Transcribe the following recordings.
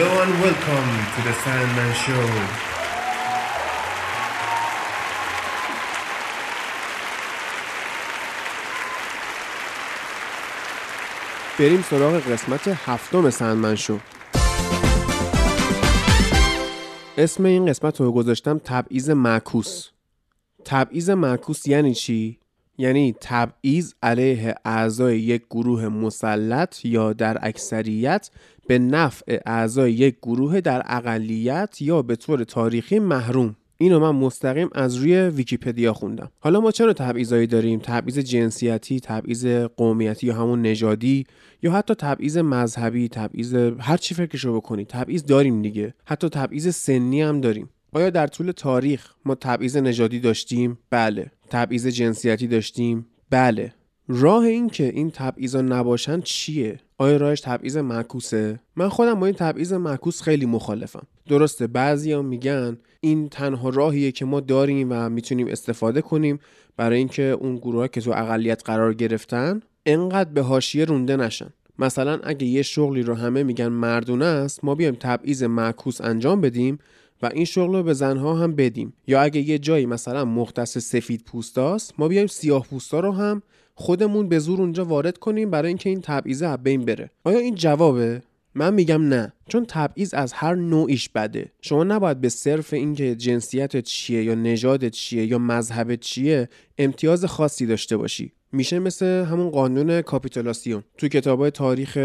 Hello and welcome to the Sandman Show. بریم سراغ قسمت هفتم سندمن شو. اسم این قسمت رو گذاشتم تبعیض معکوس. تبعیض معکوس یعنی چی؟ یعنی تبعیض علیه اعضای یک گروه مسلط یا در اکثریت به نفع اعضای یک گروه در اقلیت یا به طور تاریخی محروم. اینو من مستقیم از روی ویکیپدیا خوندم. حالا ما چرا تبعیضایی داریم؟ تبعیض جنسیتی تبعیض قومیتی یا همون نژادی یا حتی تبعیض مذهبی تبعیض هر چی فکرشو بکنید تبعیض داریم دیگه. حتی تبعیض سنی هم داریم. آیا در طول تاریخ ما تبعیض نژادی داشتیم؟ بله. تبعیض جنسیتی داشتیم؟ بله. راه این که این تبعیضا نباشن چیه؟ آیا راهش تبعیض معکوسه؟ من خودم با این تبعیض معکوس خیلی مخالفم. درسته بعضیا میگن این تنها راهیه که ما داریم و می‌تونیم استفاده کنیم برای اینکه اون گروه که تو اقلیت قرار گرفتن انقدر به حاشیه رونده نشن. مثلا اگه یه شغلی رو همه میگن مردونه است ما بیایم تبعیض معکوس انجام بدیم و این شغل رو به زنها هم بدیم. یا اگه یه جایی مثلا مختص سفید پوستاست ما بیایم سیاه پوستا رو هم خودمون به زور اونجا وارد کنیم برای اینکه این تبعیض از بین بره. آیا این جوابه؟ من میگم نه چون تبعیض از هر نوعیش بده. شما نباید به صرف اینکه جنسیت چیه یا نژادت چیه یا مذهبت چیه امتیاز خاصی داشته باشی. میشه مثل همون قانون کاپیتولاسیون. تو کتابای تاریخ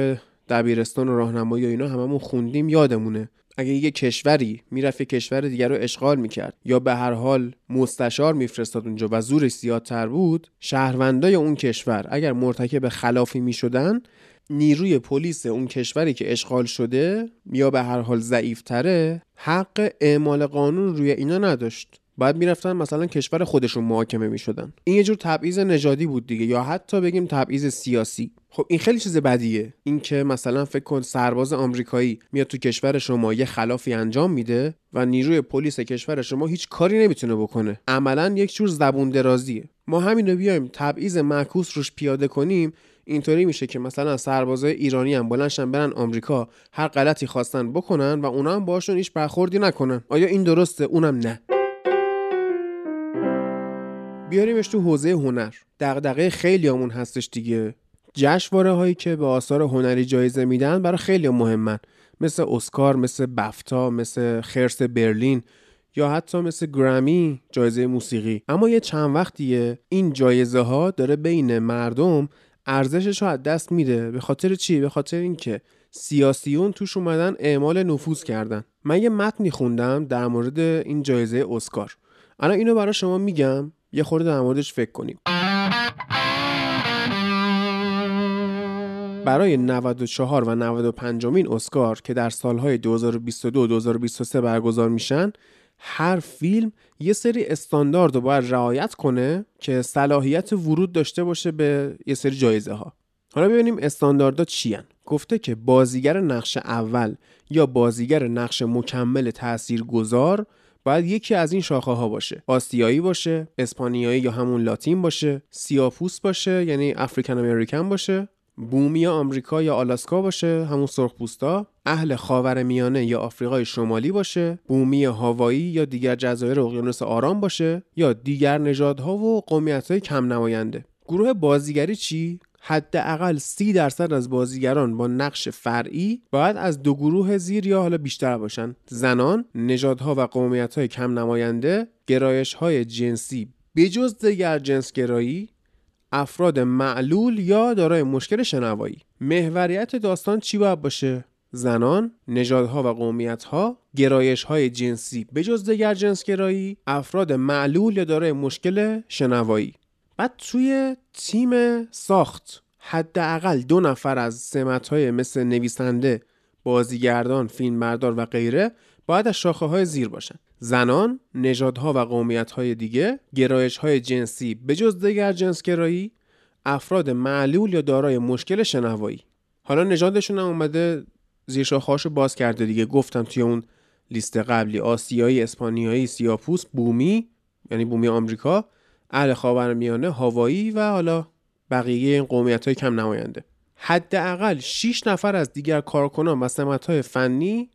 دبیرستان و راهنمایی و اینا هممون خوندیم یادمونه. اگه یه کشوری می‌رفت یه کشور دیگر رو اشغال می‌کرد یا به هر حال مستشار میفرستاد اونجا و زورش زیادتر بود شهروندای اون کشور اگر مرتکب خلافی می‌شدن نیروی پلیس اون کشوری که اشغال شده یا به هر حال ضعیفتره حق اعمال قانون روی اینا نداشت. بعد می‌رفتن مثلا کشور خودشون محاکمه می‌شدن. این یه جور تبعیض نژادی بود دیگه. یا حتی بگیم تبعیض سیاسی. خب این خیلی چیز بدیه. اینکه مثلا فکر کن سرباز آمریکایی میاد تو کشور شما یه خلافی انجام میده و نیروی پلیس کشور شما هیچ کاری نمی‌تونه بکنه. عملا یک جور زبون درازیه. ما همین رو بیایم تبعیض معکوس روش پیاده کنیم. اینطوری میشه که مثلا سربازای ایرانی هم بلنشن برن آمریکا هر غلطی خواستن بکنن و اونا هم باشون هیچ برخوردی نکنن. آیا این درسته؟ اونم نه. بیاریمش تو حوزه هنر. دغدغه خیلیامون هستش دیگه. جشنواره هایی که به آثار هنری جایزه میدن برای خیلی مهمن. مثل اسکار مثل بفتا مثل خرس برلین یا حتی مثل گرمی جایزه موسیقی. اما یه چند وقتیه این جایزه ها داره بین مردم ارزشش رو از دست میده. به خاطر چی؟ به خاطر اینکه سیاسیون توش اومدن اعمال نفوذ کردن. من یه متنی خوندم در مورد این جایزه اسکار. الان اینو برای شما میگم. یه خورده در موردش فکر کنیم برای 94 و 95 مین اسکار که در سالهای 2022 و 2023 برگزار میشن هر فیلم یه سری استاندارد رو باید رعایت کنه که صلاحیت ورود داشته باشه به یه سری جایزه ها حالا ببینیم استانداردها چی هن. گفته که بازیگر نقش اول یا بازیگر نقش مکمل تأثیر گذار باید یکی از این شاخه ها باشه. آسیایی باشه اسپانیایی یا همون لاتین باشه سیاپوس باشه یعنی افریکن امریکن باشه بومی آمریکا یا آلاسکا باشه همون سرخپوستا اهل خاور میانه یا آفریقای شمالی باشه بومی هاوایی یا دیگر جزایر اقیانوس آرام باشه یا دیگر نژادها و قومیت‌های کم نماینده گروه بازیگری چی؟ حداقل سی درصد از بازیگران با نقش فرعی باید از دو گروه زیر یا حالا بیشتر باشن. زنان نژادها و قومیت‌های کم نماینده گرایش‌های جنسی. بجز دیگر جنسگرایی افراد معلول یا دارای مشکل شنوایی. محوریت داستان چی باید باشه؟ زنان، نژادها و قومیتها، گرایش‌های جنسی. بجز دیگر جنسگرایی، افراد معلول یا دارای مشکل شنوایی. بعد توی تیم ساخت. حداقل دو نفر از سمت‌های مثل نویسنده، بازیگردان، فیلمبردار و غیره باید از شاخه های زیر باشن. زنان، نژادها و قومیت های دیگه، گرایش های جنسی بجز دیگر جنسگرایی، افراد معلول یا دارای مشکل شنوایی. حالا نژادشون هم اومده زیر شاخه‌هاشو باز کرده دیگه. گفتم توی اون لیست قبلی آسیایی، اسپانیایی، سیاپوس، بومی یعنی بومی آمریکا، اهل خاورمیانه، هاوایی و حالا بقیه این قومیت های کم نماینده. حداقل 6 نفر از دیگر کارکنان و سمت‌های فنی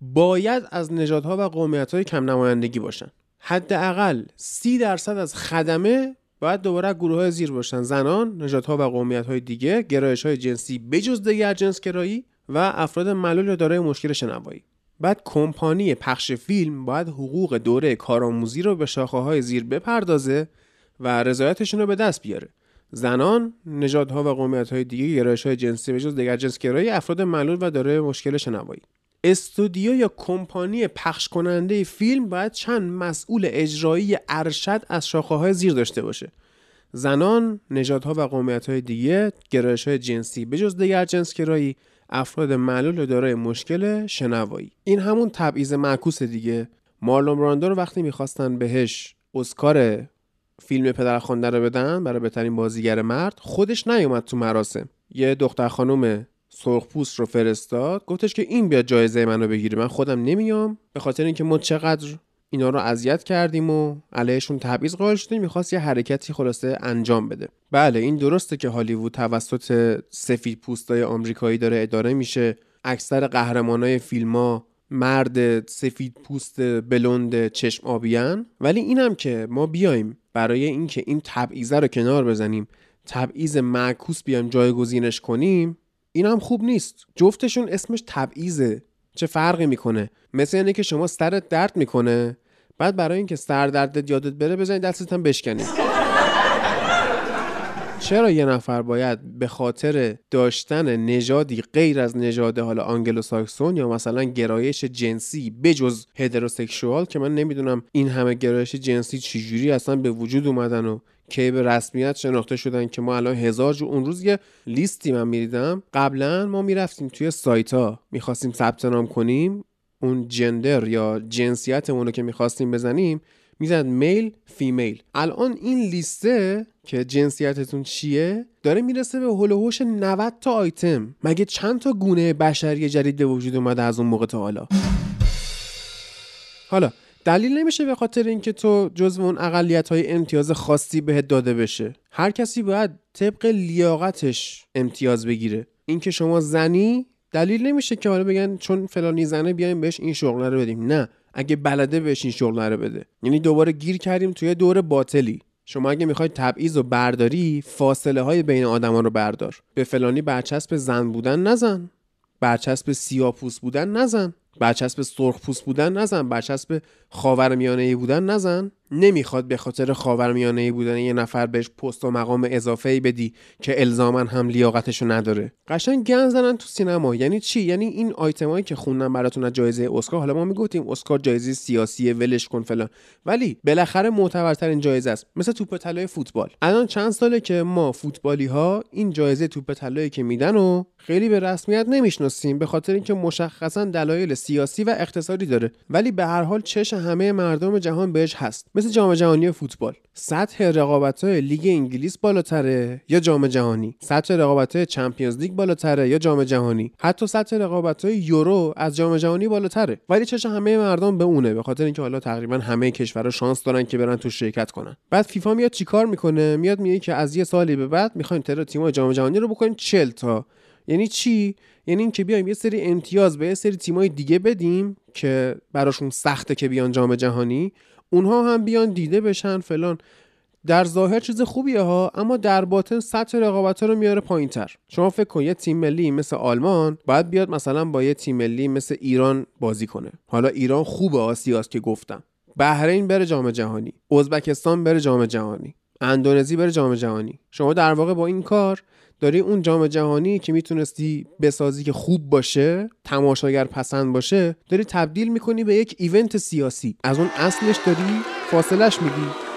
باید از نژادها و قومیت‌های کم نمایندگی باشن حداقل 30 درصد از خدمه باید دوباره گروه های زیر باشن زنان، نژادها و قومیت‌های دیگه، گرایش های جنسی بجز دیگر جنس گرایی و افراد معلول یا دارای مشکل شنوایی. بعد کمپانی پخش فیلم باید حقوق دوره کارآموزی رو به شاخه های زیر بپردازه و رضایتشون رو به دست بیاره. زنان، نژادها و قومیت‌های دیگه، گرایش های جنسی بجز دیگر جنس گرایی، افراد معلول و دارای مشکل شنوایی. استودیو یا کمپانی پخش کننده فیلم باید چند مسئول اجرایی ارشد از شاخه های زیر داشته باشه زنان، نژادها و قومیت های دیگه، گرایش های جنسی بجز دیگر جنس گرایی، افراد معلول و دارای مشکل شنوایی این همون تبعیض معکوس دیگه مارلون براندو رو وقتی می‌خواستن بهش اسکار فیلم پدرخوانده رو بدن برای بهترین بازیگر مرد خودش نیومد تو مراسم. یه دختر خانم سرخپوست رو فرستاد گفتش که این بیاد جایزه منو بگیره. من خودم نمیام به خاطر اینکه ما چقدر اینا رو اذیت کردیم و علیهشون تبعیض قائل شدیم می‌خواست یه حرکتی خلاصه انجام بده. بله این درسته که هالیوود توسط سفید پوستای آمریکایی داره اداره میشه. اکثر قهرمانای فیلم ها مرد سفید پوست بلند چشم آبیان. ولی اینم که ما بیایم برای اینکه این تبعیضه رو کنار بزنیم تبعیض معکوس بیایم جایگزینش کنیم این هم خوب نیست. جفتشون اسمش تبعیضه. چه فرقی می‌کنه؟ مثل اینه که شما سرت درد می‌کنه بعد برای اینکه سر دردت یادت بره بزنید دستت هم بشکنید چرا یه نفر باید به خاطر داشتن نژادی غیر از نژاد حالا آنگلو ساکسون یا مثلا گرایش جنسی بجز هتروسکسوال که من نمی‌دونم این همه گرایش جنسی چجوری اصلا به وجود اومدن و که به رسمیت شناخته شدن که ما الان هزار جو اون روز یه لیستی من میریدم. قبلا ما می‌رفتیم توی سایت ها می‌خواستیم ثبت نام کنیم. اون جندر یا جنسیتمون رو که می‌خواستیم بزنیم می‌زد میل فیمیل. الان این لیسته که جنسیتتون چیه داره می‌رسه به هلوهوش 90 تا آیتم. مگه چند تا گونه بشری جدید به وجود اومده از اون موقع تا حالا؟ حالا دلیل نمیشه به خاطر اینکه تو جزو اون اقلیت های امتیاز خاصی بهت داده بشه. هر کسی باید طبق لیاقتش امتیاز بگیره. اینکه شما زنی دلیل نمیشه که حالا بگن چون فلانی زنه بیایم بهش این شغل رو بدیم. نه. اگه بلده بهش این شغل رو بده. یعنی دوباره گیر کردیم توی دور باطلی. شما اگه می‌خوای تبعیض و برداری فاصله های بین آدما رو بردار. به فلانی برچسب زن بودن نزن. برچسب سیاپوس بودن نزن. برچسب سرخ پوست بودن نزن. برچسب خاورمیانه ای بودن نزن. نمی‌خواد به خاطر خاورمیانه بودن یه نفر بهش پست و مقام اضافه ای بدی که الزاما هم لیاقتشو نداره. قشنگ گن زنن تو سینما. یعنی چی؟ یعنی این آیتمایی که خوندم براتون از جایزه اسکار حالا ما می‌گفتیم اسکار جایزه سیاسی ولش کن فلان. ولی بالاخره معتبرترین جایزه است. مثل توپ طلای فوتبال. الان چند ساله که ما فوتبالی ها این جایزه توپ طلایی که میدن و خیلی به رسمیت نمی‌شناسیم به خاطر اینکه مشخصا دلایل سیاسی و اقتصادی داره. ولی به هر حال چش همه مردم جهان بهش هست. مثل جام جهانی فوتبال. سطح رقابت های لیگ انگلیس بالاتره یا جام جهانی؟ سطح رقابت های چمپیونز لیگ بالاتره یا جام جهانی؟ حتی سطح رقابت های یورو از جام جهانی بالاتره. ولی چش همه مردم به اونه به خاطر اینکه حالا تقریبا همه کشورها شانس دارن که برن تو شرکت کنن. بعد فیفا میاد چیکار می‌کنه؟ میاد میگه که از یه سالی به بعد می‌خوایم تعداد تیم‌های جام جهانی رو بکنیم 40 تا یعنی چی؟ یعنی اینکه بیایم یه سری امتیاز به یه سری تیمای دیگه بدیم که براشون سخته که بیان جام جهانی. اونها هم بیان دیده بشن فلان. در ظاهر چیز خوبیه ها اما در باطن سطح رقابت ها رو میاره پایین تر شما فکر کن یه تیم ملی مثل آلمان باید بیاد مثلا با یه تیم ملی مثل ایران بازی کنه. حالا ایران خوبه آسیاست که گفتم. بحرین بره جام جهانی. ازبکستان بره جام جهانی. اندونزی بره جام جهانی. شما در واقع با این کار داری اون جام جهانی که می‌تونستی بسازی که خوب باشه تماشاگر پسند باشه داری تبدیل می‌کنی به یک ایونت سیاسی. از اون اصلش داری فاصلش میدی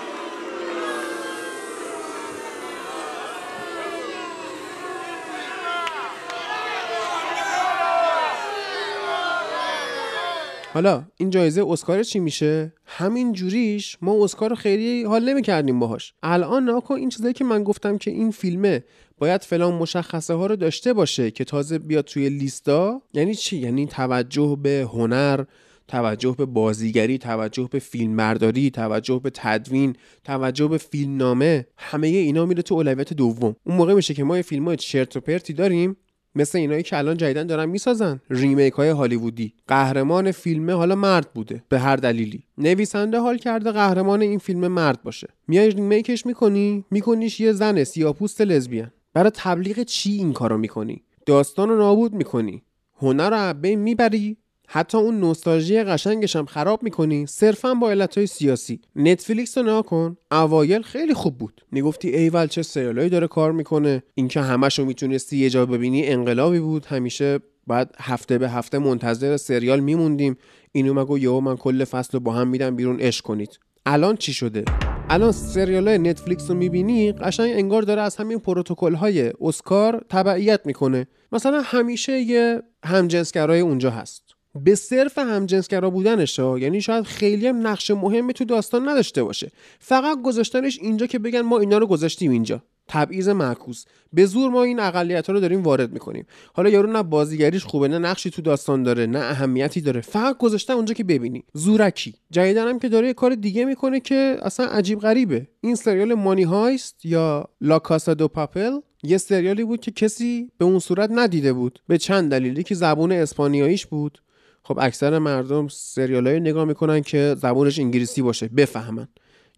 حالا این جایزه اسکار چی میشه؟ همین جوریش ما اسکار خیلی حال نمی‌کردیم باهاش. الان ناکن این چیزایی که من گفتم که این فیلمه باید فلان مشخصه ها رو داشته باشه که تازه بیاد توی لیستا. یعنی چی؟ یعنی توجه به هنر توجه به بازیگری توجه به فیلمبرداری توجه به تدوین توجه به فیلمنامه همه اینا میره تو اولویت دوم. اون موقع میشه که ما یه فیلم های چرت و پرتی داریم مثل اینایی که الان جدیدن دارن می‌سازن. remake های هالیوودی. قهرمان فیلم حالا مرد بوده به هر دلیلی. نویسنده حال کرده قهرمان این فیلم مرد باشه. میای remake ش می‌کنی میکنیش یه زن سیاپوست لزبیان برای تبلیغ چی این کارو می‌کنی؟ داستان رو نابود می‌کنی. هنر رو بین می‌بری حتی اون نوستالژی قشنگش هم خراب می‌کنی. صرفا با علتهای سیاسی. نتفلیکس رو نگاه کن. اوایل خیلی خوب بود. می‌گفتی ایول چه سریالایی داره کار می‌کنه. اینکه همش رو می‌تونستی یه جا ببینی انقلابی بود. همیشه بعد هفته به هفته منتظر سریال میموندیم. اینو مگو یهو من کل فصل رو با هم میدم بیرون اش کنید. الان چی شده؟ الان سریال های نتفلیکس رو می‌بینی قشنگ انگار داره از همین پروتکل های اسکار تبعیت می‌کنه. مثلا همیشه یه همجنسگرای اونجا هست. به صرف همجنسگرا بودنش ها. یعنی شاید خیلی هم نقش مهمی تو داستان نداشته باشه. فقط گذاشتنش اینجا که بگن ما اینا رو گذاشتیم اینجا. تبعیض معکوس. به زور ما این اقلیت ها رو داریم وارد می‌کنیم. حالا یارو نه بازیگریش خوبه نه نقشی تو داستان داره نه اهمیتی داره. فقط گذاشتن اونجا که ببینی. زورکی. جدیدن هم که داره یه کار دیگه می‌کنه که اصلا عجیب غریبه. این سریال مانی هایست یا لا کاسا دو پاپل؟ یه سریالی بود که کسی به اون صورت ندیده بود. به چند دلیلی که زبون اسپانیاییش بود. خب اکثر مردم سریالایی نگاه می‌کنن که زبونش انگلیسی باشه بفهمن.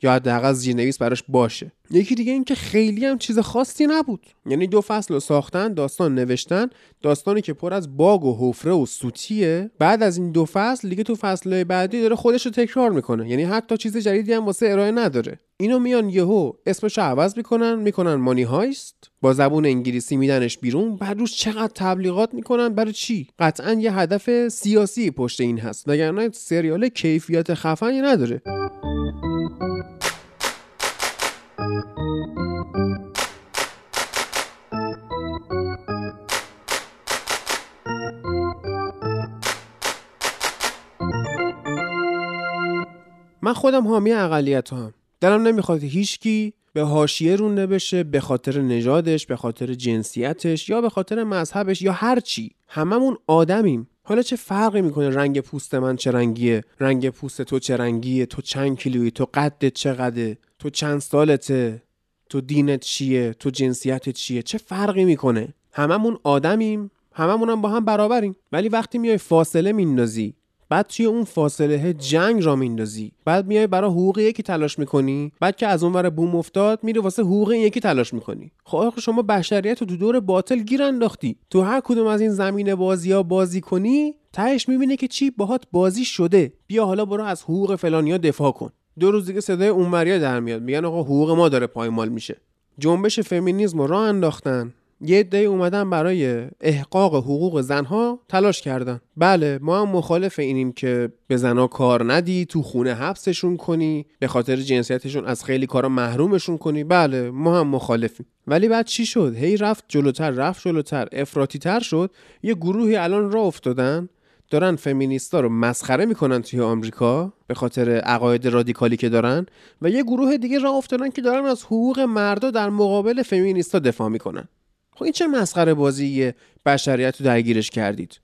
یا حداقل زیرنویس براش باشه. یکی دیگه این که خیلی هم چیز خاصی نبود. یعنی دو فصل رو ساختن داستان نوشتن داستانی که پر از باگ و حفره و سوتیه. بعد از این دو فصل دیگه تو فصل بعدی داره خودش رو تکرار می‌کنه. یعنی حتی چیز جدیدی هم واسه ارائه نداره. اینو میان یهو اسمش عوض می‌کنن می‌کنن مانی هایست. با زبون انگلیسی میدنش بیرون. بعد روش چقدر تبلیغات می‌کنن برای چی؟ قطعا یه هدف سیاسی پشت این هست. وگرنه سریال کیفیت خفنی نداره. خودم حامی اقلیت هم. دلم نمی‌خواد هیچکی به حاشیه رونده بشه به خاطر نژادش به خاطر جنسیتش یا به خاطر مذهبش یا هر چی. هممون آدمیم. حالا چه فرقی می‌کنه رنگ پوست من چه رنگیه؟ رنگ پوست تو چه رنگیه؟ تو چند کیلویی؟ تو قدت چقدره؟ تو چند سالته؟ تو دینت چیه؟ تو جنسیتت چیه؟ چه فرقی می‌کنه؟ هممون آدمیم. هممون هم با هم برابریم. ولی وقتی میای فاصله میندازی بعد توی اون فاصله جنگ را میندازی. بعد میای برای حقوق یکی تلاش می‌کنی. بعد که از اون ور بوم افتاد میری واسه حقوق یکی تلاش می‌کنی. خب شما بشریت رو تو دور باطل گیر انداختی. تو هر کدوم از این زمین بازی ها بازی کنی تهش می‌بینه که چی؟ باهات بازی شده. بیا حالا برو از حقوق فلانیا دفاع کن. دو روز دیگه صدای اونوریا در میاد. میگن آقا حقوق ما داره پایمال میشه. جنبش فمینیسم رو راه انداختن. یه عده اومدن برای احقاق حقوق زنها تلاش کردن. بله ما هم مخالف اینیم که به زنها کار ندی تو خونه حبسشون کنی به خاطر جنسیتشون از خیلی کارا محرومشون کنی. بله ما هم مخالفیم. ولی بعد چی شد؟ هی رفت جلوتر رفت جلوتر. افراطی تر شد. یه گروهی الان راه افتادن. دارن فمینیستا رو مسخره می‌کنن توی آمریکا به خاطر عقاید رادیکالی که دارن و یه گروه دیگه راه افتادن که دارن از حقوق مردا در مقابل فمینیستا دفاع می‌کنن. خب این چه مسخره بازیه بشریت رو درگیرش کردید؟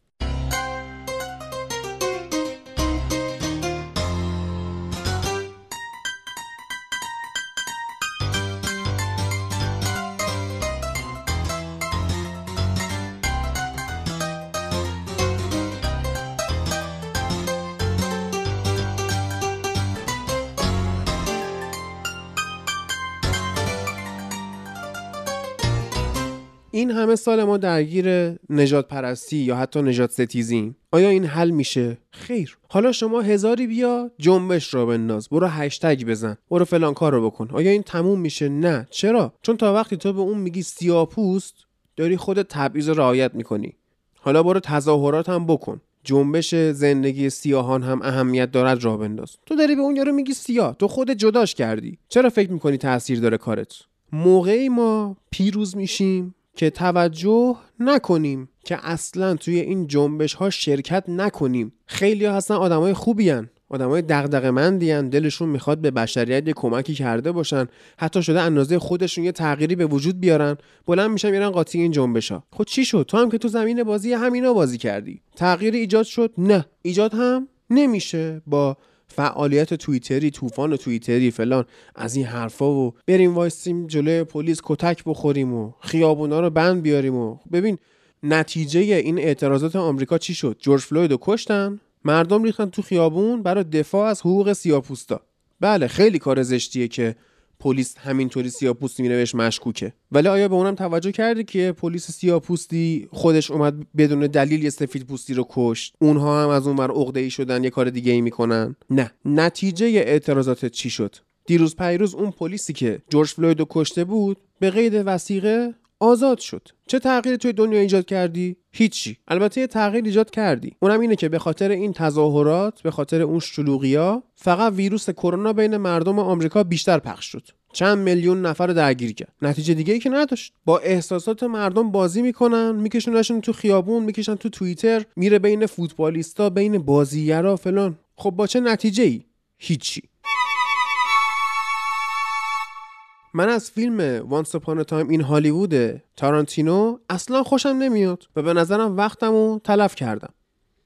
همه سال ما درگیر نجات پرستی یا حتی نجات ستیزیم. آیا این حل میشه؟ خیر. حالا شما هزاری بیا جنبش را بنداز. برو هشتگ بزن. برو فلان کار رو بکن. آیا این تموم میشه؟ نه. چرا؟ چون تا وقتی تو به اون میگی سیاپوست داری خودت تبعیض رعایت می‌کنی. حالا برو تظاهرات هم بکن. جنبش زندگی سیاهان هم اهمیت دارد راه بنداز. تو داری به اون یارو میگی سیاه. تو خودت جداش کردی. چرا فکر می‌کنی تاثیر داره کارت؟ موقعی ما پیروز میشیم. که توجه نکنیم که اصلا توی این جنبش ها شرکت نکنیم. خیلی ها هستن آدمای خوبی هن. آدمای دغدغه‌مندی هن. دلشون می‌خواد به بشریت یه کمکی کرده باشن. حتی شده اندازه خودشون یه تغییری به وجود بیارن. بلند میشن میرن قاطی این جنبش ها خود خب چی شد؟ تو هم که تو زمین بازی همینا بازی کردی. تغییر ایجاد شد؟ نه. ایجاد هم نمیشه. با فعالیت توییتری طوفان توییتری فلان. از این حرفا و بریم وایسیم جلوی پلیس کتک بخوریم و خیابونا رو بند بیاریم و ببین نتیجه این اعتراضات آمریکا چی شد؟ جورج فلوید کشتن؟ مردم ریختن تو خیابون برای دفاع از حقوق سیاپوستا. بله خیلی کار زشتیه که پلیس همینطوری سیاپوستی مینوشت مشکوکه. ولی آیا به اونم توجه کردی که پلیس سیاپوستی خودش اومد بدون دلیل یه سفید پوستی رو کشت؟ اونها هم از اون بر عقده ای شدن یه کار دیگه ای می‌کنن؟ نه. نتیجه اعتراضات چی شد؟ دیروز پیروز اون پلیسی که جورج فلوید کشته بود به قید وسیقه آزاد شد. چه تغییری توی دنیا ایجاد کردی؟ هیچی. البته یه تغییر ایجاد کردی. اونم اینه که به خاطر این تظاهرات به خاطر اون شلوغیا فقط ویروس کرونا بین مردم آمریکا بیشتر پخش شد. چند میلیون نفر رو درگیر کرد. نتیجه دیگه ای که نداشت. با احساسات مردم بازی می‌کنن میکشونشون تو خیابون می‌کشن تو توییتر میره بین فوتبالیستا بین بازیگرا فلان. خب با چه نتیجه ای هیچی. من از فیلم Once Upon a Time in Hollywood تارانتینو اصلا خوشم نمیاد و به نظرم وقتمو تلف کردم.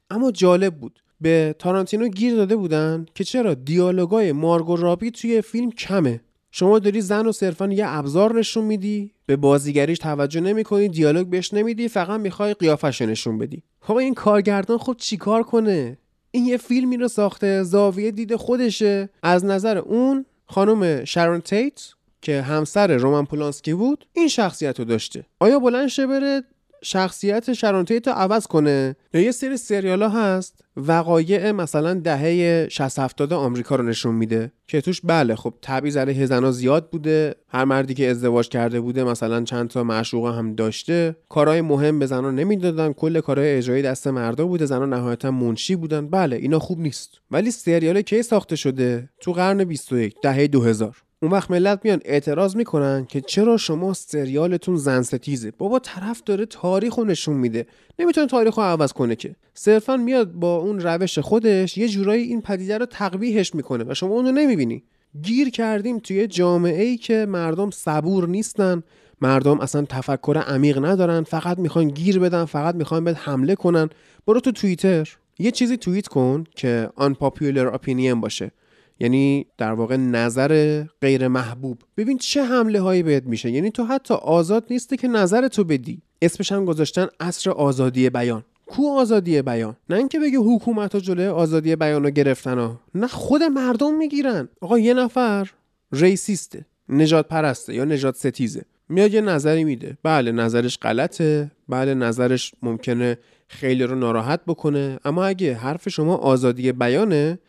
اما جالب بود. به تارانتینو گیر داده بودن که چرا دیالوگای مارگو رابی توی فیلم کمه. شما داری زن و صرفا یه ابزار نشون میدی به بازیگریش توجه نمی‌کنی دیالوگ بهش نمیدی فقط می‌خوای قیافش نشون بدی. خب این کارگردان خب چیکار کنه؟ این یه فیلمی رو ساخته زاویه دید خودشه. از نظر اون خانم شارون تیت که همسر رومن پولانسکی بود این شخصیت رو داشته. آیا بلند شه بره شخصیت شرانتیت رو عوض کنه؟ یا یه سری سریال ها هست وقایع مثلا دهه 60 70 آمریکا رو نشون میده که توش بله خب تبعیض علیه زنا زیاد بوده هر مردی که ازدواج کرده بوده مثلا چند تا معشوقه هم داشته. کارهای مهم به زنا نمی‌دادن کل کارهای اجرایی دست مردا بوده زنا نهایتا منشی بودن. بله اینا خوب نیست. ولی سریال کی ساخته شده؟ تو قرن 21 دهه 2000 اون وقت ملت میان اعتراض می‌کنن که چرا شما سریالتون زن ستیزه بابا طرف داره تاریخ نشون میده. نمی‌تونه تاریخ رو عوض کنه که. صرفا میاد با اون روش خودش یه جورایی این پدیده رو تقبیهش می‌کنه و شما اونو نمی‌بینی. گیر کردیم توی جامعه ای که مردم صبور نیستن. مردم اصلا تفکر عمیق ندارن. فقط می‌خوان گیر بدن فقط می‌خوان بهت حمله کنن. برو تو توییتر. یه چیزی توییت کن که unpopular opinion باشه. یعنی در واقع نظر غیر محبوب ببین چه حمله هایی بهت میشه. یعنی تو حتی آزاد نیسته که نظر تو بدی. اسمش هم گذاشتن اصر آزادی بیان. کو آزادی بیان؟ نه اینکه بگه حکومت ها جلوی آزادی بیان رو گرفتن ها. نه خود مردم می‌گیرن. آقا یه نفر ریسیسته نجات پرسته یا نجات ستیزه میاد یه نظری میده. بله نظرش غلطه. بله نظرش ممکنه خیلی رو ناراحت بکنه. اما اگه حرف شما آزادی بیانه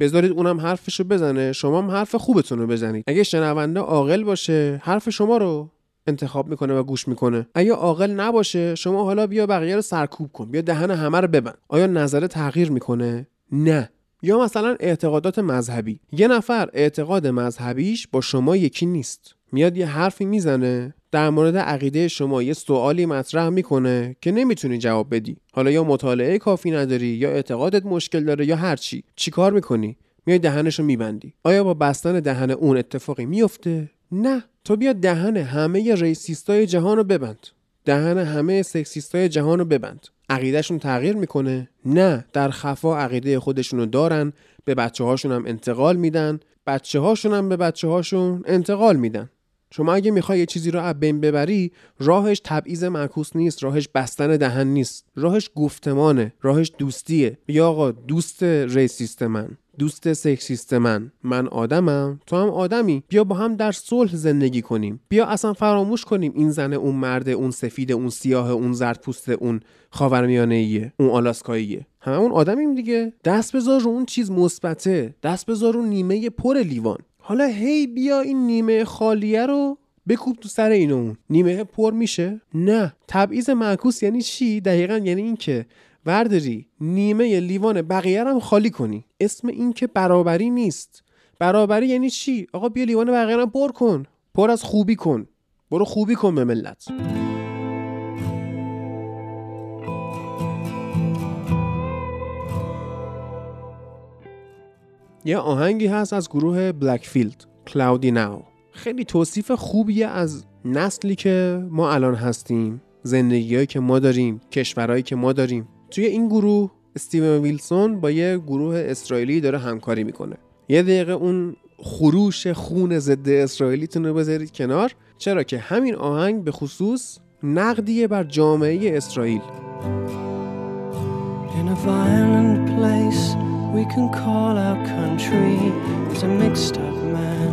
بذارید اونم حرفشو بزنه. شما هم حرف خوبتون رو بزنید. اگه شنونده عاقل باشه حرف شما رو انتخاب می‌کنه و گوش می‌کنه. اگه عاقل نباشه شما حالا بیا بقیه رو سرکوب کن. بیا دهن همه رو ببند. آیا نظر تغییر می‌کنه؟ نه. یا مثلا اعتقادات مذهبی. یه نفر اعتقاد مذهبیش با شما یکی نیست. میاد یه حرفی می‌زنه. در مورد عقیده شما یه سوالی مطرح می‌کنه که نمی‌تونی جواب بدی. حالا یا مطالعه کافی نداری یا اعتقادت مشکل داره یا هر چی. چیکار می‌کنی؟ میای دهنشو میبندی. آیا با بستن دهن اون اتفاقی میفته نه. تو بیا دهن همه ریسیستای جهان رو ببند. دهن همه سکسیستای جهان رو ببند. عقیدهشون تغییر می‌کنه؟ نه. در خفا عقیده خودشونو دارن به بچه هاشون هم انتقال میدن. بچه هاشون هم به بچه هاشون انتقال میدن. شما اگه می‌خوای یه چیزی رو از بین ببری راهش تبعیض معکوس نیست راهش بستن دهن نیست. راهش گفتمانه راهش دوستیه. بیا آقا دوست ریسیست من دوست سکسیست من. من آدمم تو هم آدمی. بیا با هم در صلح زندگی کنیم. بیا اصلا فراموش کنیم این زن اون مرد اون سفید اون سیاه اون زرد پوست اون خاورمیانه ایه اون آلاسکاییه. همه اون آدمیم دیگه. دست بذار رو اون چیز مثبته. دست بذار رو نیمه پر لیوان. حالا هی بیا این نیمه خالیه رو بکوب تو سر این اون نیمه پر میشه. نه تبعیض معکوس یعنی چی؟ دقیقا یعنی اینکه ورداری نیمه لیوان بقیه هم خالی کنی. اسم این که برابری نیست. برابری یعنی چی؟ آقا بیا لیوان بقیه هم پر کن. پر از خوبی کن. برو خوبی کن به ملت. یه آهنگی هست از گروه بلکفیلد کلاودی ناو خیلی توصیف خوبیه از نسلی که ما الان هستیم زندگیهایی که ما داریم کشورهایی که ما داریم. توی این گروه استیون ویلسون با یه گروه اسرائیلی داره همکاری می‌کنه. یه دقیقه اون خروش خون ضد اسرائیلیتون رو بذارید کنار. چرا که همین آهنگ به خصوص نقدیه بر جامعه اسرائیل. We can call our country There's a mixed up man.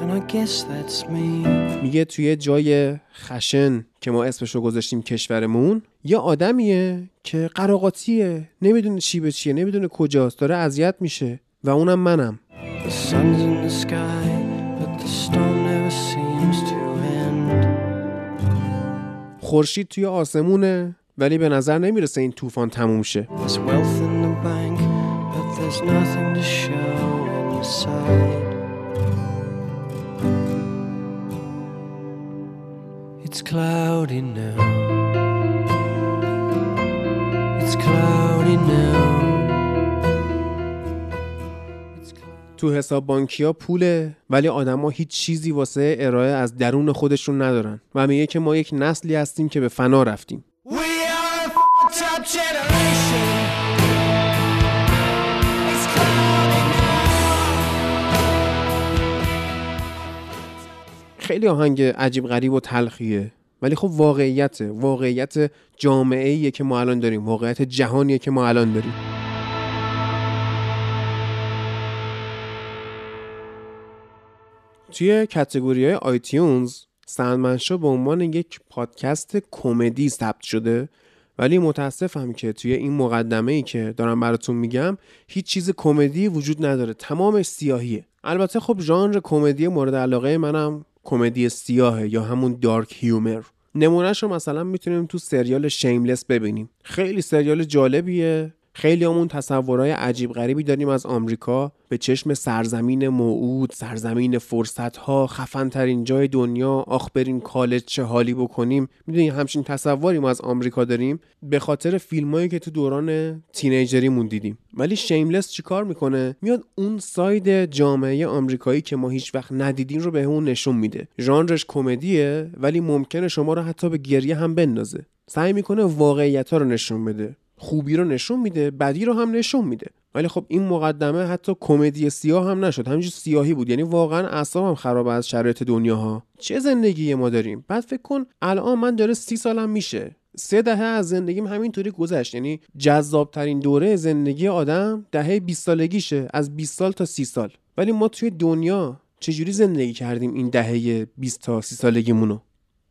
And I guess that's me. میگه توی جای خشن که ما اسمشو گذاشتیم کشورمون یه آدمیه که قراقاتیه. نمی‌دونه چی به چیه نمی‌دونه کجاست داره اذیت میشه و اونم منم. The sun's in the sky but the storm never seems to end. خورشید توی آسمونه ولی به نظر نمی‌رسه این طوفان تموم شه. There's in nothing to show inside It's cloudy now. It's cloudy now. It's cloudy تو حساب بانکی ها پوله ولی آدما هیچ چیزی واسه ارائه از درون خودشون ندارن و میگه که ما یک نسلی هستیم که به فنا رفتیم. We are خیلی آهنگ عجیب غریب و تلخیه. ولی خب واقعیته. واقعیت جامعه ایه که ما الان داریم. واقعیت جهانیه که ما الان داریم. توی کتگوری های آیتیونز سلمن شو به عنوان یک پادکست کمدی ثبت شده. ولی متاسفم که توی این مقدمه ای که دارم براتون میگم هیچ چیز کمدی وجود نداره. تمامش سیاهیه. البته خب ژانر کمدی مورد علاقه منم کمدی سیاهه یا همون dark humor. نمونهش رو مثلا می‌تونیم تو سریال Shameless ببینیم. خیلی سریال جالبیه. خیلی همون تصورهای عجیب غریبی داریم از آمریکا به چشم سرزمین موعود سرزمین فرصتها خفن ترین جای دنیا آخ بریم کالج چه حالی بکنیم. می‌دونی همچین تصوری ما از آمریکا داریم. به خاطر فیلمایی که تو دوران teenager یمون دیدیم. ولی Shameless چیکار می‌کنه؟ میاد اون side جامعه آمریکایی که ما هیچ وقت ندیدیم رو بهمون نشون میده. ژانرش کمدیه ولی ممکنه شما رو حتی به گریه هم بندازه. سعی می‌کنه واقعیت ها رو نشون بده. خوبی رو نشون میده بدی رو هم نشون میده. ولی خب این مقدمه حتی کمدی سیاه هم نشد. همینجور سیاهی بود. یعنی واقعا اعصابم خراب از شرایط دنیا ها چه زندگی ما داریم؟ بعد فکر کن الان من داره سی سالم میشه. سه دهه از زندگیم همینطوری گذشت. یعنی جذاب ترین دوره زندگی آدم دهه 20 سالگیشه. از 20 سال تا 30 سال. ولی ما توی دنیا چجوری زندگی کردیم این دهه 20 تا 30 سالگیمونو؟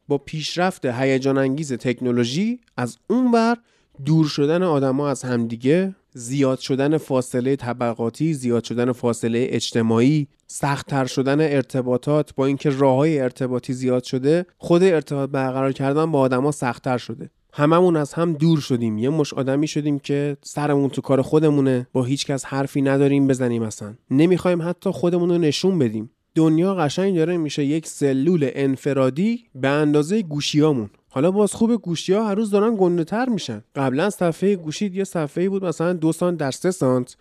با پیشرفت هیجان انگیز تکنولوژی از اون بر دور شدن آدما از همدیگه زیاد شدن فاصله طبقاتی زیاد شدن فاصله اجتماعی سختتر شدن ارتباطات با اینکه راههای ارتباطی زیاد شده خود ارتباط برقرار کردن با آدما سختتر شده. هممون از هم دور شدیم. یه مش آدمی شدیم که سرمون تو کار خودمونه با هیچ کس حرفی نداریم بزنیم اصلا. نمی‌خوایم حتی خودمون رو نشون بدیم. دنیا قشنگ داره میشه یک سلول انفرادی به اندازه گوشیامون. حالا باز خوب گوشی ها هر روز دارن گنده تر میشن. قبلا صفحه گوشی یه صفحه بود مثلا دو سانت در سه سانت.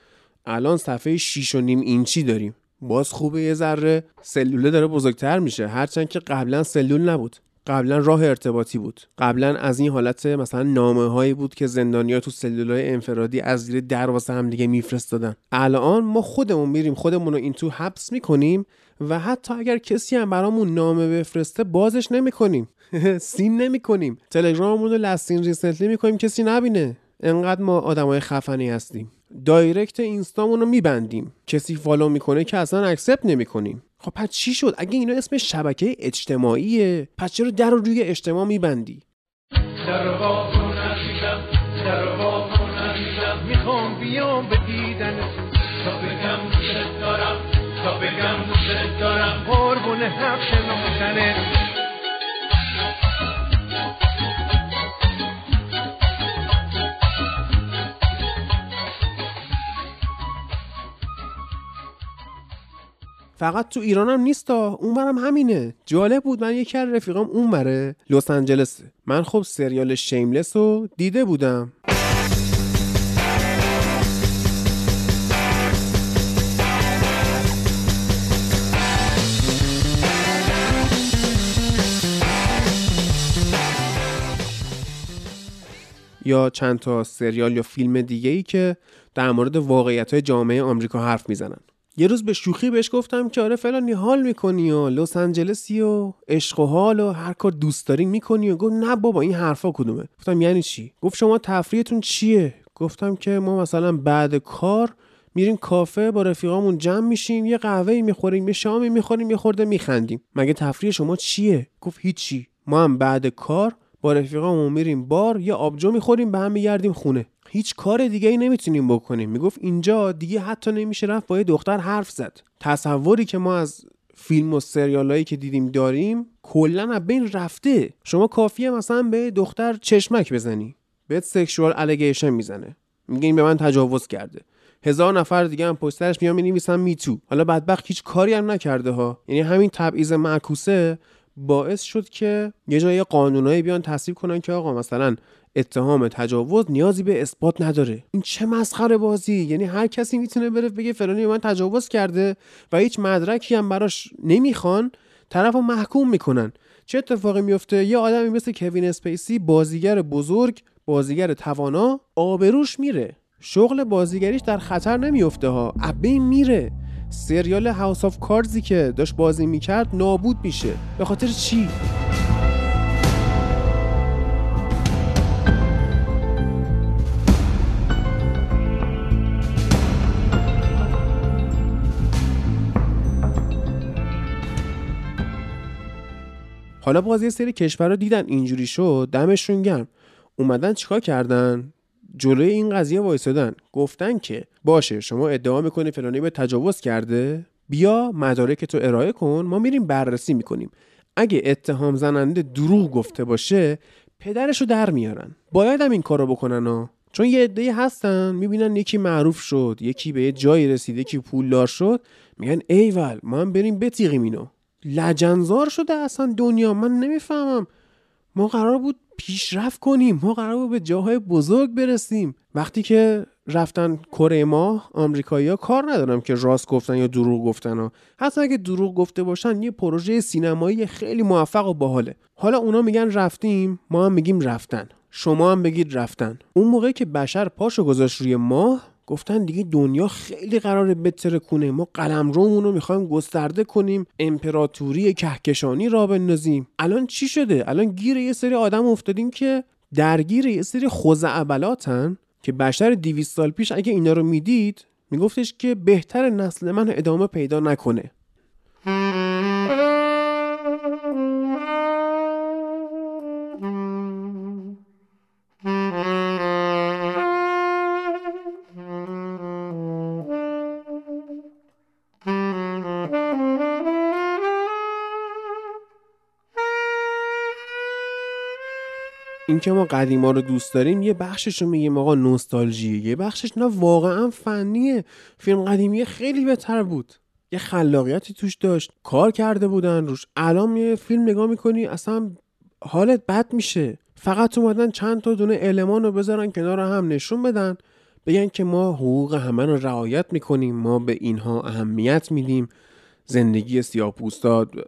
الان صفحه 6 و نیم اینچی داریم. باز خوبه یه ذره سلوله داره بزرگتر میشه. هرچند که قبلا سلول نبود. قبلا راه ارتباطی بود. قبلا از این حالت مثلا نامه هایی بود که زندانیا تو سلولای انفرادی از زیر در واسه هم دیگه میفرستادن. الان ما خودمون میریم خودمون رو این تو حبس می‌کنیم و حتی اگر کسی هم برامون نامه بفرسته بازش نمی‌کنیم. سین نمی‌کنیم. تلگراممون رو لستین ریسنتلی می‌کنیم کسی نبینه. انقدر ما آدمای خفنی هستیم. direct اینستامون رو میبندیم. کسی follow می‌کنه که اصلا accept نمی‌کنیم. خب پس چی شد؟ اگه اینا اسم شبکه اجتماعیه پس چرا در رو روی اجتماع میبندی؟ می‌خوام بیام به دیدنت تا بگم دوست دارم تا بگم دارم. فقط تو ایران هم نیستا. اونورم همینه. جالب بود من یکی از رفیقام اونوره لس آنجلسه من خب سریال شیملس رو دیده بودم. یا چند تا سریال یا فیلم دیگه ای که در مورد واقعیت های جامعه آمریکا حرف می‌زنن. یه روز به شوخی بهش گفتم که آره فلانی حال می‌کنی و لس آنجلسی و عشق و حال و هر کار دوست داری می‌کنی و گفت نه بابا این حرفا کدومه؟ گفتم یعنی چی؟ گفت شما تفریحتون چیه؟ گفتم که ما مثلا بعد کار میریم کافه با رفیقامون جمع میشیم یه قهوه می‌خوریم یه شامی می‌خوریم یه خورده میخندیم. مگه تفریح شما چیه؟ گفت هیچی. ما هم بعد کار با رفیقامون میریم بار یه آبجو می‌خوریم به هم میگردیم خونه. هیچ کار دیگه ای نمی‌تونیم بکنیم. می‌گفت اینجا دیگه حتی نمیشه رفت با یه دختر حرف زد. تصوری که ما از فیلم و سریالایی که دیدیم داریم کلا از بین رفته. شما کافیه مثلا به دختر چشمک بزنی. بهت سکشوال الیگیشن می‌زنه. میگه این به من تجاوز کرده. هزار نفر دیگه هم پشترش میان می‌نویسن میتو حالا بدبخت هیچ کاری هم نکرده ها. یعنی همین تبعیض معکوسه باعث شد که یه جای قانونایی بیان تصویب کنن که آقا مثلا اتهام تجاوز نیازی به اثبات نداره. این چه مسخره بازی؟ یعنی هر کسی می‌تونه بره بگه فلانی من تجاوز کرده و هیچ مدرکی هم براش نمی‌خوان طرف رو محکوم می‌کنن. چه اتفاقی میفته یه آدمی مثل کوین اسپیسی بازیگر بزرگ بازیگر توانا آبروش میره. شغل بازیگریش در خطر نمیفته ها. ابه میره. سریال House of Cards ی که داشت بازی می‌کرد نابود میشه. به خاطر چی؟ حالا باز یه سری کشورها دیدن اینجوری شد دمشون گرم. اومدن چیکار کردن؟ جلوی این قضیه وایسادن. گفتن که باشه شما ادعا می‌کنی فلانی به تجاوز کرده؟ بیا مدارک تو ارائه کن ما میریم بررسی می‌کنیم. اگه اتهام زننده دروغ گفته باشه پدرشو در میارن. باید هم این کارو بکنن ها. چون یه عده‌ای هستن می‌بینن یکی معروف شد یکی به یه جایی رسید یکی پولدار شد. میگن ایول ما هم بریم بتیغیم اینو. لجنزار شده اصلا دنیا. من نمی‌فهمم. ما قرار بود پیشرفت کنیم. ما قرار بود به جاهای بزرگ برسیم. وقتی که رفتن کره ما آمریکایی‌ها کار ندارم که راست گفتن یا دروغ گفتن ها. حتی اگه دروغ گفته باشن یه پروژه سینمایی خیلی موفق و باحاله. حالا اونا میگن رفتیم ما هم میگیم رفتن. شما هم بگید رفتن. اون موقع که بشر پاشو گذاشت روی ماه گفتن دیگه دنیا خیلی قراره بتره کنه ما قلم رو می‌خوایم گسترده کنیم امپراتوری کهکشانی را بندازیم. الان چی شده؟ الان گیر یه سری آدم افتادیم که درگیر یه سری خوزعبلاتن که بشر 200 سال پیش اگه اینا رو می‌دید میگفتش که بهتر نسل من ادامه پیدا نکنه. اینکه ما قدیما رو دوست داریم یه بخشش رو میگیم آقا نوستالژی یه بخشش نه واقعا فنیه. فیلم قدیمی خیلی بهتر بود. یه خلاقیتی توش داشت. کار کرده بودن روش. الان یه فیلم نگاه می‌کنی اصلا حالت بد میشه. فقط اومدن چند تا دونه المان رو بذارن کنار هم نشون بدن. بگن که ما حقوق همه رو رعایت می‌کنیم. ما به اینها اهمیت میدیم. زندگی سیاه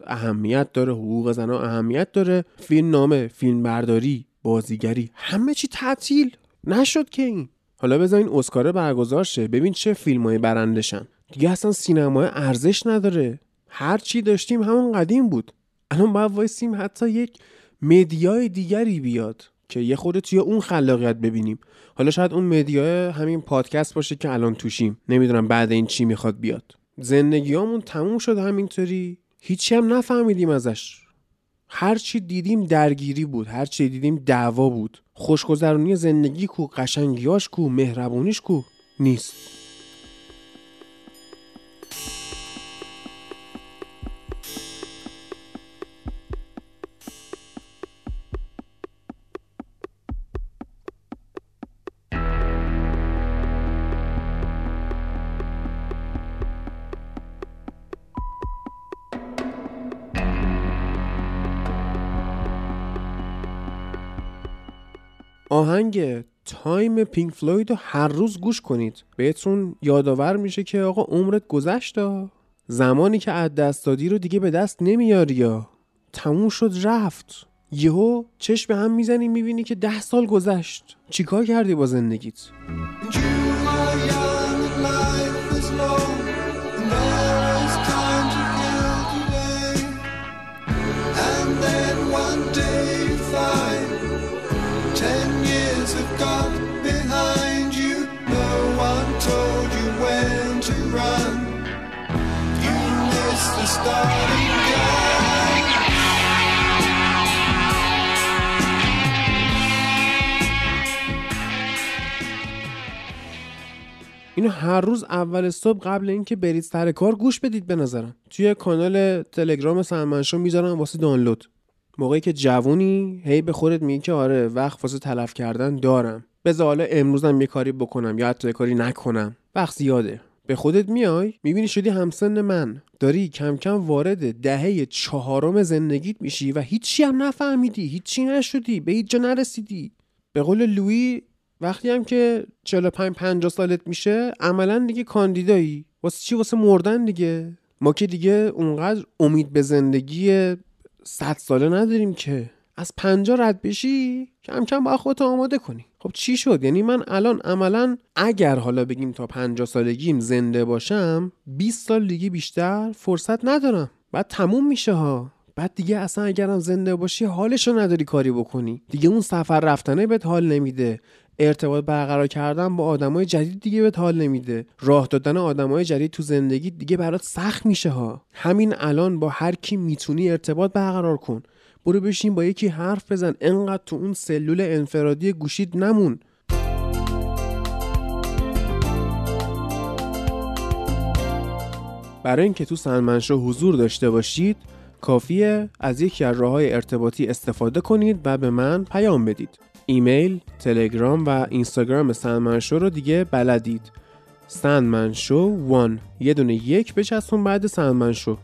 اهمیت داره حقوق زنها اهمیت داره. فیلم نامه فیلم برداری بازیگری. همه چی تعطیل. نشد که این. حالا بذار این اسکار برگزار شه. ببین چه فیلمای برنده شن. دیگه اصلا سینمای ارزش نداره. هر چی داشتیم همون قدیم بود. الان باید وایسیم حتی یک media ی دیگری بیاد که یه خورده توی اون خلاقیت ببینیم. حالا شاید اون media همین پادکست باشه که الان توشیم. نمی‌دونم بعد این چی می‌خواد بیاد. زندگیامون تموم شد همینطوری. هیچی هم نفهمیدیم ازش. هر چی دیدیم درگیری بود هر چی دیدیم دعوا بود. خوشگذرونی زندگی کو قشنگیاش کو مهربونیش کو نیست. آهنگ Time Pink Floyd رو هر روز گوش کنید. بهتون یادآور میشه که آقا عمرت گذشت زمانی که از دست دادی رو دیگه به دست نمیاری یا. تموم شد رفت. یهو چشم به هم می‌زنی می‌بینی که ده سال گذشت. چیکار کردی با زندگیت؟ اینو هر روز اول صبح قبل اینکه برید سر کار گوش بدید به نظرم. توی کانال تلگرام سلمنشو می‌ذارم واسه دانلود. موقعی که جوونی هی به خودت میگی که آره وقت واسه تلف کردن دارم. بذار حالا امروزم یه کاری بکنم یا حتی کاری نکنم. وقت زیاده. به خودت میای؟ می‌بینی شدی همسن من. داری کم کم وارد دهه چهارم زندگیت میشی و هیچی هم نفهمیدی هیچی نشدی به هیچ جا نرسیدی. به قول لویی وقتی هم که 45 50 سالت میشه عملا دیگه کاندیدایی. واسه چی؟ واسه مردن دیگه. ما که دیگه اونقدر امید به زندگی 100 ساله نداریم که. از 50 رد بشی کم کم باید خودت آماده کنی. خب چی شد؟ یعنی من الان عملا اگر حالا بگیم تا 50 سالگیم زنده باشم 20 سال دیگه بیشتر فرصت ندارم. بعد تموم میشه ها. بعد دیگه اصلا اگرم زنده باشی حالشو نداری کاری بکنی. دیگه اون سفر رفتنه بهت حال نمیده. ارتباط برقرار کردن با آدمای جدید دیگه بهت حال نمیده. راه دادن آدمای جدید تو زندگی دیگه برات سخت میشه ها. همین الان با هر کی می‌تونی ارتباط برقرار کن. برو بشین با یکی حرف بزن. انقدر تو اون سلول انفرادی گوشید نمون. برای اینکه تو سنمنشو حضور داشته باشید کافیه از یکی از راه ارتباطی استفاده کنید و به من پیام بدید. ایمیل، تلگرام و اینستاگرام سندمنشو رو دیگه بلدید. سندمنشو 1 یه دونه یک بچسبون بعد سندمنشو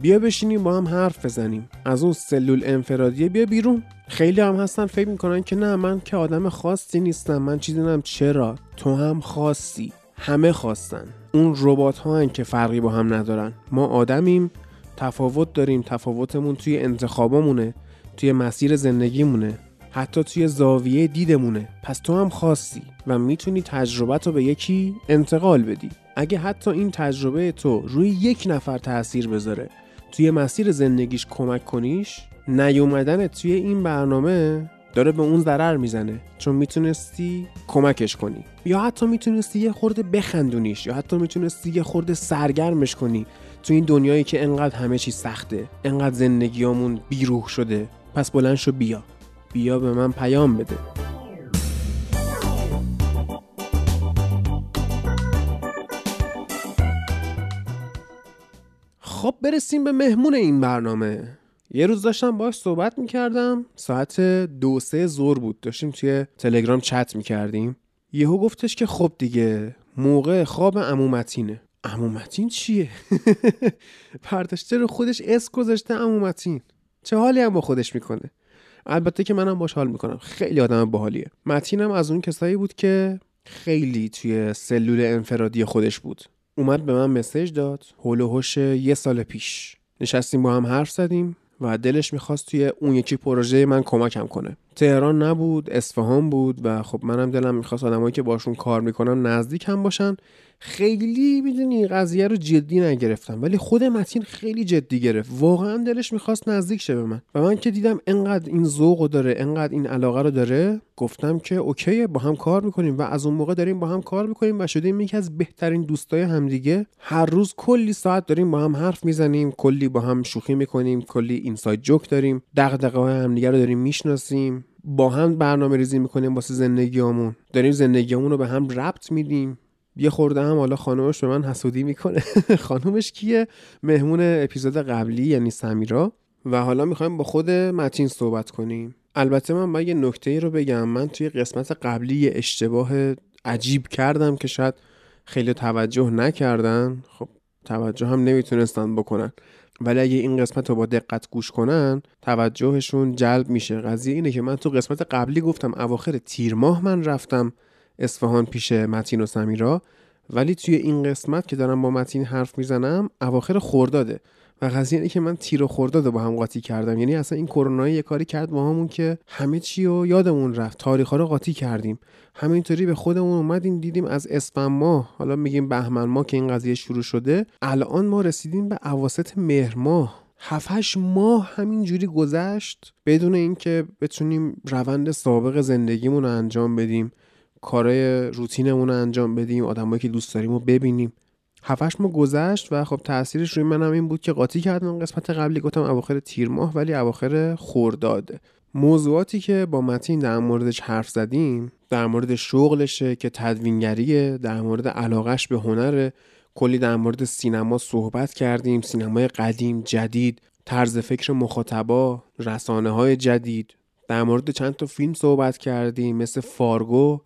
بیا بشینیم با هم حرف بزنیم. از اون سلول انفرادیه بیا بیرون. خیلی هم هستن فکر می‌کنن که نه من که آدم خاصی نیستم. من چیزی نم چرا؟ تو هم خاصی. همه خواستن اون ربات ها که فرقی با هم ندارن. ما آدمیم تفاوت داریم. تفاوتمون توی انتخابامونه توی مسیر زندگیمونه. حتی توی زاویه دیدمونه. پس تو هم خاصی و می‌تونی تجربت رو به یکی انتقال بدی. اگه حتی این تجربه تو روی یک نفر تاثیر بذاره توی مسیر زندگیش کمک کنیش نیومدن توی این برنامه داره به اون ضرر می‌زنه چون می‌تونستی کمکش کنی. یا حتی می‌تونستی یه خورده بخندونیش یا حتی می‌تونستی یه خورده سرگرمش کنی تو این دنیایی که انقدر همه چی سخته انقدر زندگیامون بیروح شده. پس بلند شو بیا. بیا به من پیام بده. خب برسیم به مهمون این برنامه. یه روز داشتم باش صحبت می‌کردم. ساعت دو سه زور بود. داشتیم توی تلگرام چت می‌کردیم. یهو گفتش که خب دیگه موقع خواب امومتینه امومتین چیه؟ پرداشته رو خودش اس گذاشته امومتین چه حالی هم با خودش می‌کنه؟ البته که منم باش حال می‌کنم. خیلی آدم باحالیه. متینم از اون کسایی بود که خیلی توی سلول انفرادی خودش بود. اومد به من مسیج داد. هول یه سال پیش. نشستیم با هم حرف زدیم و دلش می‌خواست توی اون یکی پروژه من کمکم کنه. تهران نبود اصفهان بود و خب منم دلم می‌خواست آدمایی که باشون کار می‌کنم نزدیک هم باشن. خیلی می‌دونی قضیه رو جدی نگرفتم ولی خود متین خیلی جدی گرفت. واقعا دلش می‌خواست نزدیک شه به من. و من که دیدم انقدر این ذوق داره انقدر این علاقه رو داره گفتم که اوکی با هم کار می‌کنیم و از اون موقع داریم با هم کار می‌کنیم و شدیم یکی از بهترین دوستای همدیگه. هر روز کلی ساعت داریم با هم حرف می‌زنیم کلی با هم شوخی می‌کنیم کلی اینساید جوک داریم دغدغه های همدیگه رو داریم می‌شناسیم با هم برنامه ریزی می‌کنیم واسه زندگیامون داریم زندگیامون رو به هم ربط میدیم. یه خورده هم حالا خانومش به من حسودی می‌کنه. خانومش کیه؟ مهمون اپیزود قبلی یعنی سمیرا. و حالا می‌خوایم با خود متین صحبت کنیم. البته من باید یه نکته رو بگم. من توی قسمت قبلی یه اشتباه عجیب کردم که شاید خیلی توجه نکردن. خب توجه هم نمی‌تونستن بکنن. ولی اگه این قسمت رو با دقت گوش کنن توجهشون جلب میشه. قضیه اینه که من تو قسمت قبلی گفتم اواخر تیر ماه من رفتم. اصفهان پیش متین و سمیرا. ولی توی این قسمت که دارم با متین حرف می‌زنم اواخر خورداده. و قضیه اینه که من تیر و خرداد رو با هم قاطی کردم. یعنی اصلا این کرونا یه کاری کرد با همون که همه چی رو یادمون رفت. تاریخ رو قاطی کردیم. همینطوری به خودمون اومدیم دیدیم از اسفند ماه حالا میگیم بهمن ماه که این قضیه شروع شده الان ما رسیدیم به اواسط مهر ماه. هفت ماه همینجوری گذشت بدون اینکه بتونیم روند سابق زندگیمون رو انجام بدیم. کارهای روتینمون رو انجام بدیم آدمایی که دوست داریم رو ببینیم. هفتش ماه گذشت و خب تاثیرش روی منم این بود که قاطی کردم قسمت قبلی گفتم اواخر تیر ماه ولی اواخر خورداده موضوعاتی که با متین در موردش حرف زدیم در مورد شغلشه که تدوینگریه در مورد علاقش به هنره کلی در مورد سینما صحبت کردیم سینمای قدیم جدید طرز فکر مخاطبا رسانه های جدید. در مورد چند تا فیلم صحبت کردیم مثل Fargo.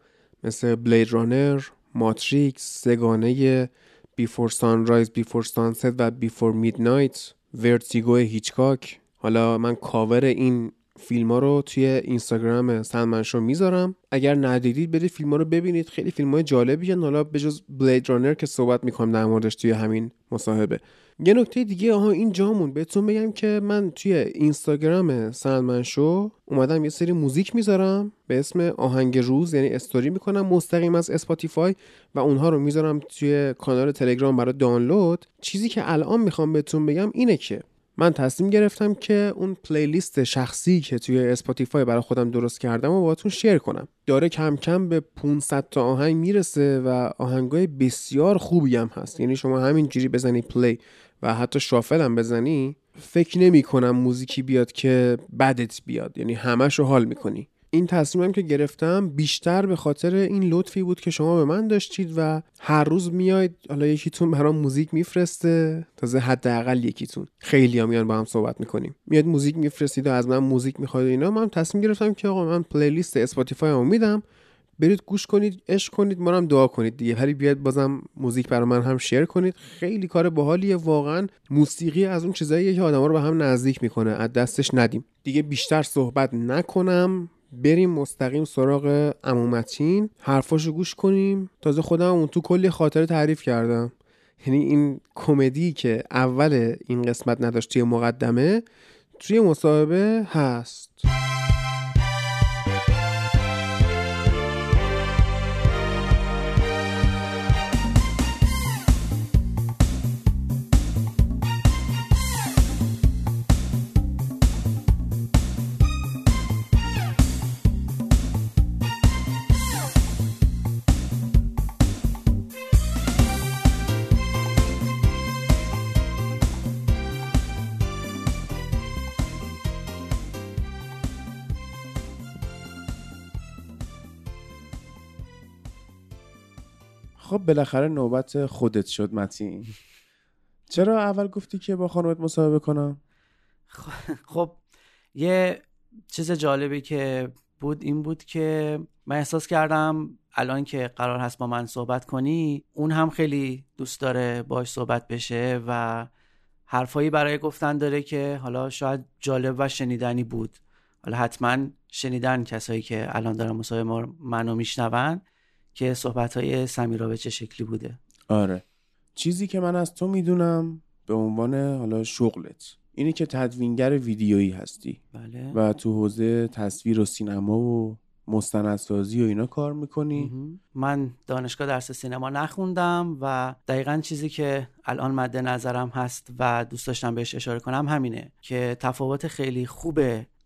مثل Blade Runner Matrix سه‌گانه Before Sunrise Before Sunset و Before Midnight Vertigo هیچکاک. حالا من کاور این فیلم ها رو توی اینستاگرام سلمن شو می‌ذارم. اگر ندیدید برید فیلم ها رو ببینید. خیلی فیلم های جالبی حالا به جز Blade Runner که صحبت می‌کنم در موردش توی همین مصاحبه. یه نکته دیگه آها این جا موند. بهتون بگم که من توی اینستاگرام سلمن شو اومدم یه سری موزیک می‌ذارم به اسم آهنگ روز یعنی استوری می‌کنم مستقیم از Spotify و اونها رو می‌ذارم توی کانال تلگرام برای دانلود. چیزی که الان می‌خوام بهتون بگم اینه که من تصمیم گرفتم که اون playlist شخصی که توی Spotify برای خودم درست کردم و باهاتون share کنم. داره کم کم به 500 تا آهنگ می‌رسه و آهنگای بسیار خوبی هم هست. یعنی شما همینجوری بزنی play و حتی shuffle هم بزنی فکر نمی کنم موزیکی بیاد که بدت بیاد. یعنی همش رو حال می‌کنی. این تصمیمم که گرفتم بیشتر به خاطر این لطفی بود که شما به من داشتید و هر روز میاید حالا یکیتون برام موزیک میفرسته تازه حداقل یکیتون. خیلی ها میان با هم صحبت می‌کنیم. میاد موزیک میفرستید و از من موزیک می‌خواید اینا. من تصمیم گرفتم که آقا من playlist Spotify میدم. برید گوش کنید عشق کنید ما هم دعا کنید دیگه. هری بیاد بازم موزیک برای من هم share کنید. خیلی کار باحالیه واقعا موسیقی از اون چیزاییه که آدما رو به هم نزدیک می‌کنه. از دستش ندیم. دیگه بیشتر صحبت نکنم. بریم مستقیم سراغ عمو متین حرفاشو گوش کنیم. تازه خودم اون تو کلی خاطره تعریف کردم. یعنی این کمدی که اول این قسمت نداشت توی مقدمه توی مصاحبه هست. خب بالاخره نوبت خودت شد متین. چرا اول گفتی که با خانومت مصاحبه کنم؟ خب یه چیز جالبی که بود این بود که من احساس کردم الان که قرار هست با من صحبت کنی اون هم خیلی دوست داره باش صحبت بشه و حرفایی برای گفتن داره که حالا شاید جالب و شنیدنی بود. حالا حتما شنیدن کسایی که الان دارن مصاحبه منو میشنون که صحبت های سمیرا به چه شکلی بوده. آره. چیزی که من از تو می‌دونم به عنوان حالا شغلت اینه که تدوینگر ویدیویی هستی. بله. و تو حوزه تصویر و سینما و مستندسازی و اینا کار می‌کنی. من دانشگاه درس سینما نخوندم و دقیقا چیزی که الان مد نظرم هست و دوست داشتم بهش اشاره کنم همینه که تفاوت خیلی خوب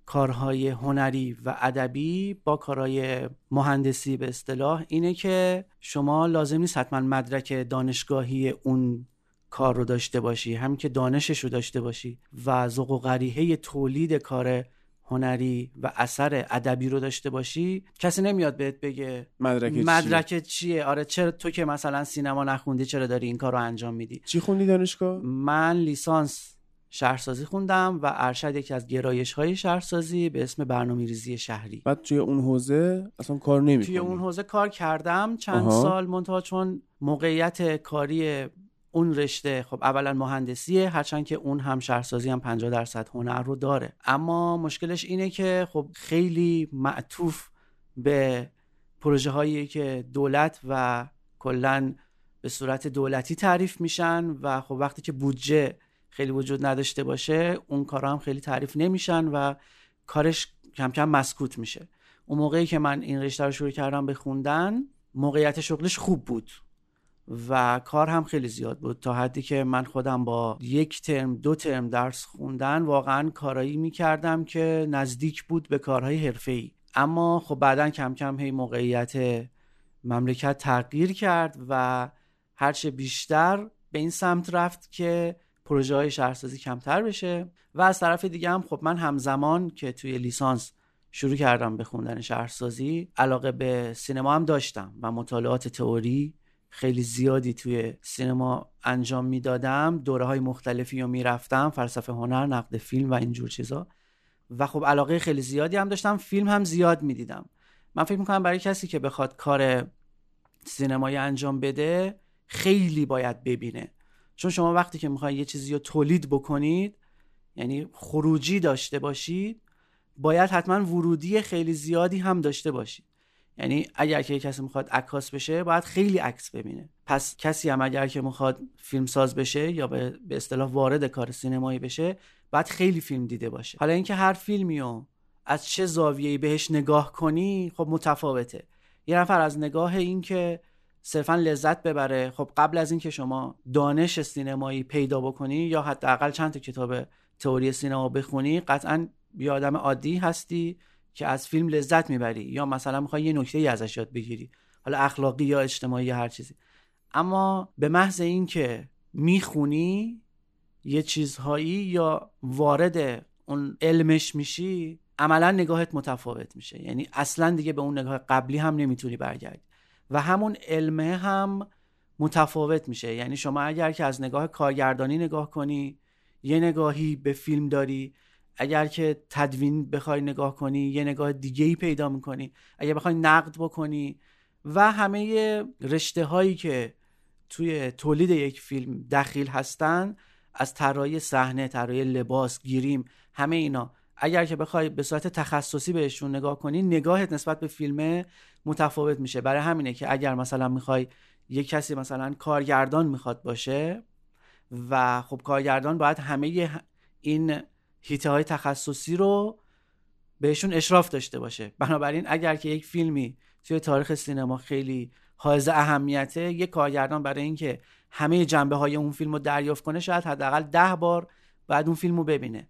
کارهای هنری و ادبی با کارهای مهندسی به اصطلاح اینه که شما لازم نیست حتما مدرک دانشگاهی اون کار رو داشته باشی همین که دانشش رو داشته باشی و ذوق و غریحه تولید کار هنری و اثر ادبی رو داشته باشی. کسی نمیاد بهت بگه مدرک چیه؟ مدرک چیه؟ آره چرا تو که مثلا سینما نخوندی چرا داری این کار رو انجام میدی؟ چی خوندی دانشگاه؟ من لیسانس شهرسازی خوندم و ارشد یکی از گرایش های شهرسازی به اسم برنامه ریزی شهری. بعد توی اون حوزه اصلا کار نمی‌کنی. توی اون حوزه کار کردم چند آها. سال منتها چون موقعیت کاری اون رشته خب اولا مهندسیه هرچند که اون هم شهرسازی هم 50 درصد هنر رو داره. اما مشکلش اینه که خب خیلی معطوف به پروژه هایی که دولت و کلا به صورت دولتی تعریف میشن و خب وقتی که بودجه خیلی وجود نداشته باشه اون کارا هم خیلی تعریف نمیشن و کارش کم کم مسکوت میشه. اون موقعی که من این رشته رو شروع کردم به خوندن موقعیت شغلش خوب بود و کار هم خیلی زیاد بود. تا حدی که من خودم با یک ترم دو ترم درس خوندن واقعا کارایی می‌کردم که نزدیک بود به کارهای حرفه‌ای. اما خب بعدا کم کم هی موقعیت مملکت تغییر کرد و هرچه بیشتر به این سمت رفت که پروژه های شهرسازی کمتر بشه. و از طرف دیگه هم خب من همزمان که توی لیسانس شروع کردم به خوندن شهرسازی علاقه به سینما هم داشتم و مطالعات تئوری خیلی زیادی توی سینما انجام می‌دادم. دوره های مختلفی رو می‌رفتم فلسفه هنر نقد فیلم و اینجور چیزا. و خب علاقه خیلی زیادی هم داشتم فیلم هم زیاد می‌دیدم. من فکر می‌کنم برای کسی که بخواد کار سینمایی انجام بده خیلی باید ببینه. چون شما وقتی که می‌خواید یه چیزی رو تولید بکنید یعنی خروجی داشته باشید باید حتما ورودی خیلی زیادی هم داشته باشید. یعنی اگر که کسی می‌خواد عکاس بشه باید خیلی عکس ببینه. پس کسی هم اگر که می‌خواد فیلمساز بشه یا به اصطلاح وارد کار سینمایی بشه باید خیلی فیلم دیده باشه. حالا اینکه هر فیلمی رو از چه زاویه‌ای بهش نگاه کنی خب متفاوته. یه نفر از نگاه این که صرفا لذت ببره. خب قبل از اینکه شما دانش سینمایی پیدا بکنی یا حداقل چند تا کتاب تئوری سینما بخونی قطعا یه آدم عادی هستی که از فیلم لذت می‌بری یا مثلا می‌خوای یه نکته ای ازش یاد بگیری حالا اخلاقی یا اجتماعی یا هر چیزی. اما به محض اینکه می‌خونی یه چیزهایی یا وارد اون علمش میشی عملا نگاهت متفاوت میشه. یعنی اصلا دیگه به اون نگاه قبلی هم نمی‌تونی برگردی. و همون علمه هم متفاوت میشه. یعنی شما اگر که از نگاه کارگردانی نگاه کنی یه نگاهی به فیلم داری. اگر که تدوین بخوای نگاه کنی یه نگاه دیگه ای پیدا می‌کنی. اگر بخوای نقد بکنی و همه رشته هایی که توی تولید یک فیلم دخیل هستن از طراحی صحنه طراحی لباس گیریم همه اینا. اگر که بخوای به صورت تخصصی بهشون نگاه کنی نگاهت نسبت به فیلم متفاوت میشه. برای همینه که اگر مثلا می‌خوای یک کسی مثلا کارگردان می‌خواد باشه و خب کارگردان باید همه این هیته های تخصصی رو بهشون اشراف داشته باشه. بنابراین اگر که یک فیلمی توی تاریخ سینما خیلی حائز اهمیته یک کارگردان برای اینکه همه جنبه های اون فیلم رو دریافت کنه شاید حداقل ده بار بعد اون فیلم رو ببینه.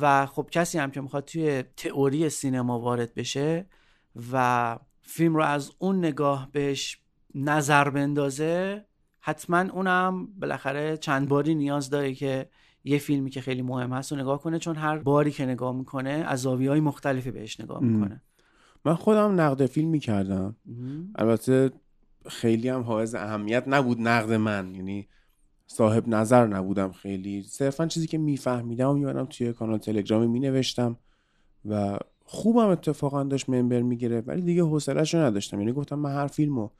و خب کسی هم که می‌خواد توی تئوری سینما وارد بشه و فیلم رو از اون نگاه بهش نظر بندازه حتما اونم بالاخره چند باری نیاز داره که یه فیلمی که خیلی مهم هست رو نگاه کنه چون هر باری که نگاه می‌کنه از زاویه های مختلفی بهش نگاه می‌کنه. من خودم نقد فیلم می‌کردم البته خیلی هم حائز اهمیت نبود نقد من. یعنی صاحب نظر نبودم خیلی. صرفا چیزی که میفهمیدم و می‌برم توی کانال تلگرامی مینوشتم و خوبم اتفاقا داشت ممبر می‌گیره ولی دیگه حوصله‌شو نداشتم. یعنی گفتم من هر فیلمو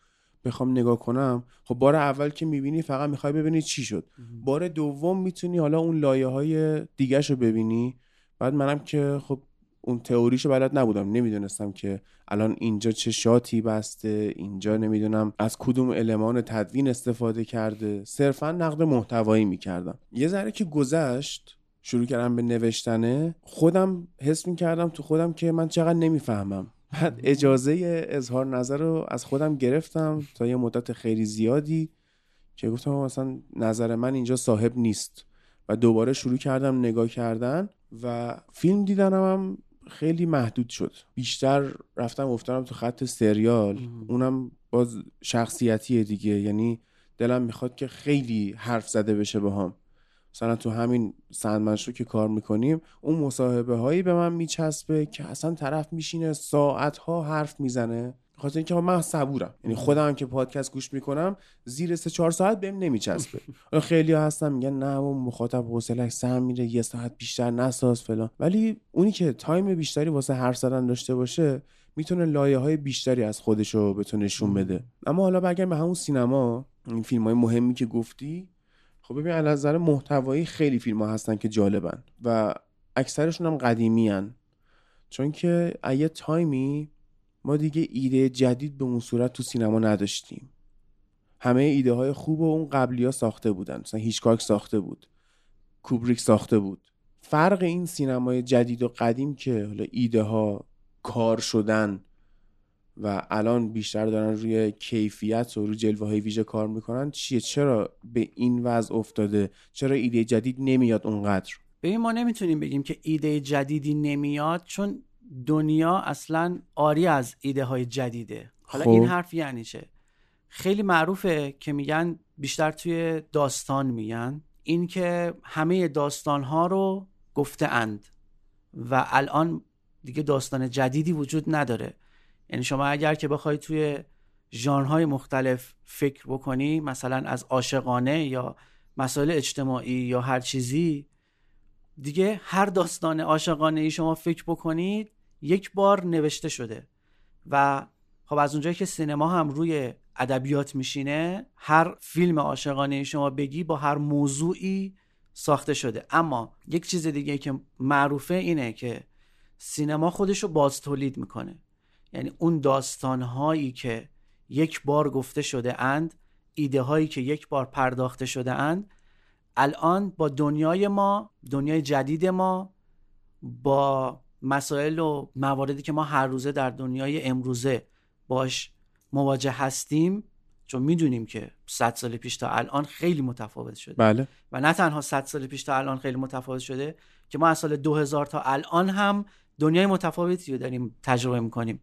بخوام نگاه کنم خب بار اول که می‌بینی فقط می‌خوای ببینی چی شد. بار دوم می‌تونی حالا اون لایه های دیگه رو ببینی. بعد منم که خب اون تئوریشو بلد نبودم. نمی‌دونستم که الان اینجا چه شاتی بسته اینجا نمی‌دونم از کدوم المان تدوین استفاده کرده. صرفا نقد محتوایی می‌کردم. یه ذره که گذشت شروع کردم به نوشتنه خودم حس می‌کردم تو خودم که من چقدر نمی‌فهمم. بعد اجازه اظهار نظر رو از خودم گرفتم تا یه مدت خیلی زیادی که گفتم مثلا نظر من اینجا صاحب نیست. و دوباره شروع کردم نگاه کردن و فیلم دیدنم هم خیلی محدود شد. بیشتر رفتم افتادم تو خط سریال. اونم باز شخصیتی دیگه. یعنی دلم می‌خواد که خیلی حرف زده بشه با هم مثلا تو همین سندمنشو که کار می‌کنیم اون مصاحبه هایی به من میچسبه که اصلا طرف میشینه ساعت ها حرف می‌زنه. خاطر اینکه من صبورم. یعنی خودم که پادکست گوش می‌کنم زیر سه چهار ساعت بهم نمیچسبه. خیلی ها هستن میگن نه اون مخاطب حوصلش سم میره یه ساعت بیشتر نساز فلان. ولی اونی که تایم بیشتری واسه حرف زدن داشته باشه می‌تونه لایه های بیشتری از خودشو بتونه نشون بده. اما حالا بگم به همون سینما این فیلم های مهمی که گفتی. خب ببین از نظر محتوایی خیلی فیلم ها هستن که جالبن و اکثرشون هم قدیمی هن. چون که یه تایمی ما دیگه ایده جدید به اون صورت تو سینما نداشتیم. همه ایده های خوب و اون قبلی ها ساخته بودن. مثلا هیچکاک ساخته بود. کوبریک ساخته بود. فرق این سینمای جدید و قدیم که حالا ایده ها کار شدن و الان بیشتر دارن روی کیفیت و روی جلوه های ویژه کار می‌کنن چیه؟ چرا به این وضع افتاده؟ چرا ایده جدید نمیاد اونقدر؟ ببین ما نمی‌تونیم بگیم که ایده جدیدی نمیاد چون دنیا اصلا آری از ایده های جدیده. حالا خب. این حرف یعنی چه؟ خیلی معروفه که میگن بیشتر توی داستان میگن. اینکه همه داستان ها رو گفته اند و الان دیگه داستان جدیدی وجود نداره. یعنی شما اگر که بخوای توی ژانرهای مختلف فکر بکنی مثلا از عاشقانه یا مسائل اجتماعی یا هر چیزی دیگه هر داستان عاشقانه ای شما فکر بکنید یک بار نوشته شده. و خب از اونجایی که سینما هم روی ادبیات میشینه هر فیلم عاشقانه شما بگی با هر موضوعی ساخته شده. اما یک چیز دیگه که معروفه اینه که سینما خودش رو باز تولید می‌کنه. یعنی اون داستان هایی که یک بار گفته شده اند ایده هایی که یک بار پرداخته شده اند الان با دنیای ما دنیای جدید ما با مسائل و مواردی که ما هر روزه در دنیای امروزه باش مواجه هستیم چون می‌دونیم که 100 سال پیش تا الان خیلی متفاوت شده. بله. و نه تنها 100 سال پیش تا الان خیلی متفاوت شده که ما از سال 2000 تا الان هم دنیای متفاوتی رو داریم تجربه می‌کنیم.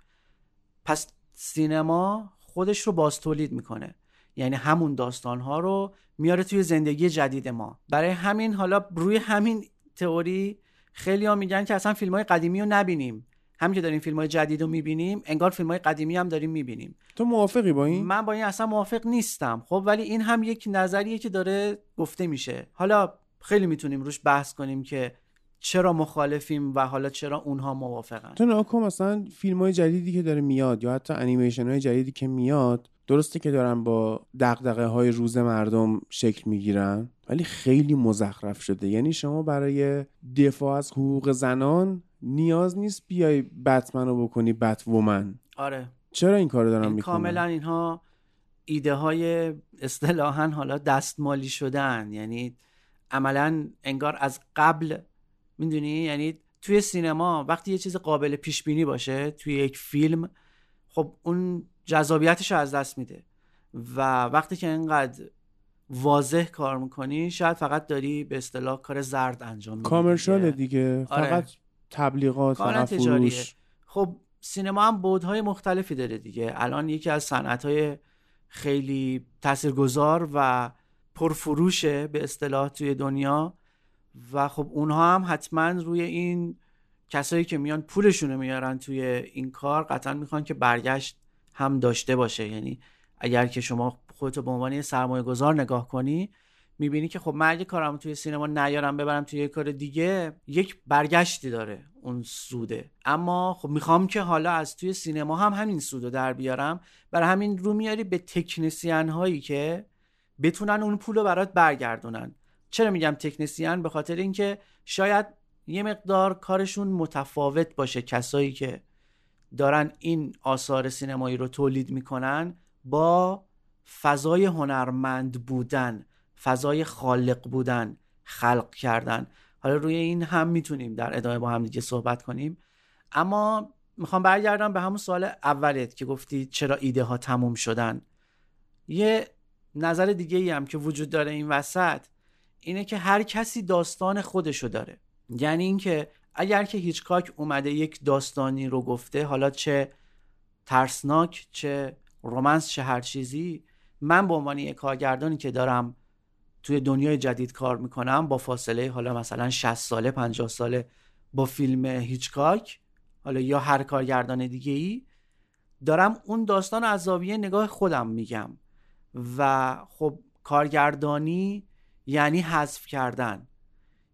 پس سینما خودش رو باز تولید می‌کنه. یعنی همون داستان ها رو میاره توی زندگی جدید ما. برای همین حالا روی همین تئوری خیلی ها میگن که اصلا فیلم های قدیمی رو نبینیم. همین که داریم فیلم های جدید رو می‌بینیم انگار فیلم های قدیمی هم داریم می‌بینیم. تو موافقی با این؟ من با این اصلا موافق نیستم. خب ولی این هم یک نظریه که داره گفته میشه. حالا خیلی می‌تونیم روش بحث کنیم که چرا مخالفیم و حالا چرا اونها موافقن. تو نگاه کن مثلا فیلم های جدیدی که داره میاد یا حتی انیمیشن های جدیدی که میاد درسته که دارن با دقدقه های روز مردم شکل می‌گیرن ولی خیلی مزخرف شده. یعنی شما برای دفاع از حقوق زنان نیاز نیست بیای بتمن رو بکنی بت وومن آره. چرا این کارو دارن این می‌کنن؟ کاملا اینها ایده های اصطلاحا حالا دستمالی شدن یعنی عملا انگار از قبل می‌دونی؟ یعنی توی سینما وقتی یه چیز قابل پیش بینی باشه توی یک فیلم خب اون جذابیتش از دست میده. و وقتی که اینقدر واضح کار می‌کنی شاید فقط داری به اصطلاح کار زرد انجام میدی کامرشال دیگه. آره. فقط تبلیغات فقط تجاریه. فروش خب سینما هم بودهای مختلفی داره دیگه. الان یکی از صنعت‌های خیلی تاثیرگذار و پرفروشه به اصطلاح توی دنیا. و خب اونها هم حتما روی این کسایی که میان پولشون رو میارن توی این کار قطعا می‌خوان که برگشت هم داشته باشه. یعنی اگر که شما خودتو به عنوان یه سرمایه گذار نگاه کنی می‌بینی که خب من اگه کارم توی سینما نیارم ببرم توی یه کار دیگه یک برگشتی داره اون سوده. اما خب می‌خوام که حالا از توی سینما هم همین سودو در بیارم. برای همین رو میاری به تکنسین هایی که بتونن اون پول رو برات برگردونن. چرا میگم تکنسین به خاطر اینکه شاید یه مقدار کارشون متفاوت باشه. کسایی که دارن این آثار سینمایی رو تولید می‌کنن با فضای هنرمند بودن فضای خالق بودن خلق کردن. حالا روی این هم می‌تونیم در ادامه با هم دیگه صحبت کنیم. اما می‌خوام برگردم به همون سوال اولت که گفتی چرا ایده ها تموم شدن. یه نظر دیگه ای هم که وجود داره این وسط اینه که هر کسی داستان خودشو داره. یعنی اینکه اگر که هیچکاک اومده یک داستانی رو گفته حالا چه ترسناک چه رومنس چه هر چیزی من به عنوان یک کارگردانی که دارم توی دنیای جدید کار می‌کنم با فاصله حالا مثلا 60 ساله 50 ساله با فیلم هیچکاک حالا یا هر کارگردان دیگه ای دارم اون داستان از زاویه نگاه خودم میگم. و خب کارگردانی یعنی حذف کردن.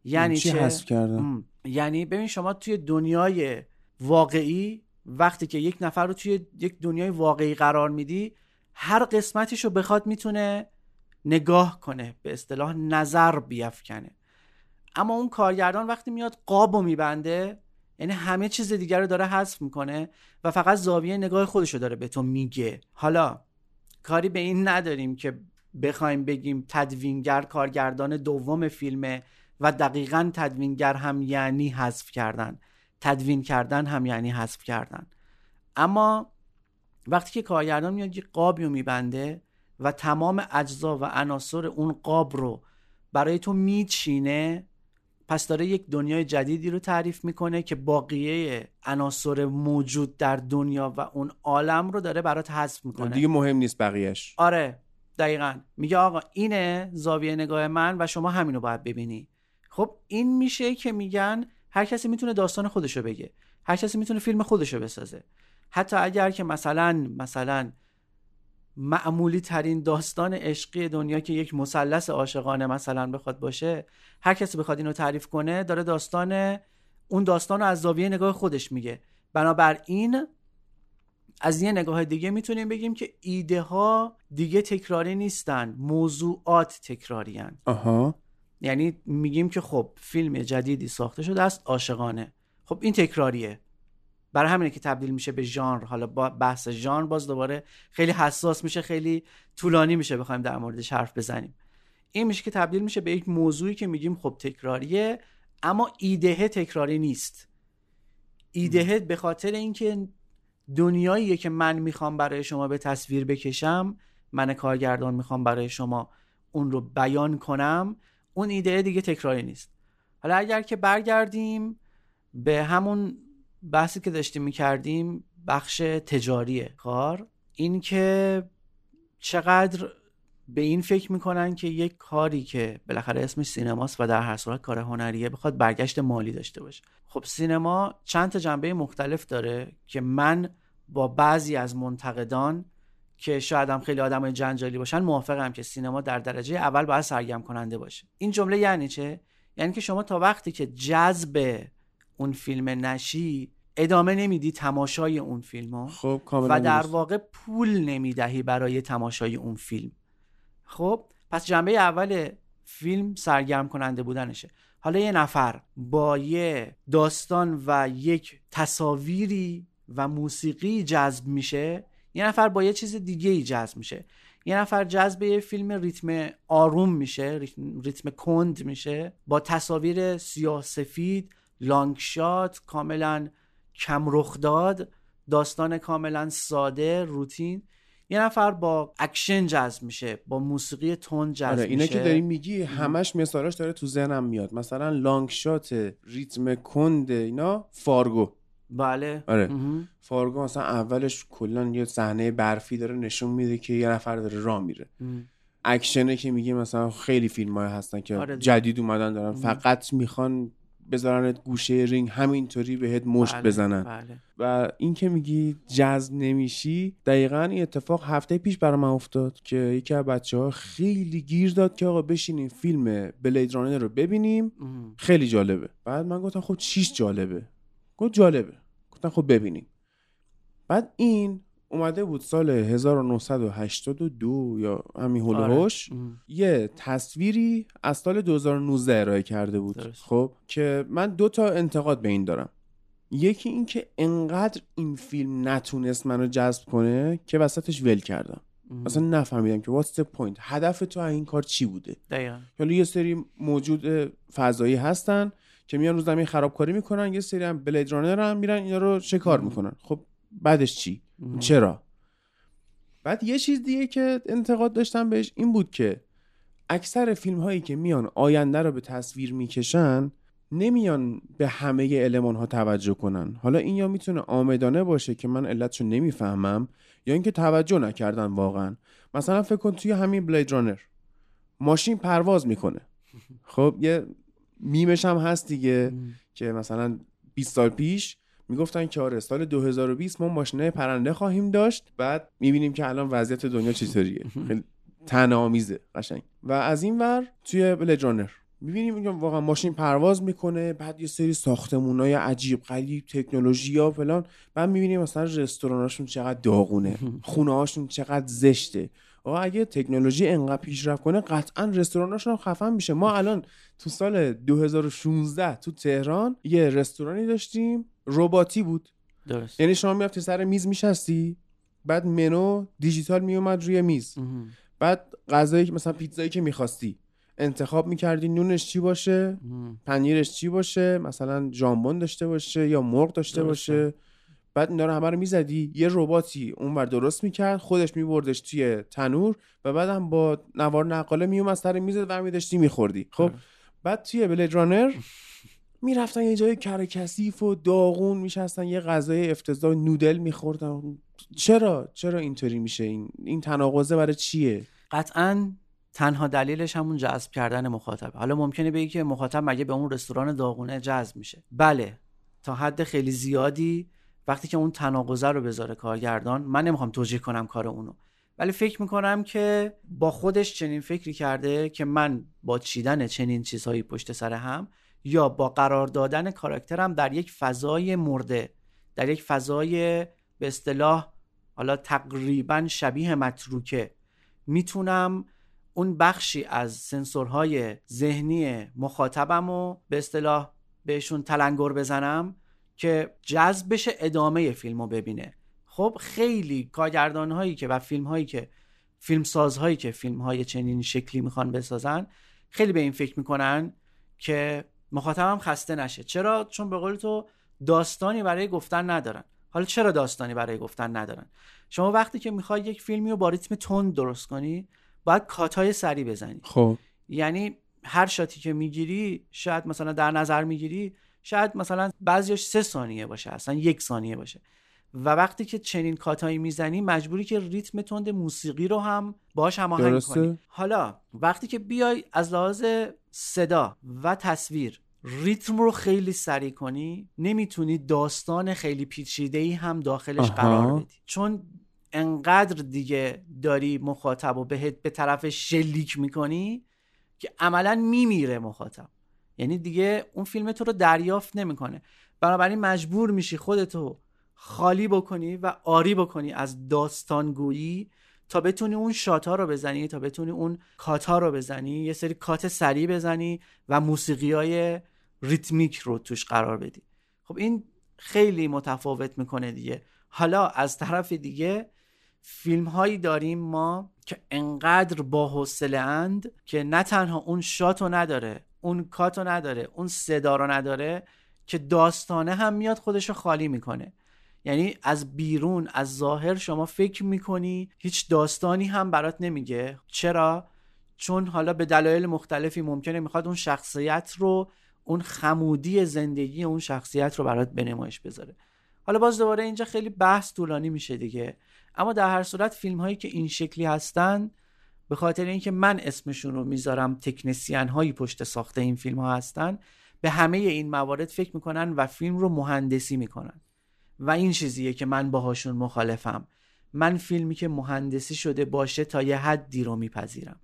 یعنی چی چه؟ حذف کردن؟ یعنی ببین شما توی دنیای واقعی وقتی که یک نفر رو توی یک دنیای واقعی قرار میدی هر قسمتش رو بخواد می‌تونه نگاه کنه به اصطلاح نظر بیافکنه. اما اون کارگردان وقتی میاد قاب رو میبنده یعنی همه چیز دیگر رو داره حذف می‌کنه و فقط زاویه نگاه خودش رو داره به تو میگه. حالا کاری به این نداریم که بخوایم بگیم تدوینگر کارگردان دوم فیلمه و دقیقا تدوینگر هم یعنی حذف کردن. تدوین کردن هم یعنی حذف کردن. اما وقتی که کارگردان میاد یه قابی رو میبنده و تمام اجزا و عناصر اون قاب رو برای تو میچینه پس داره یک دنیای جدیدی رو تعریف می‌کنه که باقیه عناصر موجود در دنیا و اون عالم رو داره برات حذف می‌کنه. دیگه مهم نیست بقیهش آره دقیقا. میگه آقا اینه زاویه نگاه من و شما همینو باید ببینی. خب این میشه که میگن هر کسی می‌تونه داستان خودشو بگه. هر کسی می‌تونه فیلم خودشو بسازه. حتی اگر که مثلا مثلا معمولی ترین داستان عشقی دنیا که یک مثلث عاشقانه مثلا بخواد باشه هر کسی بخواد اینو تعریف کنه داره داستان اون داستان رو از زاویه نگاه خودش میگه. بنابراین از یه نگاه دیگه می‌تونیم بگیم که ایده ها دیگه تکراری نیستن موضوعات تکراری هن. آها. یعنی میگیم که خب فیلم جدیدی ساخته شده است عاشقانه. خب این تکراریه. برای همینه که تبدیل میشه به ژانر. حالا با بحث ژانر باز دوباره خیلی حساس میشه خیلی طولانی میشه بخوایم در موردش حرف بزنیم. این میشه که تبدیل میشه به یک موضوعی که میگیم خب تکراریه اما ایدهه تکراری نیست. ایدهه به خاطر اینکه دنیاییه که من می‌خوام برای شما به تصویر بکشم من کارگردان می‌خوام برای شما اون رو بیان کنم اون ایده دیگه تکراری نیست. حالا اگر که برگردیم به همون بحثی که داشتیم می‌کردیم بخش تجاری کار این که چقدر به این فکر می‌کنن که یک کاری که بالاخره اسمش سینماست و در هر صورت کار هنریه بخواد برگشت مالی داشته باشه. خب سینما چند تا جنبه مختلف داره که من با بعضی از منتقدان که شاید هم خیلی آدمای جنجالی باشن موافقم که سینما در درجه اول باید سرگرم کننده باشه. این جمله یعنی چه؟ یعنی که شما تا وقتی که جذب اون فیلم نشی ادامه نمیدی تماشای اون فیلم خب و در. واقع پول نمی‌دهی برای تماشای اون فیلم. خب پس جنبه اول فیلم سرگرم کننده بودنشه. حالا یه نفر با یه داستان و یک تصاویری و موسیقی جذب میشه یه نفر با یه چیز دیگه ای جذب میشه. یه نفر جذب یه فیلم ریتم آروم میشه ریتم, ریتم کند میشه. با تصاویر سیاه سفید long shot کاملا کم رخ داد داستان کاملا ساده روتین. یه نفر با اکشن جذب میشه با موسیقی تند جذب آره اینا میشه. که داری میگی همش مثالاش داره تو ذهنم میاد. مثلا long shot ریتم کند اینا فارگو. بله آره. فارگو مثلا اولش کلا یه صحنه برفی داره نشون میده که یه نفر داره راه میره. اکشنه که میگه مثلا خیلی فیلم های هستن که آره. جدید اومدن دارن فقط می‌خوان بذارنت گوشه رینگ همینطوری بهت مشت بله، بزنن بله. و این که میگی جذب نمیشی دقیقا این اتفاق هفته پیش برای من افتاد که یکی از بچه ها خیلی گیر داد که آقا بشینیم فیلم بلید رانر رو ببینیم. خیلی جالبه بعد من گفتم خب چیش جالبه گفت جالبه گفتم خب ببینیم بعد این اومده بود سال 1982 یا همین آره. هلوهوش مهم. یه تصویری از سال 2019 ارائه کرده بود درست. خب که من دو تا انتقاد به این دارم یکی این که انقدر این فیلم نتونست منو جذب کنه که وسطش ول کردم مهم. اصلا نفهمیدم که what's the point هدف تو این کار چی بوده دقیقا حالا یه سری موجود فضایی هستن که میان رو زمین خرابکاری می‌کنن یه سری هم بلید رانر هم میرن اینا رو شکار می‌کنن. خب بعدش چی؟ مهم. چرا؟ بعد یه چیز دیگه که انتقاد داشتم بهش این بود که اکثر فیلم هایی که میان آینده رو به تصویر می‌کشن نمیان به همه المان ها توجه کنن. حالا این یا می‌تونه آمدانه باشه که من علتشو نمی‌فهمم یا اینکه توجه نکردن واقعا. مثلا فکر کن توی همین بلید رانر ماشین پرواز می‌کنه. خب یه میمش هم هست دیگه که مثلا 20 سال پیش می‌گفتن که آره سال 2020 ما ماشینه پرنده خواهیم داشت. بعد می‌بینیم که الان وضعیت دنیا چطوریه. خیلی طعنه آمیزه قشنگ. و از این ور توی بلید رانر می‌بینیم اینجا واقعا ماشین پرواز می‌کنه بعد یه سری ساختمون های عجیب غریب تکنولوژی ها فلان. بعد می‌بینیم مثلا رستوراناشون چقدر داغونه خونه هاشون چقدر زشته. آقا اگه تکنولوژی انقدر پیشرفت کنه قطعا رستوراناشون هم خفن میشه. ما الان تو سال 2016 تو تهران یه رستورانی داشتیم رباتی بود. درست. یعنی شما می‌رفتی سر میز میشستی بعد منو دیجیتال میومد روی میز. مهم. بعد غذایی مثلا پیتزایی که می‌خواستی انتخاب می‌کردی نونش چی باشه پنیرش چی باشه مثلا ژامبون داشته باشه یا مرغ داشته درسته. باشه. بعد اینا رو همه رو می‌زدی یه رباتی اونور درست می‌کرد خودش میبردش توی تنور و بعدم با نوار نقاله میومد سر می‌زد و میداشتی میخوردی. خب آره. بعد توی بلید رانر می‌رفتن یه جای کر کثیف و داغون میشستن یه غذای افتضاح نودل میخوردن. چرا؟ چرا اینطوری میشه؟ این این تناقضه برای چیه؟ قطعا تنها دلیلش همون جذب کردن مخاطبه حالا ممکنه بگی که مخاطب مگه به اون رستوران داغونه جذب میشه. بله تا حد خیلی زیادی وقتی که اون تناقضه رو بذاره کارگردان من نمی‌خوام توجیه کنم کار اونو. ولی فکر می‌کنم که با خودش چنین فکری کرده که من با چیدن چنین چیزهایی پشت سر هم یا با قرار دادن کاراکترم در یک فضای مرده در یک فضای به اصطلاح حالا تقریبا شبیه متروکه می‌تونم اون بخشی از سنسورهای ذهنی مخاطبم رو به اصطلاح بهشون تلنگر بزنم که جذب بشه ادامه فیلم رو ببینه. خب خیلی کارگردان هایی که و فیلم هایی که فیلم سازهایی که فیلم های چنین شکلی می‌خوان بسازن خیلی به این فکر می‌کنن که مخاطبم خسته نشه. چرا؟ چون به قول تو داستانی برای گفتن ندارن. حالا چرا داستانی برای گفتن ندارن؟ شما وقتی که می‌خوای یک فیلمی رو با ریتم تند درست کنی باید کاتای سری بزنی. خب. یعنی هر شاتی که می‌گیری شاید مثلا در نظر می‌گیری شاید مثلا بعضیش سه ثانیه باشه اصلا یک ثانیه باشه و وقتی که چنین کاتایی می‌زنی مجبوری که ریتم تند موسیقی رو هم باش هماهنگ. کنی حالا وقتی که بیای از لحاظ صدا و تصویر ریتم رو خیلی سریع کنی نمی‌تونی داستان خیلی پیچیده ای هم داخلش آها. قرار بدی چون انقدر دیگه داری مخاطب و بهت به طرف شلیک می‌کنی که عملا میمیره مخاطب یعنی دیگه اون فیلم تو رو دریافت نمی‌کنه. بنابراین مجبور میشی خودتو خالی بکنی و آری بکنی از داستانگویی تا بتونی اون شاتا رو بزنی تا بتونی اون کاتا رو بزنی. یه سری کات سریع بزنی و موسیقی های ریتمیک رو توش قرار بدی. خب این خیلی متفاوت می‌کنه دیگه. حالا از طرف دیگه فیلم هایی داریم ما که انقدر با حوصله اند که نه تنها اون شاتو نداره اون کاتو نداره اون صدا رو نداره که داستانه هم میاد خودشو خالی می‌کنه. یعنی از بیرون از ظاهر شما فکر می‌کنی هیچ داستانی هم برات نمیگه. چرا؟ چون حالا به دلایل مختلفی ممکنه می‌خواد اون شخصیت رو اون خمودی زندگی اون شخصیت رو برات به نمایش بذاره. حالا باز دوباره اینجا خیلی بحث طولانی میشه دیگه. اما در هر صورت فیلم هایی که این شکلی هستن به خاطر اینکه من اسمشون رو می‌ذارم تکنسیان هایی پشت ساخته این فیلم ها هستن به همه این موارد فکر می‌کنن و فیلم رو مهندسی می‌کنن. و این چیزیه که من باهاشون مخالفم. من فیلمی که مهندسی شده باشه تا یه حدی رو میپذیرم.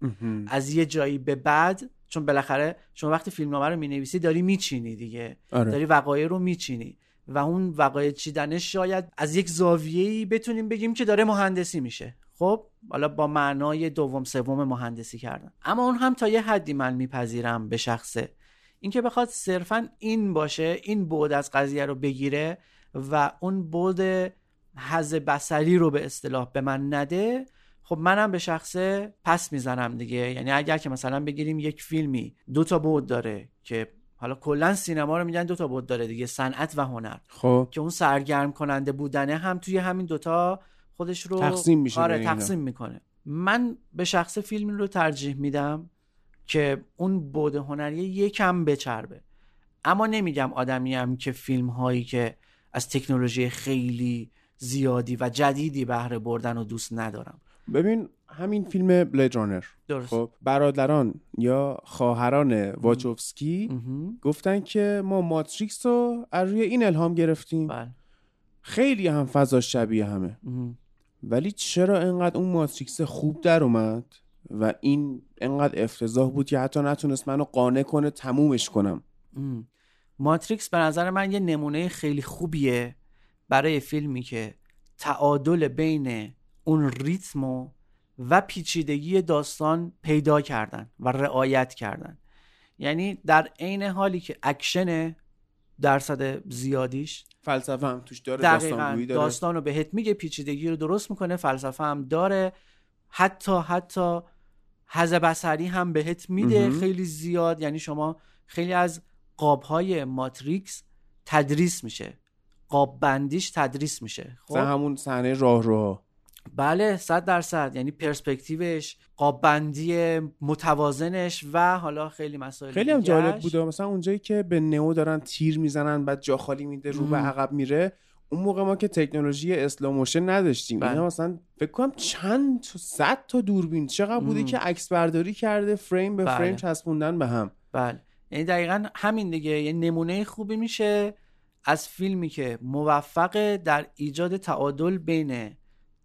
از یه جایی به بعد چون بالاخره شما وقتی فیلمنامه رو می‌نویسی داری میچینی دیگه. آره. داری وقایع رو میچینی. و اون وقایع چیدنش شاید از یک زاویه‌ای بتونیم بگیم که داره مهندسی میشه. خب؟ حالا با معنای دوم سوم مهندسی کردن اما اون هم تا یه حدی من میپذیرم به شخصه اینکه بخواد صرفا این باشه این بود از قضیه رو بگیره و اون بود حز بسری رو به اصطلاح به من نده خب منم به شخصه پس می‌زنم دیگه. یعنی اگر که مثلا بگیریم یک فیلمی دو تا بود داره که حالا کلا سینما رو میگن دو تا بود داره دیگه صنعت و هنر. خب. که اون سرگرم کننده بودنه هم توی همین دوتا خودش رو تقسیم میشه آره. تقسیم می‌کنه. من به شخص فیلم رو ترجیح میدم که اون بود هنری یکم بچربه. اما نمیگم آدمیم که فیلم هایی که از تکنولوژی خیلی زیادی و جدیدی بهره بردن و دوست ندارم. ببین همین فیلم بلید رانر درست. خب برادران یا خواهران واچوفسکی. گفتن که ما ماتریکس رو از روی این الهام گرفتیم. بله. خیلی هم فضا شبیه همه. ولی چرا انقدر اون ماتریکس خوب در اومد؟ و این انقدر افتضاح بود که حتی نتونست منو قانع کنه تمومش کنم. ام. ماتریکس به نظر من یه نمونه خیلی خوبیه برای فیلمی که تعادل بین اون ریتم و, پیچیدگی داستان پیدا کردن و رعایت کردن. یعنی در عین حالی که اکشن درصد زیادیش. فلسفه هم توش داره دقیقا. داستانگویی داره. داستان رو بهت میگه پیچیدگی رو درست می‌کنه فلسفه هم داره. حتی حتی حز بسری هم بهت میده. خیلی زیاد. یعنی شما خیلی از قابهای ماتریکس تدریس میشه. قاب بندیش تدریس میشه. خب؟ همون صحنه راهروها. بله صد درصد یعنی پرسپکتیوش قاب بندی متوازنش و حالا خیلی مسائل خیلی هم. جالب بوده مثلا اونجایی که به نئو دارن تیر می‌زنن بعد جا خالی میده رو به. عقب میره اون موقع ما که تکنولوژی اسلاموشن نداشتیم بله. اینا مثلا فکر کنم چند تا صد تا دوربین چقدر بوده مم. که عکس برداری کرده فریم به بله. فریم چسبوندن به هم بله یعنی دقیقا همین دیگه یه نمونه خوبی میشه از فیلمی که موفق در ایجاد تعادل بین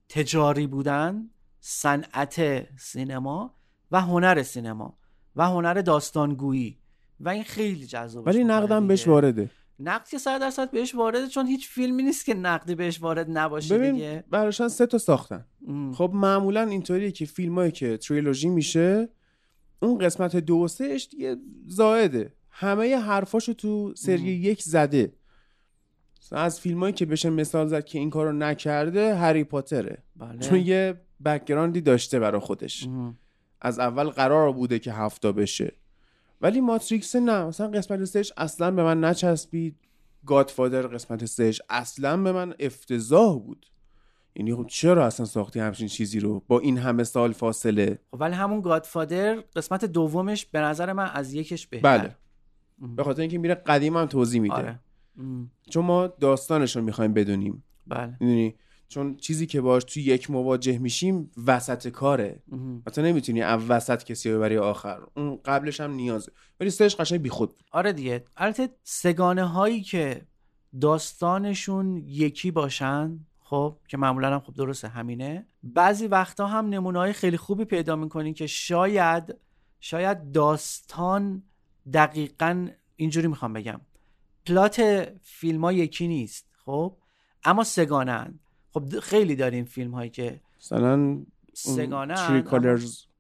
تجاری بودن صنعت سینما و هنر سینما و هنر داستانگویی. و این خیلی جذاب ولی نقدم بهش وارده. نقد که صد درصد بهش وارده چون هیچ فیلمی نیست که نقدی بهش وارد نباشه ببین دیگه. براشون سه تا ساختن. ام. خب معمولا اینطوریه که فیلمایی که تریلوژی میشه اون قسمت دو و سهش دیگه زائده. همه حرفاشو تو سری یک زده. از فیلمایی که بشه مثال زد که این کارو نکرده هری پاتره. بله. چون یه بکگراندی داشته برا خودش. ام. از اول قرار بوده که هفتا بشه. ولی ماتریکس نه. مثلا قسمت سهش اصلا به من نچسبید. گادفادر قسمت سهش اصلا به من افتضاح بود. یعنی خب چرا اصلا ساختی همچین چیزی رو؟ با این همه سال فاصله. خب ولی همون گادفادر قسمت دومش به نظر من از یکش بهتر. بله. به خاطر اینکه میره قدیم هم توضیح میده. آره. چون ما داستانش رو می‌خوایم بدونیم. بله. می‌دونی؟ چون چیزی که باش توی یک مواجه میشیم وسط کاره. تو نمی‌تونی از وسط کسی ببری آخر. اون قبلش هم نیازه. ولی سهش قشنگ بیخود آره دیگه. البته سگانه هایی که داستانشون یکی باشن خب که معمولا هم خب درسته همینه. بعضی وقتا هم نمونه های خیلی خوبی پیدا می‌کنین که شاید شاید داستان دقیقا اینجوری می‌خوام بگم. پلات فیلم ها یکی نیست خب؟ اما سگانه هن. خب خیلی داریم فیلم هایی که مثلا سگانه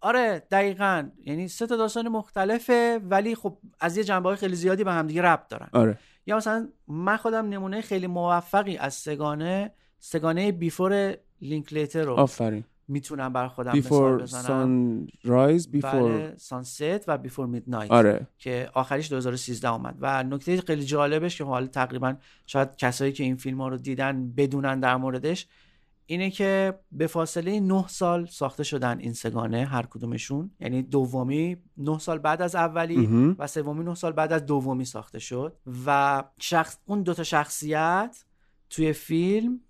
آره دقیقا. یعنی سه تا داستان مختلفه ولی خب از یه جنبه های خیلی زیادی به همدیگه ربط دارن. آره. یا مثلا من خودم نمونه خیلی موفقی از سگانه سگانه بیفور لینکلیتر رو. آفرین. می‌تونم بر خودم مثال بیفور بزنم. سان رایز بیفور سانست و بیفور میدنایت آره. که آخریش 2013 اومد. و نکته خیلی جالبش که حالا تقریبا شاید کسایی که این فیلم ها رو دیدن بدونن در موردش اینه که به فاصله 9 سال ساخته شدن این سگانه هر کدومشون. یعنی دومی 9 سال بعد از اولی. و سومی 9 سال بعد از دومی ساخته شد. و شخص اون دوتا شخصیت توی فیلم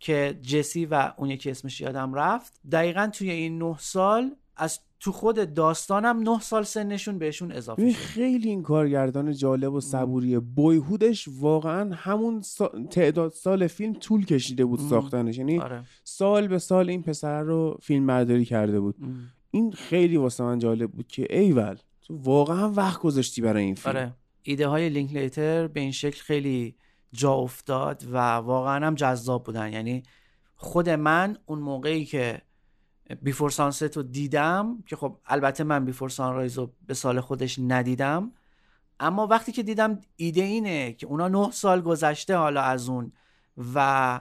که جسی و اون یکی اسمش یادم رفت. دقیقا توی این 9 سال از تو خود داستانم 9 سال سنشون بهشون اضافه شد خیلی این کارگردان جالب و صبوریه بویهودش واقعا همون سا- تعداد سال فیلم طول کشیده بود. ساختنش. یعنی آره. سال به سال این پسر رو فیلم برداری کرده بود. ام. این خیلی واسه من جالب بود که ایول تو واقعا وقت گذاشتی برای این فیلم. آره. ایده های لینکلیتر به این شکل خیلی جا افتاد و واقعا هم جذاب بودن. یعنی خود من اون موقعی که بیفور سانست رو دیدم که خب البته من بیفور سانرایز رو به سال خودش ندیدم اما وقتی که دیدم ایده اینه که اونا نه سال گذشته حالا از اون و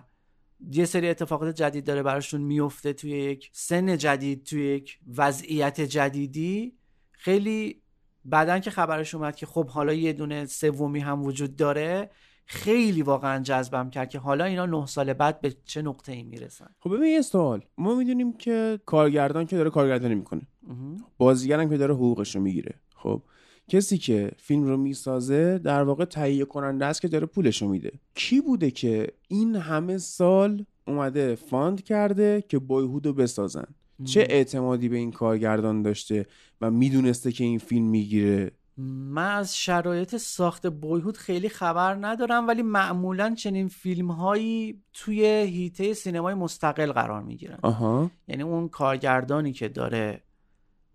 یه سری اتفاقات جدید داره براشون میفته توی یک سن جدید توی یک وضعیت جدیدی خیلی بعدن که خبرش اومد که خب حالا یه دونه سومی هم وجود داره خیلی واقعا جذبم کرد که حالا اینا نه سال بعد به چه نقطه ای می‌رسن. خب ببین یه سوال. ما می‌دونیم که کارگردان که داره کارگردانی می‌کنه. بازیگرم که داره حقوقش رو می‌گیره. خب کسی که فیلم رو می‌سازه در واقع تهیه کننده است که داره پولش رو میده. کی بوده که این همه سال اومده fund کرده که Boyhood رو بسازن؟ چه اعتمادی به این کارگردان داشته و می‌دونسته که این فیلم می‌گیره؟ من از شرایط ساخت Boyhood خیلی خبر ندارم ولی معمولا چنین فیلم هایی توی حیطه سینمای مستقل قرار می‌گیرن. آها. یعنی اون کارگردانی که داره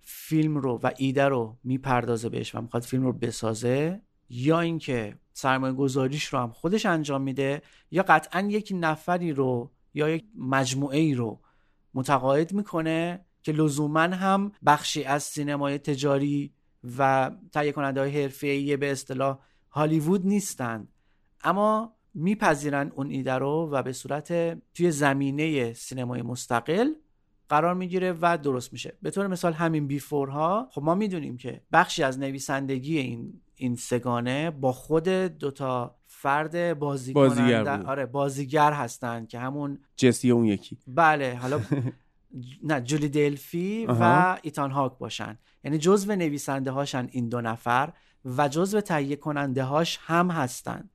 فیلم رو و ایده رو می‌پردازه بهش و می‌خواد فیلم رو بسازه یا اینکه سرمایه گذاریش رو هم خودش انجام میده یا قطعا یک نفری رو یا یک مجموعه ای رو متقاعد می‌کنه که لزوما هم بخشی از سینمای تجاری و تهیه کننده های حرفه‌ای به اصطلاح هالیوود نیستند اما میپذیرن اون ایده رو و به صورت توی زمینه سینمای مستقل قرار می‌گیره و درست میشه. به طور مثال همین بیفورها خب ما می‌دونیم که بخشی از نویسندگی این این سگانه با خود دوتا فرد بازی بازیگر. آره بازیگر هستن که همون جسی اون یکی. بله حالا نه جولی دلفی و. ایتان هاک باشن. یعنی جزو نویسنده هاشن این دو نفر و جزو تهیه کننده هاش هم هستن.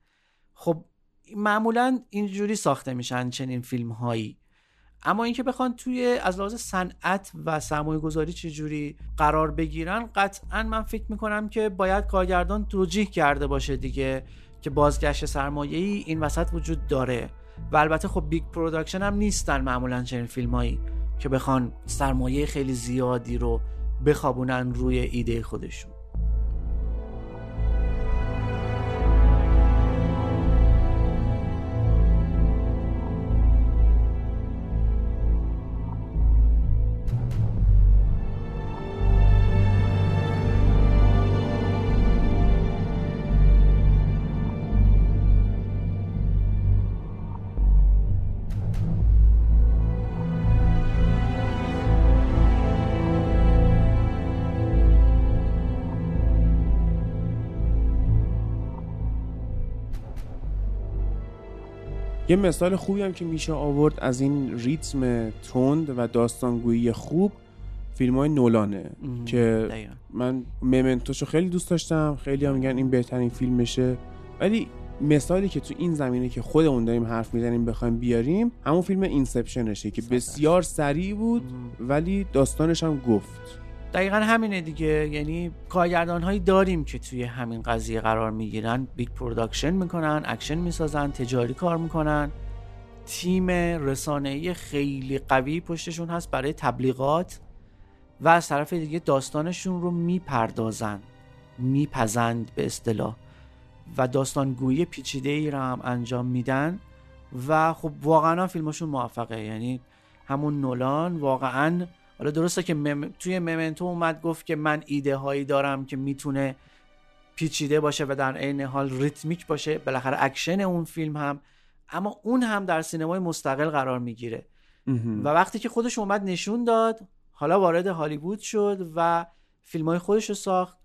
خب معمولا اینجوری ساخته میشن چنین فیلم هایی اما اینکه بخوان توی از لحاظ صنعت و سرمایه گذاری چجوری قرار بگیرن قطعا من فکر می‌کنم که باید کارگردان توجیه کرده باشه دیگه که بازگشت سرمایه ای این وسط وجود داره. و البته خب big production هم نیستن معمولا چنین فیلم هایی که بخوان سرمایه خیلی زیادی رو بخوابونن روی ایده خودشون. یه مثال خوبی هم که میشه آورد از این ریتم تند و داستانگویی خوب فیلم های نولانه مهم. که. من Memento شو خیلی دوست داشتم. خیلی هم میگن این بهترین فیلمشه. ولی مثالی که تو این زمینه که خودمون داریم حرف می‌زنیم بخوایم بیاریم همون فیلم Inception شه که بسیار سریع بود ولی داستانش هم گفت. دقیقا همینه دیگه. یعنی کارگردان هایی داریم که توی همین قضیه قرار می‌گیرن. big production می‌کنن اکشن می‌سازن تجاری کار می‌کنن. تیم رسانه‌ای خیلی قوی پشتشون هست برای تبلیغات و از طرف دیگه داستانشون رو می‌پردازن میپزند به اصطلاح. و داستانگویی پیچیده ای رو هم انجام میدن و خب واقعا فیلمشون موفقه. یعنی همون نولان واقعا حالا درسته که مم... توی Memento اومد گفت که من ایده هایی دارم که می‌تونه پیچیده باشه و در عین حال ریتمیک باشه. بالاخره اکشن اون فیلم هم اما اون هم در سینمای مستقل قرار می‌گیره. و وقتی که خودش اومد نشون داد حالا وارد هالیوود شد و فیلم های خودش رو ساخت.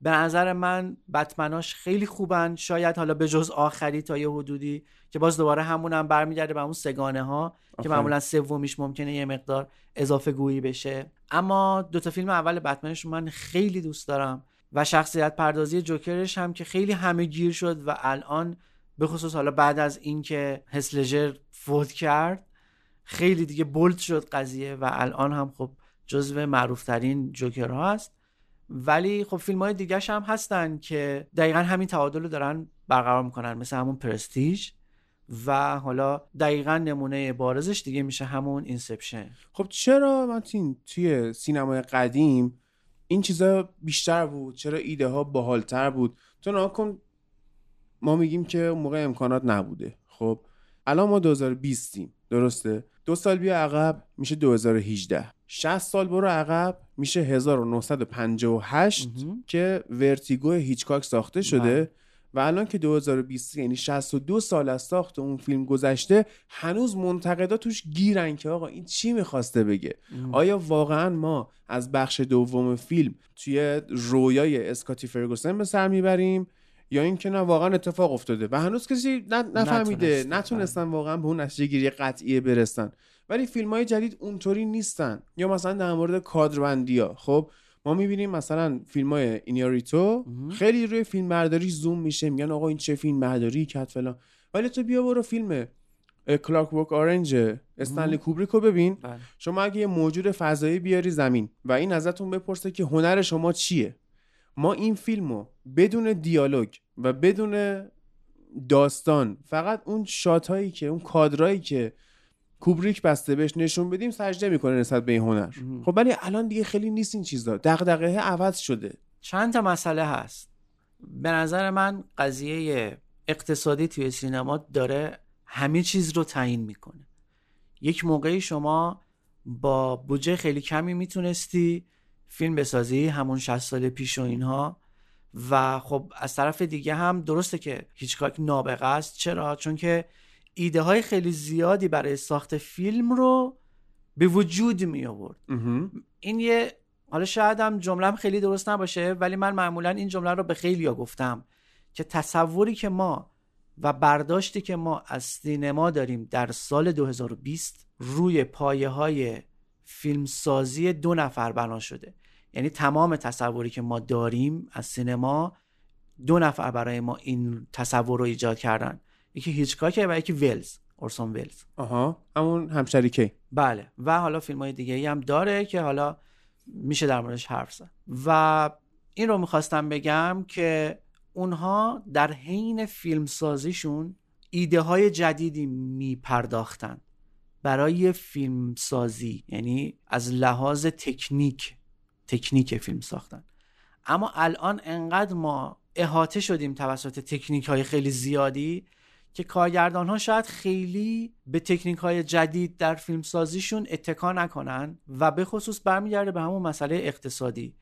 به نظر من بتمناش خیلی خوبن. شاید حالا به جز آخری تا یه حدودی که باز دوباره همون هم برمیگرده به اون سگانه ها که آفرین. معمولا سومیش ممکنه یه مقدار اضافه گویی بشه. اما دوتا فیلم اول بتمنش من خیلی دوست دارم و شخصیت پردازی جوکرش هم که خیلی همه گیر شد و الان به خصوص حالا بعد از اینکه هیث لجر فوت کرد خیلی دیگه bold شد قضیه و الان هم خب جزو معروفترین جوکرها هست. ولی خب فیلم های دیگه هم هستن که دقیقا همین تعادل رو دارن برقرار می‌کنن مثل همون Prestige و حالا دقیقا نمونه بارزش دیگه میشه همون Inception. خب چرا متین توی سینمای قدیم این چیزا بیشتر بود؟ چرا ایده ها باحالتر بود؟ تو نها کن ما میگیم که موقع امکانات نبوده. خب الان ما 2020 یم درسته؟ دو سال بیا عقب میشه 2018 60 سال برو عقب میشه 1958 که ورتیگو هیچکاک ساخته شده و الان که 2020 یعنی 62 سال از ساخت اون فیلم گذشته هنوز منتقدا توش گیرن که آقا این چی می‌خواسته بگه؟ آیا واقعا ما از بخش دوم فیلم توی رویای اسکاتی فرگوسن به سر می‌بریم یا اینکه نه واقعا اتفاق افتاده و هنوز کسی نفهمیده نتونسته. نتونستن واقعا به اون نتیجه گیری قطعیه برسن. ولی فیلم های جدید اونطوری نیستن. یا مثلا در مورد کادربندی ها خب ما می‌بینیم مثلا فیلم های اینیاریتو خیلی روی فیلم برداری زوم میشه. میگن آقا این چه فیلم برداری کرد فلان. ولی تو بیا برو فیلم کلاک ورک آرنج استنلی کوبریک رو ببین. بله. شما اگه یه موجود فضایی بیاری زمین و این ازتون بپرسه که هنر شما چیه. ما این فیلم رو بدون دیالوگ و بدون داستان فقط اون شات هایی که اون کادرایی که کوبریک بسته بهش نشون بدیم سجده می‌کنه نسبت به این هنر. خب ولی الان دیگه خیلی نیست این چیزا. دغدغه عوض شده. چند تا مسئله هست. به نظر من قضیه اقتصادی توی سینما داره همه چیز رو تعیین می‌کنه. یک موقعی شما با بودجه خیلی کمی می‌تونستی فیلم بسازی همون 60 سال پیش و اینها. و خب از طرف دیگه هم درسته که هیچکاک نابغه است. چرا؟ چون که ایده های خیلی زیادی برای ساخت فیلم رو به وجود می آورد. این یه حالا شاید هم جملم خیلی درست نباشه ولی من معمولا این جمله رو به خیلی ها گفتم که تصوری که ما و برداشتی که ما از سینما داریم در سال 2020 روی پایه های فیلمسازی دو نفر بنا شده. یعنی تمام تصوری که ما داریم از سینما دو نفر برای ما این تصور رو ایجاد کردن. یکی هیچکاکه و یکی ولز اورسون ولز. آها همون همشریکه بله و حالا فیلم های دیگه ای هم داره که حالا میشه در موردش حرف زد. و این رو می‌خواستم بگم که اونها در حین فیلم سازیشون ایده های جدیدی میپرداختن برای فیلم سازی یعنی از لحاظ تکنیک تکنیک فیلم ساختن. اما الان انقدر ما احاطه شدیم توسط تکنیک های خیلی زیادی که کارگردان ها شاید خیلی به تکنیک های جدید در فیلم سازیشون اتکا نکنن و به خصوص برمیگرده به همون مسئله اقتصادی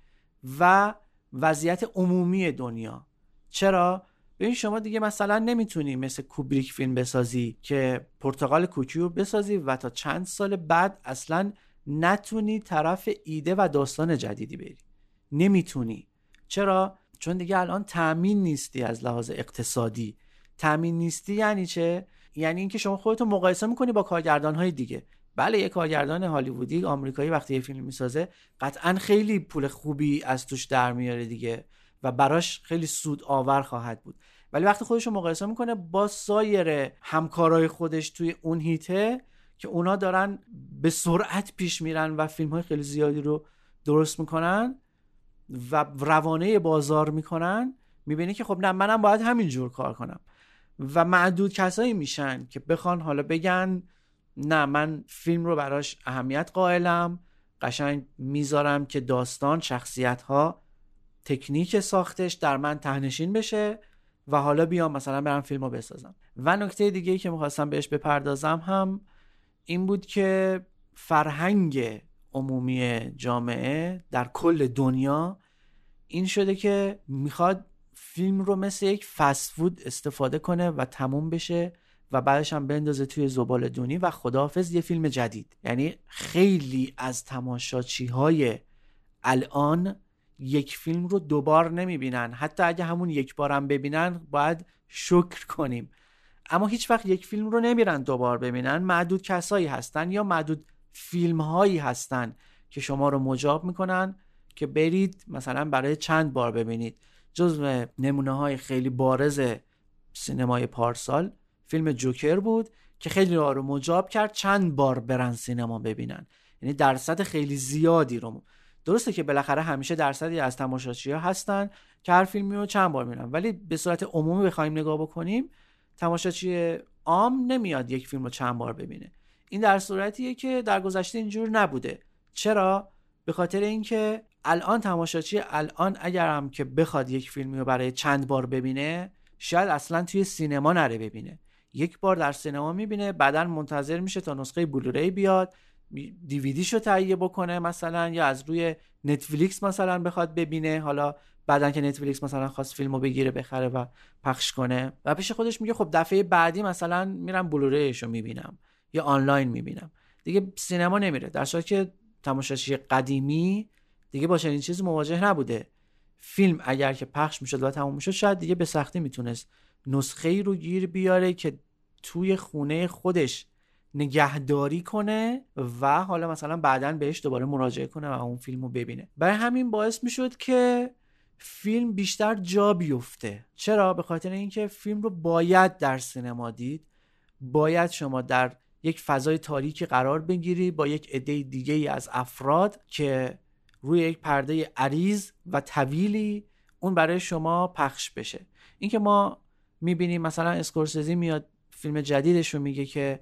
و وضعیت عمومی دنیا. چرا؟ ببین شما دیگه مثلا نمی‌تونی مثل کوبریک فیلم بسازی که پرتغال کوکی رو بسازی و تا چند سال بعد اصلا نتونی طرف ایده و داستان جدیدی بری. نمی‌تونی. چرا؟ چون دیگه الان تأمین نیستی از لحاظ اقتصادی. تأمین نیستی یعنی چه؟ یعنی اینکه شما خودتو مقایسه می‌کنی با کارگردان های دیگه. بله یه کارگردان هالیوودی آمریکایی وقتی یه فیلم می‌سازه قطعا خیلی پول خوبی از توش در میاره دیگه و براش خیلی سود آور خواهد بود. ولی وقتی خودش رو مقایسه می‌کنه با سایر همکارای خودش توی اون هیته که اونا دارن به سرعت پیش میرن و فیلم های خیلی زیادی رو درست می‌کنن و روانه بازار می‌کنن می‌بینی که خب نه منم باید همینجور کار کنم. و معدود کسایی میشن که بخوان حالا بگن نه من فیلم رو براش اهمیت قائلم قشنگ می‌ذارم که داستان شخصیت ها تکنیک ساختش در من تهنشین بشه و حالا بیام مثلا برم فیلم رو بسازم. و نکته دیگه که می‌خواستم بهش بپردازم هم این بود که فرهنگ عمومی جامعه در کل دنیا این شده که می‌خواد فیلم رو مثل یک فست فود استفاده کنه و تموم بشه و بعدش هم بندازه توی زبال دونی و خداحافظ یه فیلم جدید. یعنی خیلی از تماشاچی های الان یک فیلم رو دوبار نمی‌بینن. حتی اگه همون یک بارم ببینن باید شکر کنیم. اما هیچ وقت یک فیلم رو نمیرن دوبار ببینن. معدود کسایی هستن یا معدود فیلم هایی هستن که شما رو مجاب می‌کنن که برید مثلا برای چند بار ببینید. جزو نمونه های خیلی بارز سینمای پارسال فیلم جوکر بود که خیلی رو مجاب کرد چند بار برن سینما ببینن. یعنی درصد خیلی زیادی رو درسته که بالاخره همیشه درصدی از تماشاچی ها هستن که هر فیلمی رو چند بار میرن ولی به صورت عمومی بخوایم نگاه بکنیم تماشاچی عام نمیاد یک فیلم رو چند بار ببینه. این در صورتیه که در گذشته اینجور نبوده. چرا؟ به خاطر اینکه الان تماشاچی الان اگر هم که بخواد یک فیلمی رو برای چند بار ببینه شاید اصلا توی سینما نره ببینه. یک بار در سینما می‌بینه بعدا منتظر میشه تا نسخه بلوری بیاد دیویدیشو تهیه بکنه مثلا یا از روی نتفلیکس مثلا بخواد ببینه. حالا بعدا که نتفلیکس مثلا خواست فیلمو بگیره بخره و پخش کنه. و پیش خودش میگه خب دفعه بعدی مثلا میرم بلوریشو می‌بینم یا آنلاین می‌بینم. دیگه سینما نمیره. در صورتی که تماشاچی قدیمی دیگه با چنین چیزی مواجه نبوده. فیلم اگر که پخش می‌شد و تموم می‌شد شاید دیگه به سختی می‌تونست نسخه ای رو گیر بیاره که توی خونه خودش نگهداری کنه و حالا مثلا بعدا بهش دوباره مراجعه کنه و اون فیلم رو ببینه. برای همین باعث می‌شد که فیلم بیشتر جا بیفته. چرا؟ به خاطر اینکه فیلم رو باید در سینما دید. باید شما در یک فضای تاریکی قرار بگیری با یک عده دیگه ای از افراد که روی یک پرده عریض و طویلی اون برای شما پخش بشه. اینکه ما می‌بینیم مثلا اسکورسزی میاد فیلم جدیدش رو میگه که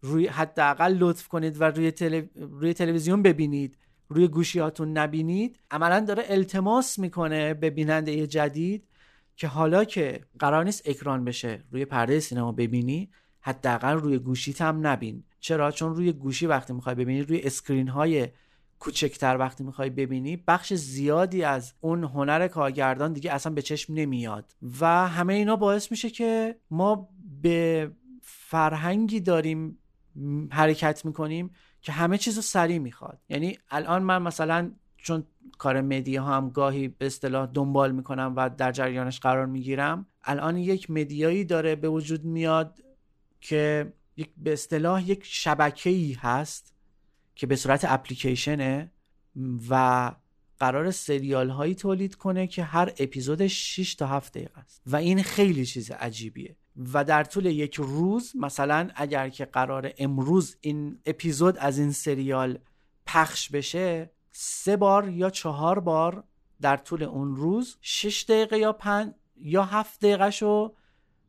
روی حداقل لطف کنید و روی, تلو... روی تلویزیون ببینید روی گوشیاتون نبینید. عملا داره التماس می‌کنه به بیننده جدید که حالا که قرار نیست اکران بشه روی پرده سینما ببینی حداقل روی گوشیت هم نبین. چرا؟ چون روی گوشی وقتی می‌خوای ببینی روی اسکرین های کوچکتر وقتی می‌خوای ببینی بخش زیادی از اون هنر کارگردان دیگه اصلا به چشم نمیاد. و همه اینا باعث میشه که ما به فرهنگی داریم حرکت می‌کنیم که همه چیز رو سریع می‌خواد. یعنی الان من مثلا چون کار مدیا هم گاهی به اصطلاح دنبال می‌کنم و در جریانش قرار می‌گیرم الان یک مدیایی داره به وجود میاد که یک به اصطلاح یک شبکه ای هست که به صورت اپلیکیشنه و قرار سریال هایی تولید کنه که هر اپیزودش 6 تا 7 دقیقه است. و این خیلی چیز عجیبیه. و در طول یک روز مثلا اگر که قرار امروز این اپیزود از این سریال پخش بشه سه بار یا چهار بار در طول اون روز 6 دقیقه یا 5 یا 7 دقیقه شو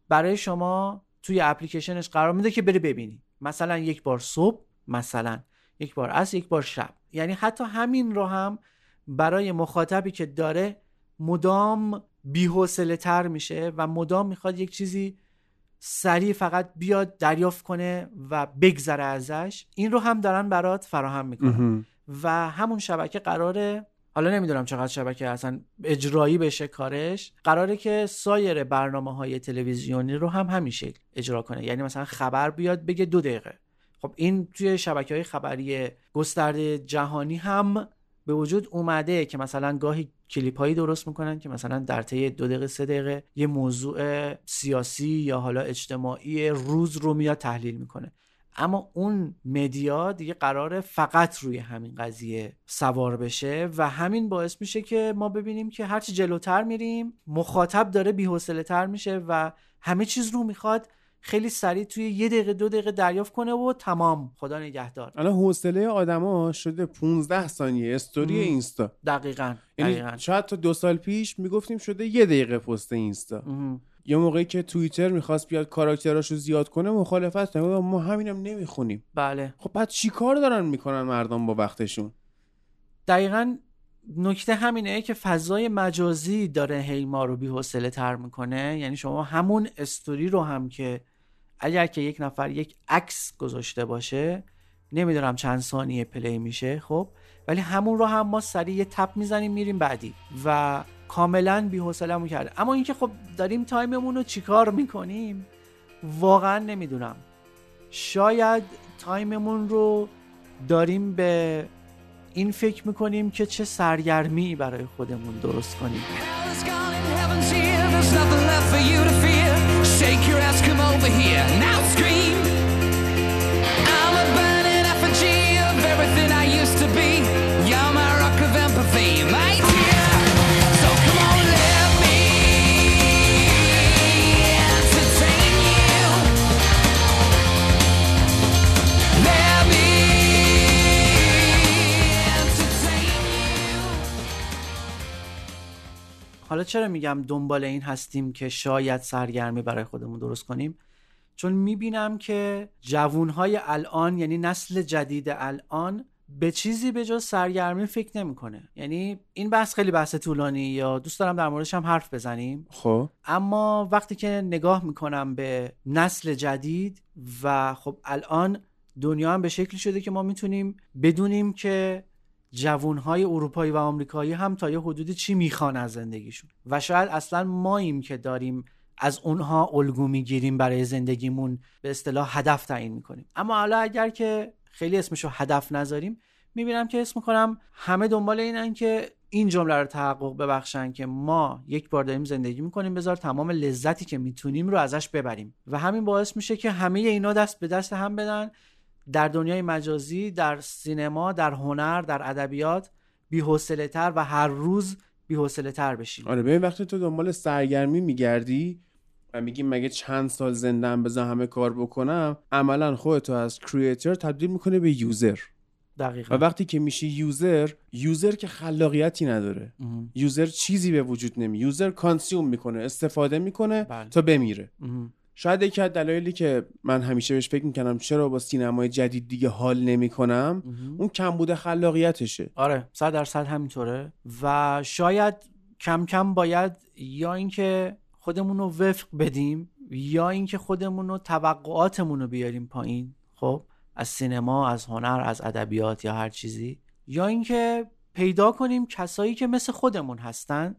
برای شما توی اپلیکیشنش قرار میده که بری ببینی. مثلا یک بار صبح مثلا یک بار از یک بار شب. یعنی حتی همین رو هم برای مخاطبی که داره مدام بیحوصله تر میشه و مدام می‌خواد یک چیزی سریع فقط بیاد دریافت کنه و بگذره ازش این رو هم دارن برات فراهم می‌کنن. و همون شبکه قراره حالا نمی‌دونم چقدر شبکه اصلا اجرایی بشه کارش قراره که سایر برنامه های تلویزیونی رو هم همین شکل اجرا کنه. یعنی مثلا خبر بیاد بگه دو دقیقه. خب این توی شبکه های خبری گسترده جهانی هم به وجود اومده که مثلا گاهی کلیپ هایی درست می‌کنن که مثلا در طی دو دقیقه سه دقیقه یه موضوع سیاسی یا حالا اجتماعی روز رو میاد تحلیل می‌کنه. اما اون مدیا دیگه قراره فقط روی همین قضیه سوار بشه و همین باعث میشه که ما ببینیم که هرچی جلوتر میریم مخاطب داره بی‌حوصله تر میشه و همه چیز رو می‌خواد خیلی سریع توی یه دقیقه دو دقیقه دریافت کنه و تمام. خدا نگهدار. الان حوصله آدما شده 15 ثانیه استوری مم. اینستا. دقیقا یعنی دقیقا. شاید تا دو سال پیش می‌گفتیم شده یه دقیقه پست اینستا. مهم. یه موقعی که توییتر می‌خواست بیاد کاراکتراشو زیاد کنه مخالفت گفت ما همینم نمی‌خونیم. بله. خب بعد چی کار دارن می‌کنن مردم با وقتشون؟ دقیقا نکته همینه که فضای مجازی داره هی ما رو بی‌حوصله تر می‌کنه. یعنی شما همون استوری رو هم که اگر که یک نفر یک عکس گذاشته باشه نمی‌دونم چند ثانیه play میشه خب؟ ولی همون رو هم ما سریع یه tap می‌زنیم میریم بعدی و کاملا بی‌حوصله‌مون کرده. اما اینکه خب داریم time مون رو چیکار می‌کنیم؟ واقعا نمی‌دونم. شاید time مون رو داریم به این فکر می‌کنیم که چه سرگرمی برای خودمون درست کنیم. Shake your ass, come over here. Now scream. حالا چرا میگم دنبال این هستیم که شاید سرگرمی برای خودمون درست کنیم؟ چون می‌بینم که جوونهای الان یعنی نسل جدید الان به چیزی به جز سرگرمی فکر نمی‌کنه. یعنی این بحث خیلی بحث طولانی یا دوست دارم در موردش هم حرف بزنیم. خب. اما وقتی که نگاه می‌کنم به نسل جدید و خب الان دنیا هم به شکلی شده که ما می‌تونیم بدونیم که جوانهای اروپایی و آمریکایی هم تا یه حدودی چی می‌خوان از زندگیشون. و شاید اصلا ماییم که داریم از اونها الگو می‌گیریم برای زندگیمون به اصطلاح هدف تعیین می‌کنیم. اما حالا اگر که خیلی اسمشو هدف نذاریم می‌بینم که اسم کنم همه دنبال اینن که این جمله رو تحقق ببخشن که ما یک بار داریم زندگی می‌کنیم بذار تمام لذتی که می‌تونیم رو ازش ببریم. و همین باعث میشه که همه اینا دست به دست هم بدن در دنیای مجازی در سینما در هنر در ادبیات بی‌حوصله تر و هر روز بی‌حوصله تر بشیم آره ببین وقتی تو دنبال سرگرمی میگردی و میگی مگه چند سال زندم بذار همه کار بکنم عملا خودتو از creator تبدیل می‌کنه به user و دقیقا وقتی که میشی user user که خلاقیتی نداره. user چیزی به وجود نمی user consume می‌کنه استفاده می‌کنه بله. تا بمیره. شاید یکی از دلایلی که من همیشه بهش فکر می‌کنم چرا با سینمای جدید دیگه حال نمی‌کنم. اون کمبود خلاقیتشه. آره صد درصد همینطوره. و شاید کم کم باید یا اینکه خودمون رو وفق بدیم یا اینکه خودمون رو توقعاتمون رو بیاریم پایین خب از سینما از هنر از ادبیات یا هر چیزی. یا اینکه پیدا کنیم کسایی که مثل خودمون هستن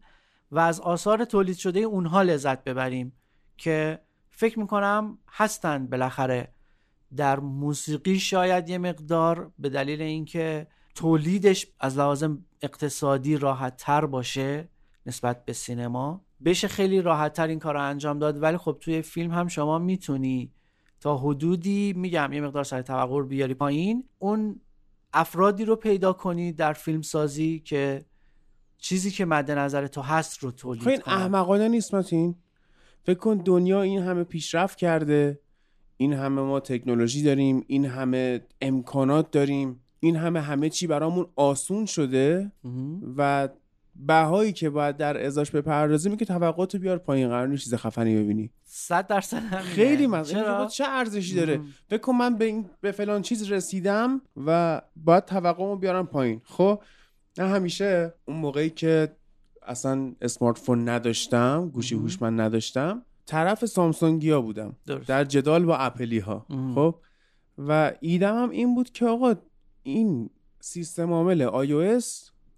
و از آثار تولید شده اونها لذت ببریم که فکر می‌کنم هستن بالاخره. در موسیقی شاید یه مقدار به دلیل اینکه تولیدش از لحاظ اقتصادی راحت تر باشه نسبت به سینما بشه خیلی راحت تر این کار رو انجام داد. ولی خب توی فیلم هم شما می‌تونی تا حدودی میگم یه مقدار سر توقع بیاری پایین اون افرادی رو پیدا کنی در فیلم سازی که چیزی که مد نظر تو هست رو تولید خب این کنن. احمقانه نیست متین. فکر کن دنیا این همه پیشرفت کرده این همه ما تکنولوژی داریم این همه امکانات داریم این همه همه چی برامون آسون شده. و بهایی که باید در ازاش بپردازیم که توقعاتو بیار پایین قرار نیست چیز خفنی ببینی صد درصد همینه. خیلی من چرا؟ چه ارزشی داره. فکر من به, این به فلان چیز رسیدم و باید توقعمو بیارم پایین خب نه همیشه اون موقعی که اصلا smartphone نداشتم گوشی. هوشمند نداشتم طرف سامسونگیا بودم درست. در جدال با اپلی ها. خب و ایدم هم این بود که آقا این سیستم عامل iOS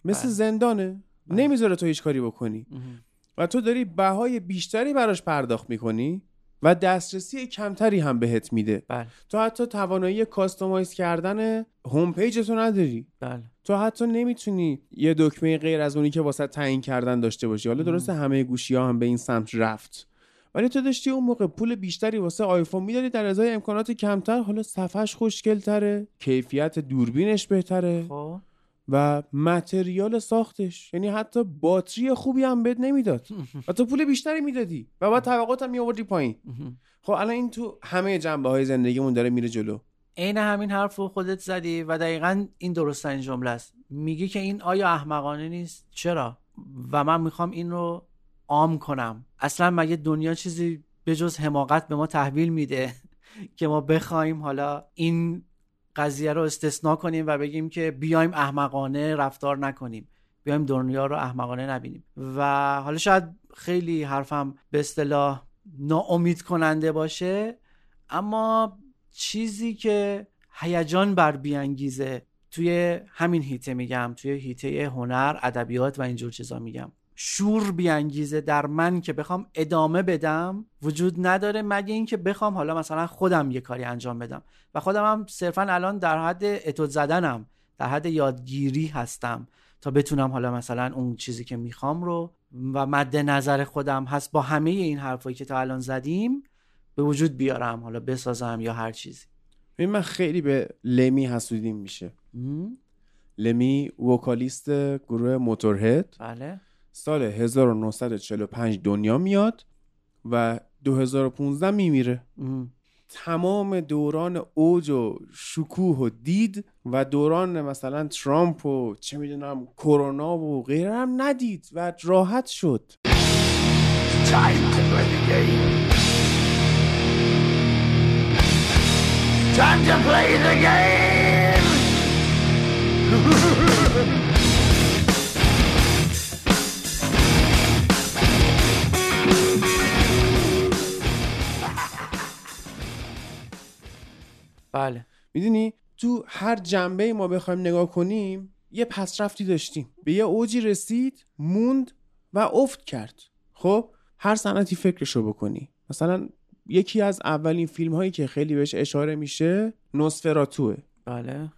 مثل بله. زندانه بله. نمی‌ذاره تو هیچ کاری بکنی. و تو داری بهای بیشتری براش پرداخت می‌کنی و دسترسی کمتری هم بهت میده بله تو حتی توانایی customize کردن home page تو نداری بله تو حتی نمی‌تونی یه دکمه غیر از اونی که واسه تعیین کردن داشته باشی. حالا درسته همه گوشی ها هم به این سمت رفت. ولی تو داشتی اون موقع پول بیشتری واسه آیفون می‌دادی در ازای امکانات کمتر حالا صفحش خوشگل تره کیفیت دوربینش بهتره خب. و متریال ساختش. یعنی حتی باتری خوبی هم بهت نمی‌داد. و تو پول بیشتری می‌دادی و بعد توقعات هم میآوردی پایین. خب الان این تو همه جنبه های زندگیمون داره میره جلو. عین همین حرف رو خودت زدی و دقیقا این درست این جمله است. میگی که این آیا احمقانه نیست؟ چرا؟ و من می‌خوام این رو عام کنم. اصلا مگه دنیا چیزی به جز حماقت به ما تحویل میده که ما بخوایم حالا این قضیه رو استثنا کنیم و بگیم که بیایم احمقانه رفتار نکنیم؟ بیایم دنیا رو احمقانه نبینیم. و حالا شاید خیلی حرفم به اصطلاح ناامید کننده باشه اما چیزی که هیجان بر بیانگیزه توی همین هیته میگم توی هیته هنر ادبیات و اینجور چیزا میگم. شور بیانگیزه در من که بخوام ادامه بدم وجود نداره مگه اینکه بخوام حالا مثلا خودم یه کاری انجام بدم. و خودم هم صرفا الان در حد اتود زدنم در حد یادگیری هستم تا بتونم حالا مثلا اون چیزی که می‌خوام رو و مد نظر خودم هست با همه این حرفایی که تا الان زدیم به وجود بیارم حالا بسازم یا هر چیزی ببین من خیلی به لمی حسودیم میشه. لمی وکالیست گروه موتورهد بله سال 1945 دنیا میاد و 2015 میمیره. تمام دوران اوج و شکوه و دید و دوران مثلا ترامپ و چه می‌دونم کرونا و غیره هم ندید و راحت شد Time to play the game. Time to play the game. بله. می‌دونی؟ تو هر جنبه ما بخوایم نگاه کنیم یه پسرفتی داشتیم. به یه اوجی رسید موند و افت کرد. خب هر صنعتی فکرشو بکنی. مثلا یکی از اولین فیلم هایی که خیلی بهش اشاره میشه نوسفراتوه بله.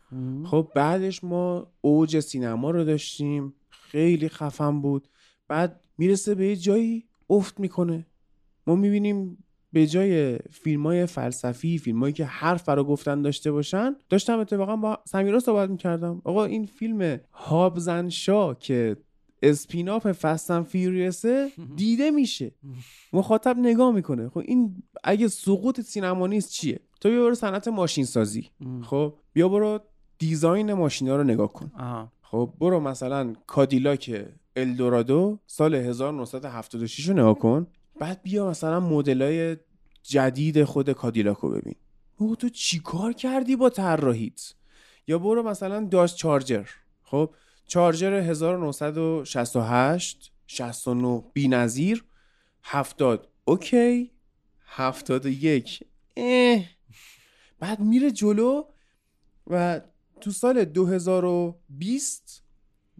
خب بعدش ما اوج سینما رو داشتیم. خیلی خفن بود. بعد می‌رسه به یه جایی افت می‌کنه. ما می‌بینیم به جای فیلم های فلسفی فیلم هایی که حرف برا گفتن داشته باشن داشتم اتفاقا با سمیرا صحبت می‌کردم. آقا این فیلم هابزنشا که اسپیناف فستن فیوریسه دیده میشه. مخاطب نگاه می‌کنه. خب این اگه سقوط سینما نیست چیه؟ تو بیا برو صنعت ماشین سازی. خب بیا برو design ماشینا رو نگاه کن. خب برو مثلا کادیلاک الدورادو سال 1976 رو نگاه کن. بعد بیا مثلا مدلای جدید خود کادیلاک رو ببین. او تو چیکار کردی با طراحیت؟ یا برو مثلا داج چارجر خب چارجر 1968 69 بی‌نظیر 70 اوکی 71 اه. بعد میره جلو و تو سال 2020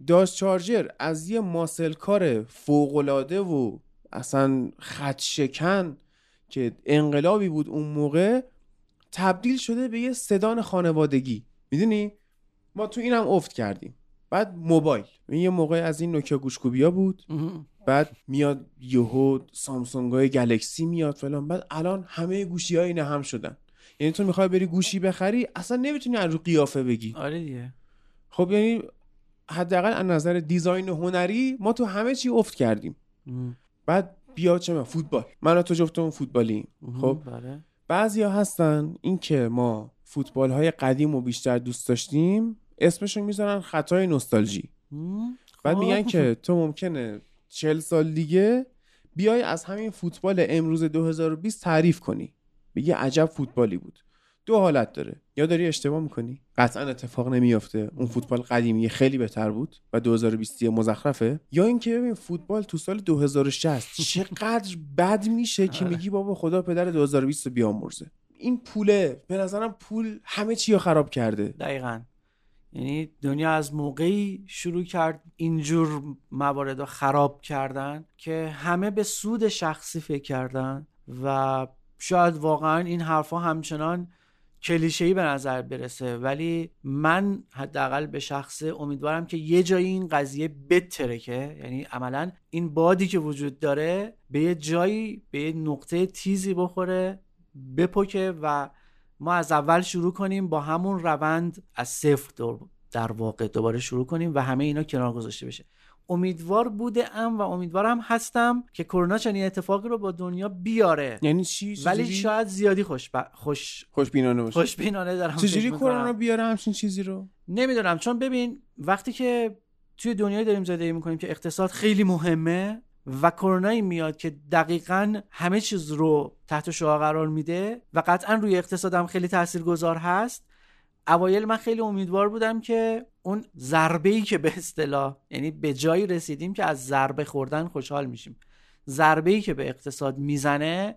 داش چارجر از یه ماسل کار فوقلاده و اصلا خط شکن که انقلابی بود اون موقع تبدیل شده به یه سدان خانوادگی. می‌دونی؟ ما تو اینم افت کردیم. بعد موبایل. این یه موقع از این نوکیا گوشکوبیا بود. بعد میاد یهو سامسونگ های گلکسی میاد فلان. بعد الان همه گوشی های اینه هم شدن. یعنی تو می‌خوای بری گوشی بخری اصلا نمی‌تونی از رو قیافه بگی. آره دیگه. خب یعنی حداقل از نظر دیزاین هنری ما تو همه چی افت کردیم. بعد بیا چه من؟ فوتبال. من تو جفتمون فوتبالیم. خب؟ بله. بعضیا هستن اینکه ما فوتبال های قدیم و بیشتر دوست داشتیم. اسمشون می‌ذارن خطای نوستالژی. بعد خب. میگن که تو ممکنه چل سال دیگه بیای از همین فوتبال امروز 2020 تعریف کنی. بگی عجب فوتبالی بود. دو حالت داره. یا داری اشتباه می‌کنی؟ قطعا اتفاق نمیافته. اون فوتبال قدیمی خیلی بهتر بود و 2020 مزخرفه. یا اینکه ببین فوتبال تو سال 2060 چقدر بد میشه که میگی بابا خدا پدر 2020 رو بیامرزه. این پوله به نظرم پول همه چی رو خراب کرده. دقیقا. یعنی دنیا از موقعی شروع کرد اینجور موارد رو خراب کردن که همه به سود شخصی فکر کردن و شاید واقعا این حرفها همچنان کلیشه‌ای به نظر برسه. ولی من حداقل به شخصه امیدوارم که یه جایی این قضیه بترکه یعنی عملا این بادی که وجود داره به یه جایی به یه نقطه تیزی بخوره بپکه و ما از اول شروع کنیم با همون روند از صفر در واقع دوباره شروع کنیم و همه اینا کنار گذاشته بشه. امیدوار بوده ام و امیدوارم هستم که کرونا چنین اتفاقی رو با دنیا بیاره. یعنی چی؟ ولی؟ شاید زیادی خوش ب... خوش خوشبینانه باشه. خوشبینانه دارم چجوری. کرونا بیاره همچین چیزی رو؟ نمی‌دونم چون ببین وقتی که توی دنیای داریم زندگی می‌کنیم که اقتصاد خیلی مهمه و کرونایی میاد که دقیقا همه چیز رو تحت شعا قرار میده و قطعا روی اقتصادم خیلی تاثیرگذار هست. اوایل من خیلی امیدوار بودم که اون ضربه ای که به اصطلاح یعنی به جایی رسیدیم که از ضربه خوردن خوشحال میشیم. ضربه ای که به اقتصاد می‌زنه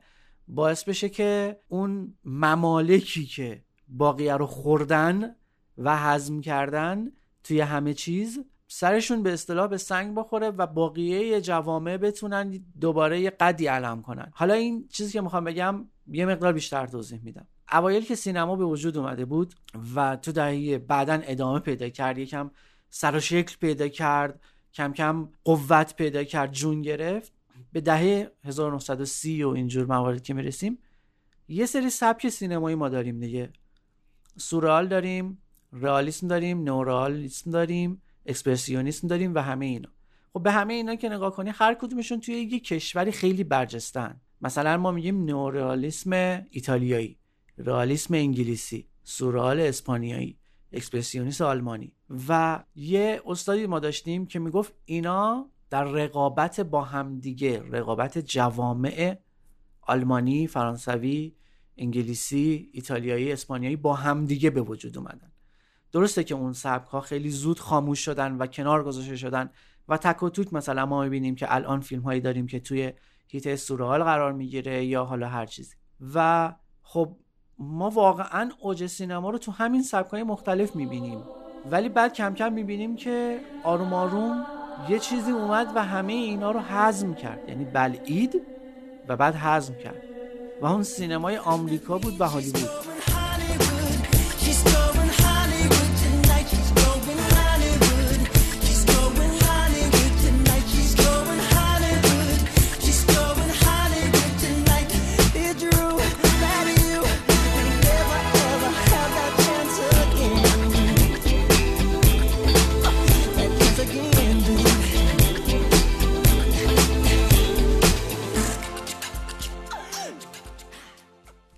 باعث بشه که اون ممالکی که باقیه رو خوردن و هضم کردن توی همه چیز سرشون به اصطلاح به سنگ بخوره و باقیه جوامع بتونن دوباره یه قدی علم کنن. حالا این چیزی که می‌خوام بگم یه مقدار بیشتر توضیح میدم. اوایل که سینما به وجود اومده بود و تو دهه بعدا ادامه پیدا کرد یکم سر و شکل پیدا کرد کم کم قوت پیدا کرد جون گرفت به دهه 1930 و اینجور موارد که می‌رسیم یه سری سبک سینمایی ما داریم دیگه. سورال داریم رئالیسم داریم نورئالیسم داریم. اکسپرسیونیسم داریم و همه اینا. خب به همه اینا که نگاه کنی هر کدومشون توی یه کشوری خیلی برجستن مثلا ما میگیم نورئالیسم ایتالیایی رئالیسم انگلیسی سورال اسپانیایی اکسپرسیونیسم آلمانی. و یه استادی ما داشتیم که می‌گفت اینا در رقابت با همدیگه رقابت جوامع آلمانی فرانسوی انگلیسی ایتالیایی اسپانیایی با همدیگه به وجود اومدن. درسته که اون سبک ها خیلی زود خاموش شدن و کنار گذاشته شدن و تک و توک مثلا ما می‌بینیم که الان فیلم هایی داریم که توی هیت سورال قرار می‌گیره یا حالا هر چیزی. و خب ما واقعا اوج سینما رو تو همین سبک های مختلف می‌بینیم. ولی بعد کم کم می‌بینیم که آروم آروم یه چیزی اومد و همه اینا رو هضم کرد. یعنی بلعید و بعد هضم کرد. و اون سینمای آمریکا بود و هالیوود.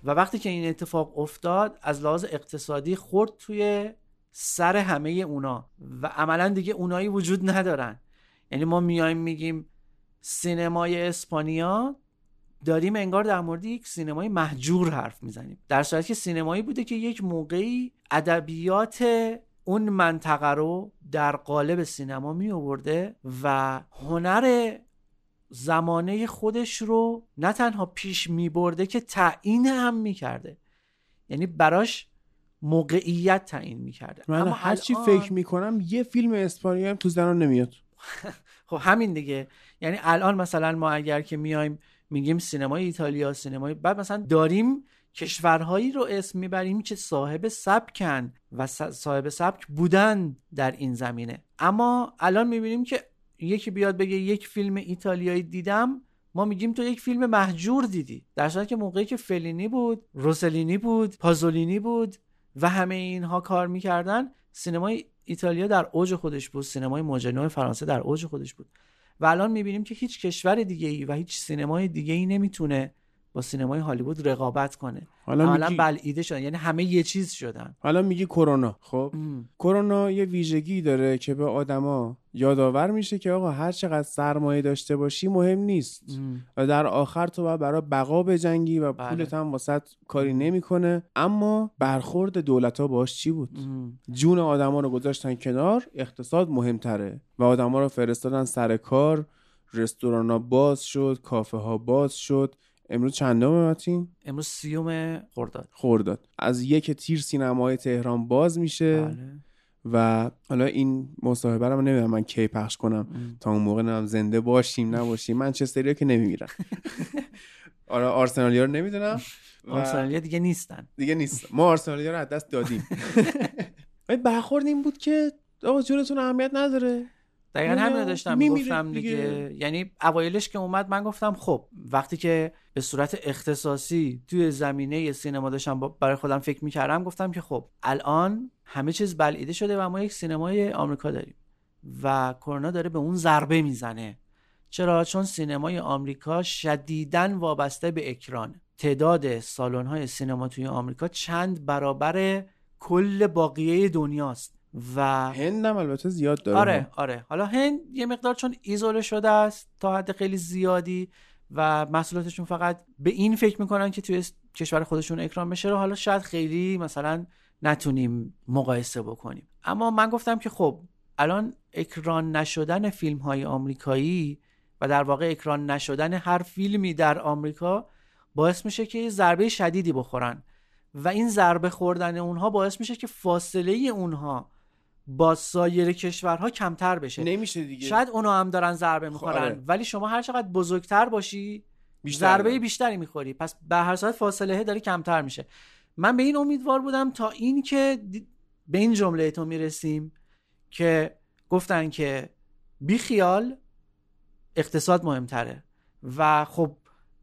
و وقتی که این اتفاق افتاد از لحاظ اقتصادی خورد توی سر همه اونا و عملا دیگه اونایی وجود ندارن. یعنی ما میایم میگیم سینمای اسپانیا داریم انگار در مورد یک سینمای محجور حرف می‌زنیم. در صورتی که سینمایی بوده که یک موقعی ادبیات اون منطقه رو در قالب سینما می آورده و هنر زمانه خودش رو نه تنها پیش می برده که تعیین هم می کرده یعنی براش موقعیت تعیین می کرده من هر چی الان- فکر می‌کنم یه فیلم اسپانیایی هم تو زنان نمیاد. خب همین دیگه. یعنی الان مثلا ما اگر که میایم میگیم سینمای ایتالیا سینمای بعد مثلا داریم کشورهایی رو اسم می‌بریم که صاحب سبکن و صاحب سبک بودن در این زمینه. اما الان می‌بینیم که یکی بیاد بگه یک فیلم ایتالیایی دیدم ما میگیم تو یک فیلم محجور دیدی. در صورتی که موقعی که فلینی بود روسلینی بود پازولینی بود و همه اینها کار می‌کردن سینمای ایتالیا در اوج خودش بود. سینمای ماجنو فرانسه در اوج خودش بود. و الان می‌بینیم که هیچ کشور دیگه ای و هیچ سینمای دیگه ای نمی‌تونه با سینمای هالیوود رقابت کنه. حالا عملا میگی- بلعیده شدن. یعنی همه یه چیز شدن. حالا میگی کرونا. خب. کرونا یه ویژگی داره که به آدما یادآور میشه که آقا هر چقدر سرمایه داشته باشی مهم نیست. ام. و در آخر تو باید برای بقا بجنگی و بله. پولت هم واسط کاری نمی‌کنه. اما برخورد دولت ها باش چی بود؟ ام. جون آدما رو گذاشتن کنار اقتصاد مهمتره. و آدما رو فرستادن سر کار رستوران ها باز شد کافه ها باز شد. امروز چندم متین؟ امروز سیوم خرداد. خورداد از یک تیر سینمای تهران باز میشه. بله. و حالا این مصاحبه رو من نمی‌دونم من کی پخش کنم. ام. تا اون موقع نم زنده باشیم نباشیم. منچستریا که نمیمیرن. آره آرسنالیا رو نمی‌دونم. و آرسنالیا دیگه نیستن. دیگه نیست. ما آرسنالیا رو از دست دادیم. برخورد این بود که آقا جونتون اهمیت نداره. دقیقا یعنی همین رو داشتم می‌گفتم دیگه. دیگه. یعنی اوایلش که اومد من گفتم خب وقتی که به صورت اختصاصی توی زمینه سینما داشتم برای خودم فکر می‌کردم گفتم که خب الان همه چیز بلعیده شده و ما یک سینمای آمریکا داریم و کرونا داره به اون ضربه می‌زنه چرا چون سینمای آمریکا شدیداً وابسته به اکران تعداد سالن های سینما توی آمریکا چند برابر کل باقیه دنیاست و هندم البته زیاد داره. آره آره. حالا هند یه مقدار چون ایزوله شده است تا حد خیلی زیادی و محصولاتشون فقط به این فکر می‌کنن که توی کشور خودشون اکران بشه رو حالا شاید خیلی مثلا نتونیم مقایسه بکنیم. اما من گفتم که خب الان اکران نشدن فیلم های آمریکایی و در واقع اکران نشدن هر فیلمی در آمریکا باعث میشه که ضربه شدیدی بخورن. و این ضربه خوردن اونها باعث میشه که فاصله اونها با سایر کشورها کمتر بشه. نمیشه دیگه. شاید اونا هم دارن ضربه می‌خورن آره. ولی شما هر چقدر بزرگتر باشی بیشتر ضربه. بیشتری می‌خوری. پس به هر صورت فاصله داره کمتر میشه. من به این امیدوار بودم تا این که به این جمله تو می‌رسیم که گفتن که بی خیال اقتصاد مهمتره. و خب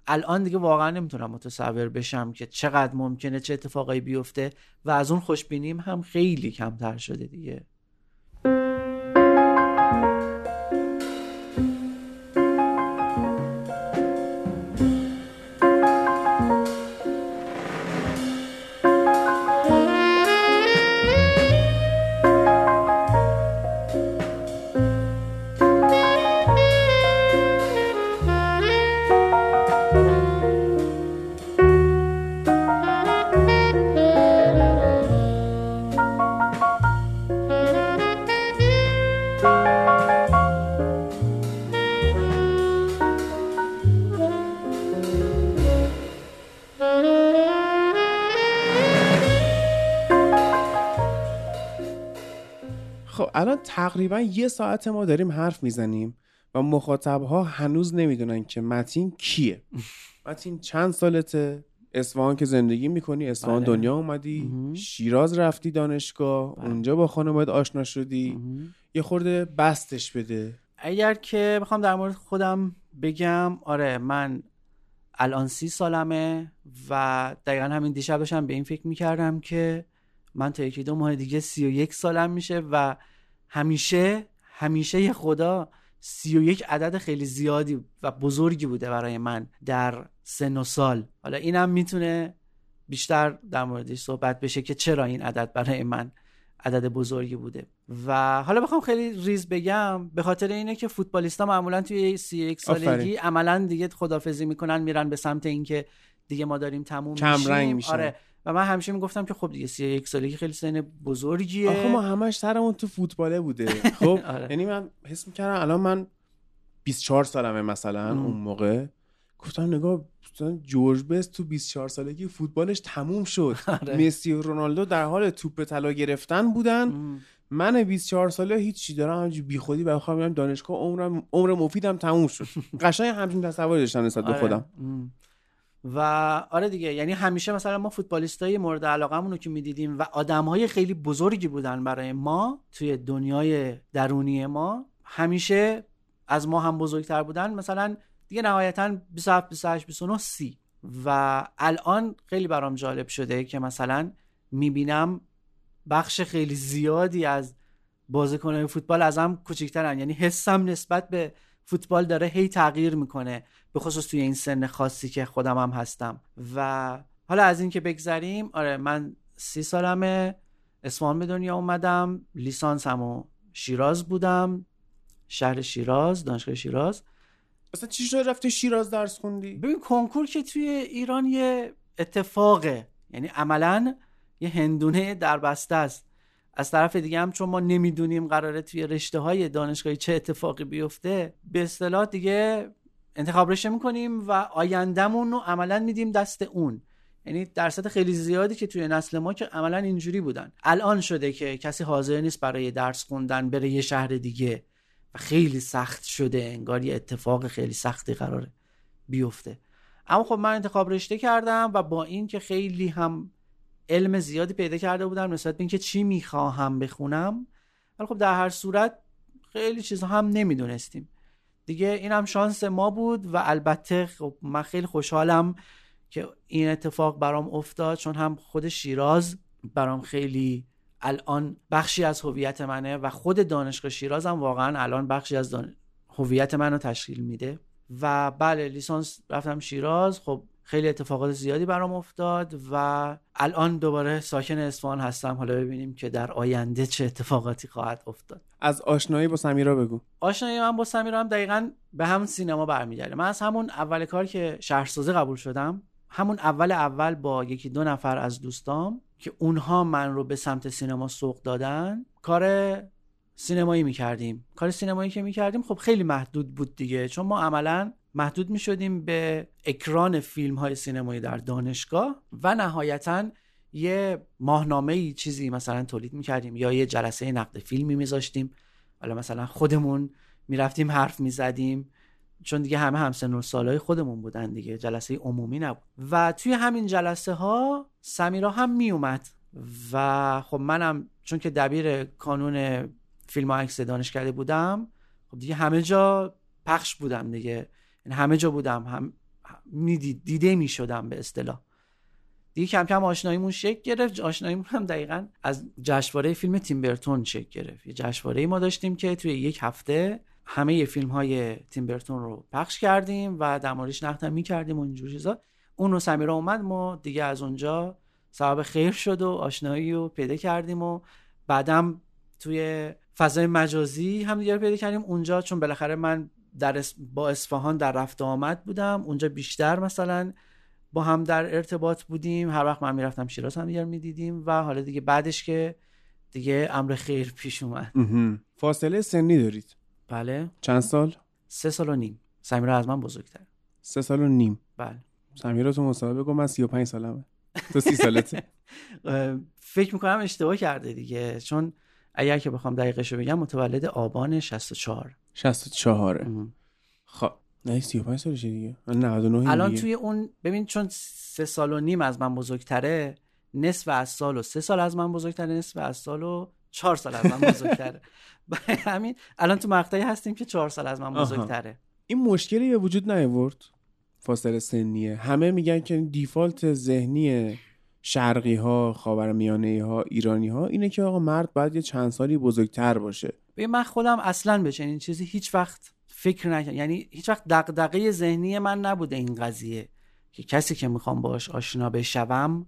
الان دیگه واقعا نمی‌تونم متصور بشم که چقدر ممکنه چه اتفاقایی بیفته و از اون خوشبینیم هم خیلی کمتر شده دیگه. تقریبا یه ساعت ما داریم حرف می‌زنیم و مخاطبها هنوز نمی‌دونن که متین کیه متین چند سالته اصفهان که زندگی می‌کنی اصفهان بله. دنیا اومدی مهم. شیراز رفتی دانشگاه بله. اونجا با خانواده آشنا شدی یه خورده بستش بده اگر که بخوام در مورد خودم بگم آره من الان سی سالمه و دقیقا همین دیشب داشتم به این فکر می‌کردم که من تا یکی دو ماه دیگه سی و یک سالم میشه و همیشه همیشه خدا سی و یک عدد خیلی زیادی و بزرگی بوده برای من در سن و سال حالا اینم می‌تونه بیشتر در موردش صحبت بشه که چرا این عدد برای من عدد بزرگی بوده و حالا بخوام خیلی ریز بگم به خاطر اینه که فوتبالیستا معمولا توی سی یک سالگی. عملا دیگه خدافزی می‌کنن میرن به سمت اینکه دیگه ما داریم تموم میشیم. آره و من همیشه می‌گفتم که خب دیگه سی یک سالگی خیلی سن بزرگیه آخه ما همش سرمون تو فوتباله بوده خب آره. یعنی من حس می‌کردم الان من 24 سالمه مثلا. اون موقع گفتم نگاه جورج بست تو 24 سالگی فوتبالش تموم شد آره. مسی و رونالدو در حال توپ طلا گرفتن بودن. من 24 ساله هیچی دارم همینجوری بیخودی بخوام میرم دانشگاه عمرم عمر مفیدم تموم شد قشنگ همچین تصوری داشتم نسبت به آره. خودم. و آره دیگه یعنی همیشه مثلا ما فوتبالیستای مورد علاقمون رو که می‌دیدیم و آدمهای خیلی بزرگی بودن برای ما توی دنیای درونی ما همیشه از ما هم بزرگتر بودن. مثلا دیگه نهایتا 27 28 29 30 و الان خیلی برام جالب شده که مثلا می‌بینم بخش خیلی زیادی از بازیکنان فوتبال ازم کوچیکترن. یعنی حسم نسبت به فوتبال داره هی تغییر می‌کنه به خصوص توی این سن خاصی که خودم هم هستم. و حالا از این که بگذریم آره من سی سالمه اصفهان به دنیا اومدم لیسانسمو شیراز بودم شهر شیراز دانشگاه شیراز. اصلا چی شد رفتی شیراز درس خوندی؟ ببین کنکور که توی ایران یه اتفاقه. یعنی عملا یه هندونه در بسته است. از طرف دیگه هم چون ما نمی‌دونیم قراره توی رشته های دانشگاهی چه اتفاقی بیفته به اصطلاح دیگه انتخاب رشته می‌کنیم و آیندهمون رو عملا میدیم دست اون. یعنی درصد خیلی زیادی که توی نسل ما که عملا اینجوری بودن. الان شده که کسی حاضر نیست برای درس خوندن بره یه شهر دیگه و خیلی سخت شده انگار یه اتفاق خیلی سختی قراره بیفته. اما خب من انتخاب رشته کردم و با این که خیلی هم علم زیادی پیدا کرده بودم نسبت به اینکه چی می‌خواهم بخونم. ولی خب در هر صورت خیلی چیزها هم نمی‌دونستیم. دیگه این هم شانس ما بود و البته خب من خیلی خوشحالم که این اتفاق برام افتاد چون هم خود شیراز برام خیلی الان بخشی از هویت منه و خود دانشگاه شیراز هم واقعا الان بخشی از دان... هویت منو تشکیل میده. و بله لیسانس رفتم شیراز. خب خیلی اتفاقات زیادی برام افتاد و الان دوباره ساکن اصفهان هستم. حالا ببینیم که در آینده چه اتفاقاتی خواهد افتاد. از آشنایی با سمیرا بگو. آشنایی من با سمیرا هم دقیقا به همون سینما برمیگرده من از همون اول کار که شهرسازی قبول شدم همون اول اول با یکی دو نفر از دوستام که اونها من رو به سمت سینما سوق دادن کار سینمایی می‌کردیم. کار سینمایی که می‌کردیم خب خیلی محدود بود دیگه. چون ما عملا محدود می شدیم به اکران فیلم های سینمایی در دانشگاه و نهایتا یه ماهنامه چیزی مثلا تولید می کردیم یا یه جلسه نقد فیلمی می زاشتیم حالا مثلا خودمون می رفتیم حرف می زدیم چون دیگه همه همسن و سالهای خودمون بودن دیگه جلسه عمومی نبود. و توی همین جلسه ها سمیرا هم می اومد و خب منم چون که دبیر کانون فیلم و عکس دانشکده بودم خب دیگه همه جا پخش بودم دیگه. همه جا بودم هم می‌دید دیده می شدم به اصطلاح. دیگه کم کم آشناییمون شکل گرفت. آشناییمون هم دقیقا از جشنواره فیلم تیمبرتون شکل گرفت. یه جشنواره ما داشتیم که توی یک هفته همه فیلم های تیمبرتون رو پخش کردیم و در موردش نقد می کردیم و اینجور چیزا. اون رو سمیرا اومد ما دیگه از اونجا سبب خیر شد و آشنایی رو پیدا کردیم و بعدم توی فضای مجازی هم دیگه پیدا کردیم. اونجا چون بالاخره من در اس... با اصفهان در رفت آمد بودم. اونجا بیشتر مثلا با هم در ارتباط بودیم. هر وقت من می‌رفتم شیراز هم دیگر می‌دیدیم و حالا دیگه بعدش که دیگه امر خیر پیش اومد. فاصله سنی دارید؟ بله. چند سال؟ سه سال و نیم. سمیرا از من بزرگتر. سه سال و نیم. بله. سمیرا تو مصاحبه گفت من 35 سالمه. تو سی سالته. فکر می‌کنم اشتباه کرده دیگه. چون اگر که بخوام دقیقش رو بگم متولد آبان 64 64 خب نه 35 سالشه دیگه. من 99 الان دیگه. توی اون ببین چون سه سال و نیم از من بزرگتره نصف از سال و سه سال از من بزرگتره نصف از سال و چهار سال از من بزرگتره. برای همین الان تو مقطعی هستیم که چهار سال از من آها. بزرگتره. این مشکلی به وجود نیاورد؟ فاصله سنیه. همه میگن که دیفالت ذهنی شرقی ها خاورمیانه ها ایرانی ها اینه که آقا مرد باید یه چند سالی بزرگتر باشه. ببین من خودم اصلا به چنین چیزی هیچ وقت فکر نکردم. یعنی هیچ وقت دغدغه ذهنی من نبوده این قضیه که کسی که می‌خوام باش آشنا بشوم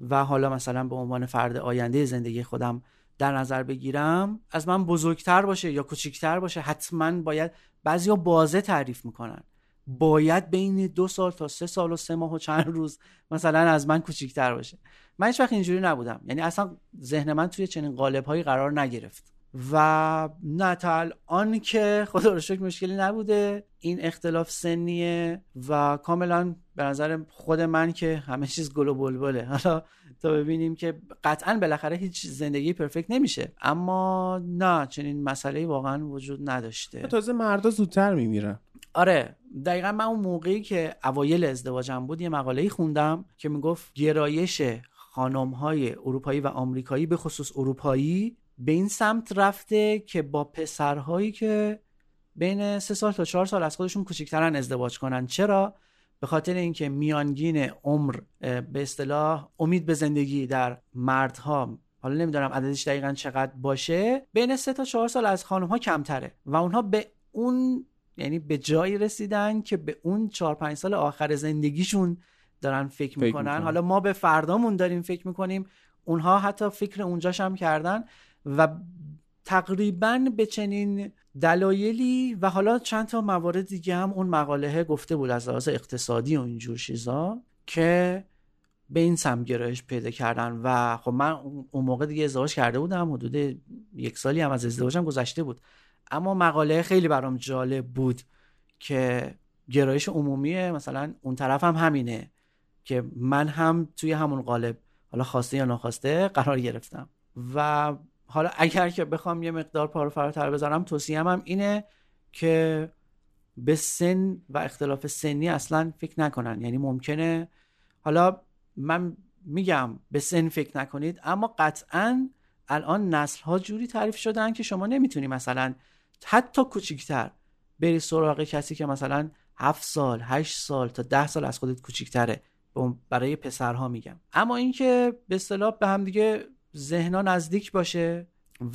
و حالا مثلا به عنوان فرد آینده زندگی خودم در نظر بگیرم از من بزرگتر باشه یا کوچیکتر باشه حتما باید بعضیا بازه تعریف می‌کنن. باید بین دو سال تا سه سال و سه ماه و چند روز مثلا از من کوچیکتر باشه. من هیچ وقت اینجوری نبودم. یعنی اصلا ذهن من توی چنین قالب هایی قرار نگرفت. و نه تا الان که خدا رو شکر مشکلی نبوده. این اختلاف سنیه و کاملا به نظر خود من که همه چیز گل و بلبله. حالا تا ببینیم که قطعا بالاخره هیچ زندگی پرفکت نمیشه. اما نه چنین مسئله واقعا وجود نداشته. تازه مردا زودتر میمیرن. آره دقیقا من اون موقعی که اوایل ازدواجم بود یه مقاله خوندم که می‌گفت گرایش خانم های اروپایی و آمریکایی به خصوص اروپایی به این سمت رفته که با پسرهایی که بین سه سال تا چهار سال از خودشون کوچکترن ازدواج کنن. چرا؟ به خاطر اینکه میانگین عمر به اصطلاح امید به زندگی در مردها حالا نمی‌دونم عددش دقیقا چقدر باشه بین سه تا چهار سال از خانم ها کمتره و اونها به اون یعنی به جایی رسیدن که به اون چهار پنج سال آخر زندگیشون دارن فکر فکر می‌کنن. می‌کنن. حالا ما به فردامون داریم فکر می‌کنیم. اونها حتی فکر اونجاش هم کردن و تقریبا به چنین دلایلی و حالا چند تا موارد دیگه هم اون مقاله گفته بود از لحاظ اقتصادی و اینجور چیزا که به این سم گرایش پیدا کردن. و خب من اون موقع دیگه ازدواج کرده بودم. حدود یک سالی هم از ازدواجم گذشته بود. اما مقاله خیلی برام جالب بود که گرایش عمومی مثلا اون طرف هم همینه که من هم توی همون قالب حالا خواسته یا ناخواسته قرار گرفتم. و حالا اگر که بخوام یه مقدار پارو فراتر بذارم توصیهم هم اینه که به سن و اختلاف سنی اصلا فکر نکنن. یعنی ممکنه حالا من میگم به سن فکر نکنید اما قطعا الان نسل ها جوری تعریف شدن که شما نمی‌تونی مثلا حتی کوچیکتر. بری سراغ کسی که مثلا هفت سال هشت سال تا ده سال از خودت کوچیکتره. برای پسرها میگم. اما اینکه به اصطلاح به هم دیگه ذهنا نزدیک باشه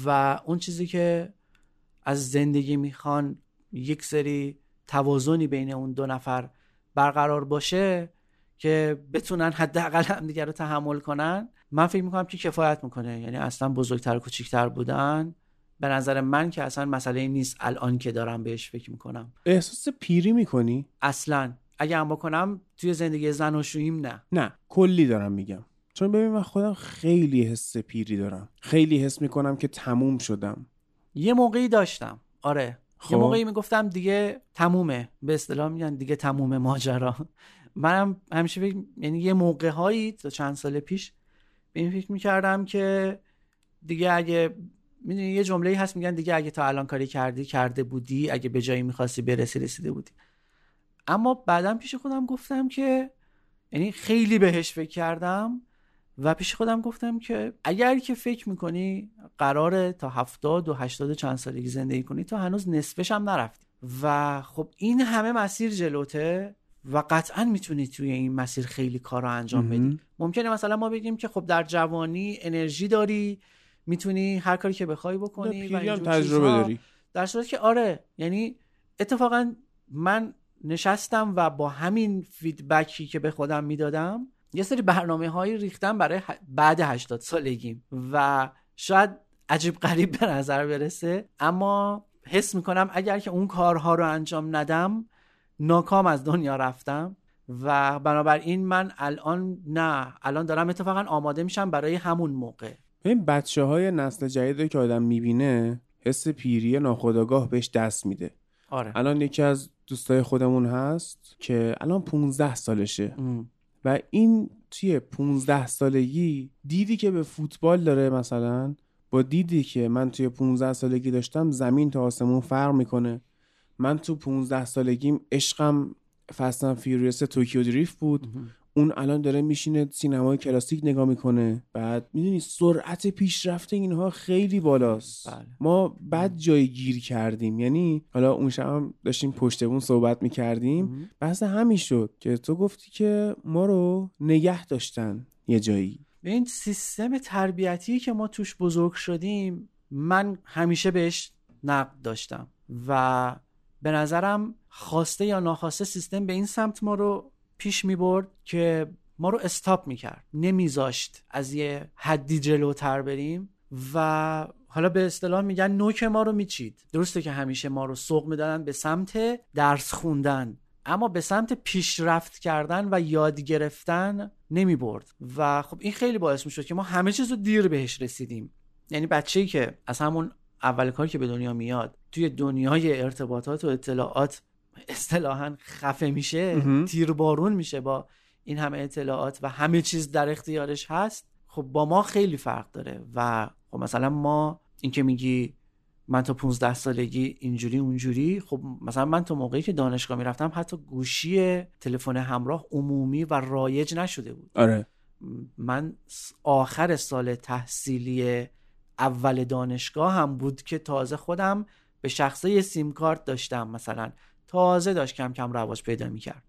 و اون چیزی که از زندگی می‌خوان یک سری توازنی بین اون دو نفر برقرار باشه که بتونن حداقل هم دیگه رو تحمل کنن من فکر می‌کنم که کفایت می‌کنه. یعنی اصلا بزرگتر و کوچیکتر بودن به نظر من که اصلا مسئله نیست الان که دارم بهش فکر می‌کنم. احساس پیری می‌کنی؟ اصلا. اگه هم بکنم توی زندگی زن و شوییم نه. نه کلی دارم میگم. چون ببین من خودم خیلی حس پیری دارم. خیلی حس می‌کنم که تموم شدم. یه موقعی داشتم. آره. خب. یه موقعی می‌گفتم دیگه تمومه. به اصطلاح میگن دیگه تمومه ماجرا. منم همیشه فکر یعنی یه موقع هایی تا چند سال پیش به این فکر می‌کردم که دیگه اگه می‌دونی یه جمله هست میگن دیگه اگه تا الان کاری کردی کرده بودی اگه به جایی می‌خواستی برسی رسیده بودی. اما بعدم پیش خودم گفتم که یعنی خیلی بهش فکر کردم و پیش خودم گفتم که اگر که فکر می‌کنی قراره تا هفتاد و هشتاد و چند سالگی زندگی کنی تو هنوز نصفش هم نرفتی. و خب این همه مسیر جلوته و قطعا می‌تونی توی این مسیر خیلی کار رو انجام بدی. ممکنه مثلا ما بگیم که خب در جوانی انرژی داری می‌تونی هر کاری که بخوای بکنی و هم تجربه چیزها. داری در صورتی که آره یعنی اتفاقا من نشستم و با همین فیدبکی که به خودم می‌دادم یه سری برنامه هایی ریختم برای بعد 80 سالگیم و شاید عجیب غریب به نظر برسه اما حس می‌کنم اگر که اون کارها رو انجام ندم ناکام از دنیا رفتم و بنابراین من الان نه الان دارم اتفاقا آماده میشم برای همون موقع این بچه های نسل جدید که آدم می‌بینه حس پیری ناخودآگاه بهش دست میده. آره. الان یکی از دوستای خودمون هست که الان 15 سالشه. ام. و این توی 15 سالگی دیدی که به فوتبال داره مثلا؟ با دیدی که من توی 15 سالگی داشتم زمین تا آسمون فرق می‌کنه. من تو 15 سالگیم عشقم Fast and Furious Tokyo Drift بود. اون الان داره میشینه سینمای کلاسیک نگاه می‌کنه. بعد می‌دونی سرعت پیشرفت اینها خیلی بالاست. بله. ما بد جایی گیر کردیم. یعنی حالا اون شب هم داشتیم پشت بون صحبت می‌کردیم. بحث همین شد که تو گفتی که ما رو نگه داشتن یه جایی. به این سیستم تربیتی که ما توش بزرگ شدیم من همیشه بهش نقد داشتم. و به نظرم خواسته یا ناخواسته سیستم به این سمت ما رو پیش می برد که ما رو استاپ می کرد نمیذاشت از یه حدی جلوتر بریم و حالا به اصطلاح میگن نوک ما رو میچید. درسته که همیشه ما رو سوق می‌دادن به سمت درس خوندن اما به سمت پیشرفت کردن و یاد گرفتن نمی برد و خب این خیلی باعث می شد که ما همه چیز رو دیر بهش رسیدیم. یعنی بچه‌ای که از همون اول کاری که به دنیا میاد توی دنیای ارتباطات و اطلاعات اصطلاحا خفه میشه. تیربارون میشه با این همه اطلاعات و همه چیز در اختیارش هست. خب با ما خیلی فرق داره و خب مثلا ما این که میگی من تا 15 سالگی اینجوری اونجوری خب مثلا من تا موقعی که دانشگاه می‌رفتم حتی گوشی تلفن همراه عمومی و رایج نشده بود. آره. من آخر سال تحصیلی اول دانشگاه هم بود که تازه خودم به شخصه یه سیم کارت داشتم مثلا تازه داشت کم کم رواج پیدا می‌کرد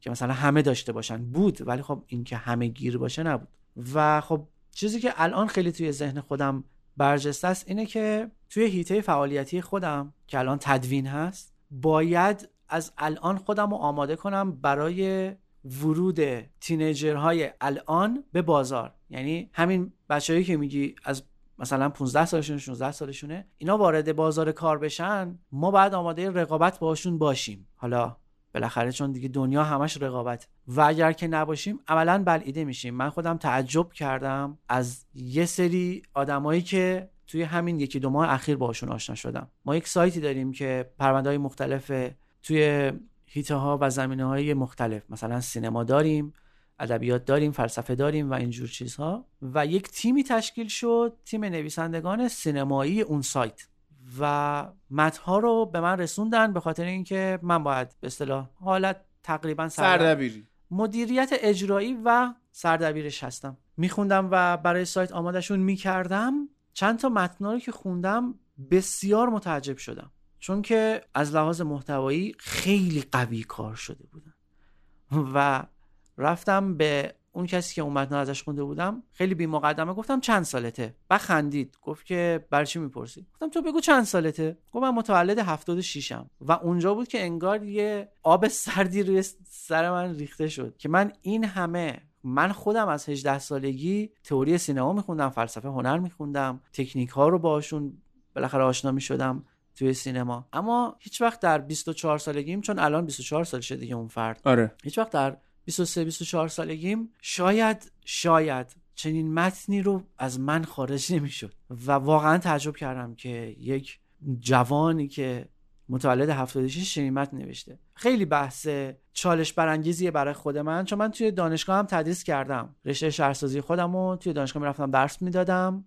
که مثلا همه داشته باشن. بود ولی خب این که همه گیر باشه نبود. و خب چیزی که الان خیلی توی ذهن خودم برجسته است اینه که توی هیته فعالیتی خودم که الان تدوین هست باید از الان خودم رو آماده کنم برای ورود تینیجرهای الان به بازار. یعنی همین بچههایی که میگی از مثلا 15 سالشون 16 سالشونه اینا وارد بازار کار بشن ما باید آماده رقابت باشون باشیم. حالا بالاخره چون دیگه دنیا همش رقابت. و اگر که نباشیم عملا بلعیده میشیم. من خودم تعجب کردم از یه سری آدمایی که توی همین یکی دو ماه اخیر باشون آشنا شدم. ما یک سایتی داریم که پرونده های مختلف توی هیته ها و زمینه های مختلف مثلا سینما داریم. ادبیات داریم فلسفه داریم و اینجور چیزها. و یک تیمی تشکیل شد تیم نویسندگان سینمایی اون سایت. و متنها رو به من رسوندن به خاطر اینکه من باید به اصطلاح حالت تقریبا سردبیر سردبیری. مدیریت اجرایی و سردبیرش هستم. میخوندم و برای سایت آمادشون می‌کردم. چند تا متنا رو که خوندم بسیار متعجب شدم. چون که از لحاظ محتوایی خیلی قوی کار شده بودن. و رفتم به اون کسی که اون متن ازش خونده بودم. خیلی بی مقدمه گفتم چند سالته؟ و خندید. گفت که برای چی می‌پرسی؟ گفتم تو بگو چند سالته؟ گفت من متولد 76 م و اونجا بود که انگار یه آب سردی روی سر من ریخته شد که من این همه من خودم از 18 سالگی تئوری سینما میخوندم فلسفه هنر میخوندم تکنیک ها رو باشون بالاخره آشنا می‌شدم توی سینما. اما هیچ وقت در 24 سالگیم چون الان 24 سالشه دیگه اون فرد. آره. هیچ وقت در 23 24 سالگیم. شاید شاید چنین متنی رو از من خارج نمی‌شد. و واقعا تعجب کردم که یک جوانی که متولد 76 چنین متن نوشته. خیلی بحث چالش برانگیزیه برای خود من چون من توی دانشگاه هم تدریس کردم. رشته شهرسازی خودم رو توی دانشگاه می‌رفتم درس می‌دادم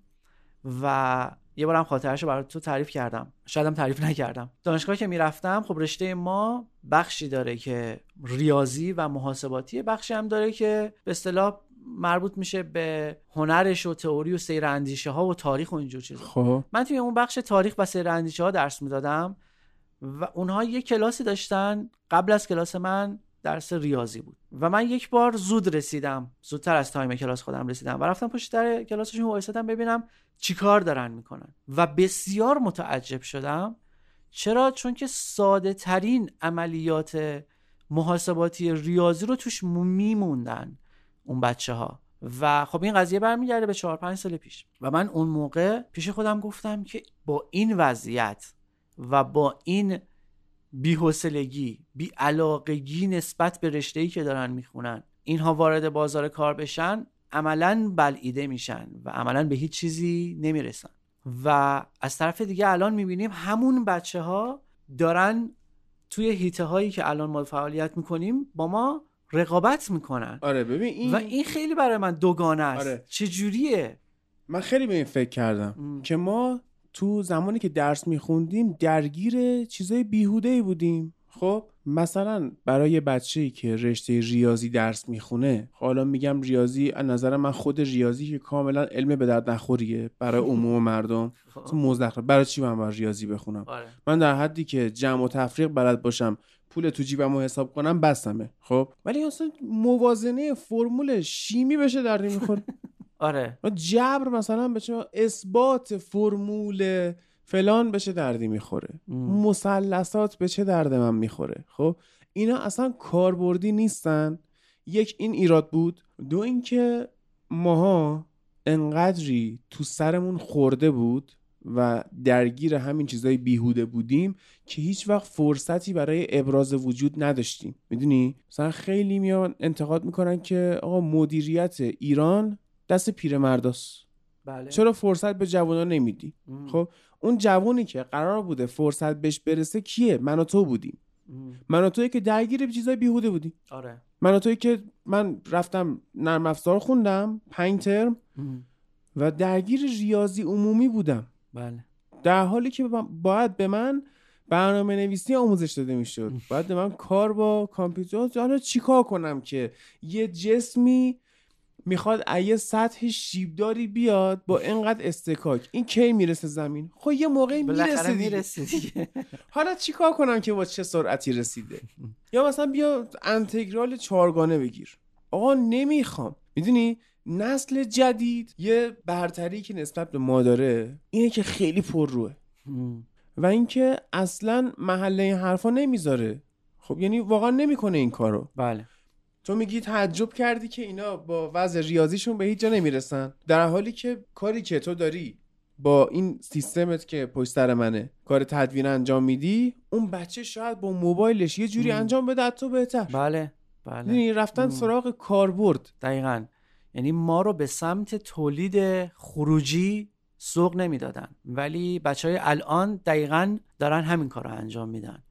و یه بارم خاطرش رو برای تو تعریف کردم. شایدم تعریف نکردم. دانشگاه که می‌رفتم خب رشته ما بخشی داره که ریاضی و محاسباتی بخشی هم داره که به اصطلاح مربوط میشه به هنرش و تئوری و سیر اندیشه ها و تاریخ و اینجور چیزا. خب. من توی اون بخش تاریخ و سیر اندیشه ها درس می‌دادم و اونها یه کلاسی داشتن. قبل از کلاس من درس ریاضی بود. و من یک بار زود رسیدم. زودتر از time کلاس خودم رسیدم و رفتم پشت در کلاسشون وایسادم ببینم چیکار دارن می‌کنن. و بسیار متعجب شدم. چرا؟ چون که ساده ترین عملیات محاسباتی ریاضی رو توش میموندن اون بچه ها و خب این قضیه برمیگرده به چهار پنج سال پیش. و من اون موقع پیش خودم گفتم که با این وضعیت و با این بیحسلگی بیعلاقگی نسبت به رشته‌ای که دارن می‌خونن. اینها وارد بازار کار بشن عملا بلعیده میشن و عملا به هیچ چیزی نمی‌رسن. و از طرف دیگه الان می‌بینیم همون بچه ها دارن توی هیته هایی که الان ما فعالیت می‌کنیم با ما رقابت می‌کنن. آره ببین این و این خیلی برای من دوگانه است. آره. چجوریه؟ من خیلی به این فکر کردم ام. که ما تو زمانی که درس میخوندیم درگیر چیزای بیهوده ای بودیم. خب مثلا برای بچه‌ای که رشته ریاضی درس می‌خونه حالا میگم ریاضی از نظر من خود ریاضی که کاملا علم به درد نخوریه برای عموم مردم. اصلا مزخرف برای چی من باید ریاضی بخونم؟ آره. من در حدی که جمع و تفریق بلد باشم پول تو جیبم رو حساب کنم بستمه. خب. ولی اصلا موازنه فرمول شیمی بشه در نمی‌خوره آره. جبر مثلا بشه اثبات فرمول فلان بشه دردی می‌خوره؟ مثلثات به چه درد من می‌خوره؟ خب اینا اصلا کاربردی نیستن. یک این ایراد بود. دو اینکه ماها انقدری تو سرمون خورده بود و درگیر همین چیزای بیهوده بودیم که هیچ وقت فرصتی برای ابراز وجود نداشتیم. می‌دونی؟ مثلا خیلی میان انتقاد می‌کنن که آقا مدیریت ایران دست پیرمرداست. بله. چرا فرصت به جوانان نمیدی؟ ام. خب اون جوانی که قرار بوده فرصت بهش برسه کیه؟ من و تو بودیم. ام. من و تویی که درگیر چیزای بیهوده بودیم. آره. من و تویی که من رفتم نرم افزار خوندم پنج ترم ام. و درگیر ریاضی عمومی بودم. بله. در حالی که با- باید به من برنامه نویسی آموزش داده می‌شد. باید به من کار با کامپیوتر حالا چیکار کنم که یه جسمی می‌خواد یه سطح شیبداری بیاد با اینقدر استکاک. این کی می‌رسه زمین؟ خب یه موقعی می‌رسه بالاخره دیگه. می‌رسه دیگه. حالا چیکار کنم که با چه سرعتی رسیده؟ یا مثلا بیا انتگرال چهارگانه بگیر. آقا نمی‌خوام. می‌دونی؟ نسل جدید یه برتری که نسبت به ما داره اینه که خیلی پر روه. و اینکه اصلا محله این حرفا نمی‌ذاره. خب یعنی واقعا نمی‌کنه این کارو. بله. تو میگی تعجب کردی که اینا با وضع ریاضیشون به هیچ جا نمی‌رسن؟ در حالی که کاری که تو داری با این سیستمت که پشت سر منه کار تدوین انجام میدی اون بچه شاید با موبایلش یه جوری انجام بده تو بهتر. بله بله. رفتن سراغ کاربرد. دقیقا. یعنی ما رو به سمت تولید خروجی سوق نمی‌دادن. ولی بچه های الان دقیقا دارن همین کار رو انجام میدن.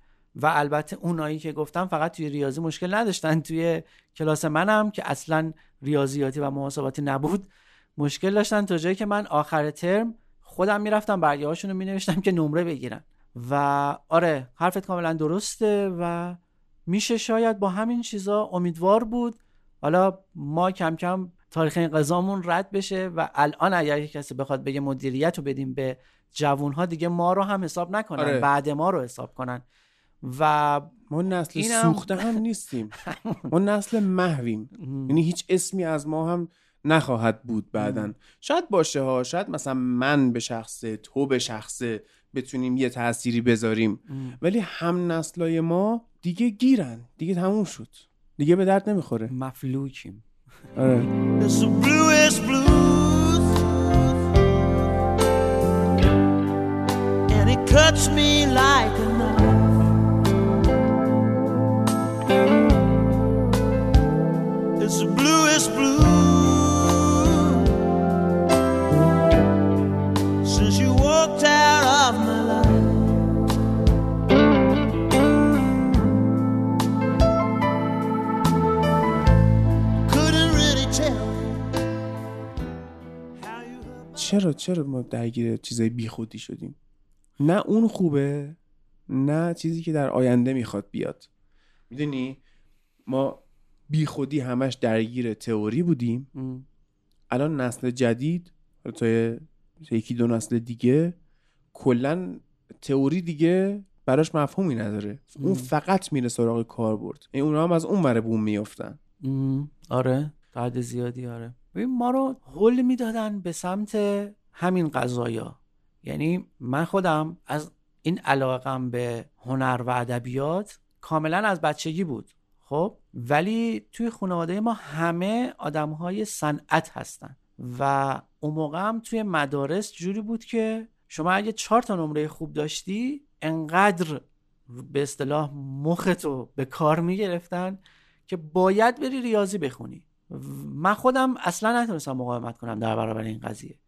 و البته اونایی که گفتم فقط توی ریاضی مشکل نداشتن. توی کلاس منم که اصلا ریاضیاتی و محاسباتی نبود مشکل داشتن. تا جایی که من آخر ترم خودم می‌رفتم برگه هاشون رو مینوشتم که نمره بگیرن. و آره حرفت کاملا درسته و میشه شاید با همین چیزا امیدوار بود. حالا ما کم کم تاریخ انقضامون رد بشه و الان اگر کسی بخواد بگه مدیریت رو بدیم به جوانها دیگه ما رو هم حساب نکنن. آره. بعد ما رو حساب کنن. و ما نسل اینم- سوخته هم نیستیم. ما نسل محویم. یعنی هیچ اسمی از ما هم نخواهد بود بعدا. شاید باشه ها شاید مثلا من به شخصه تو به شخصه بتونیم یه تأثیری بذاریم. ولی هم نسلای ما دیگه گیرن. دیگه تموم شد. دیگه به درد نمی‌خوره. مفلوکیم. آره. It's the bluest blues. And it cuts me like It's the bluest blues. Since you walked out of my life. Couldn't really tell چرا چرا ما درگیر چیزای بیخودی شدیم نه اون خوبه نه چیزی که در آینده می‌خواد بیاد می‌دونی ما بیخودی همش درگیر تئوری بودیم. ام. الان نسل جدید تا یکی دو نسل دیگه کلا تئوری دیگه براش مفهومی نداره. اون فقط میره سراغ کاربرد. این اونا هم از اون ور بوم میافتن. ام، آره. حد زیادی آره. ببین ما رو هل می‌دادن به سمت همین قضایا. یعنی من خودم از این علاقم به هنر و ادبیات کاملا از بچگی بود. خب؟ ولی توی خانواده ما همه آدم های صنعت هستن و اون موقع هم توی مدارس جوری بود که شما اگه چهار تا نمره خوب داشتی انقدر به اصطلاح مختو به کار می‌گرفتن که باید بری ریاضی بخونی. من خودم اصلا نتونستم مقاومت کنم در برابر این قضیه.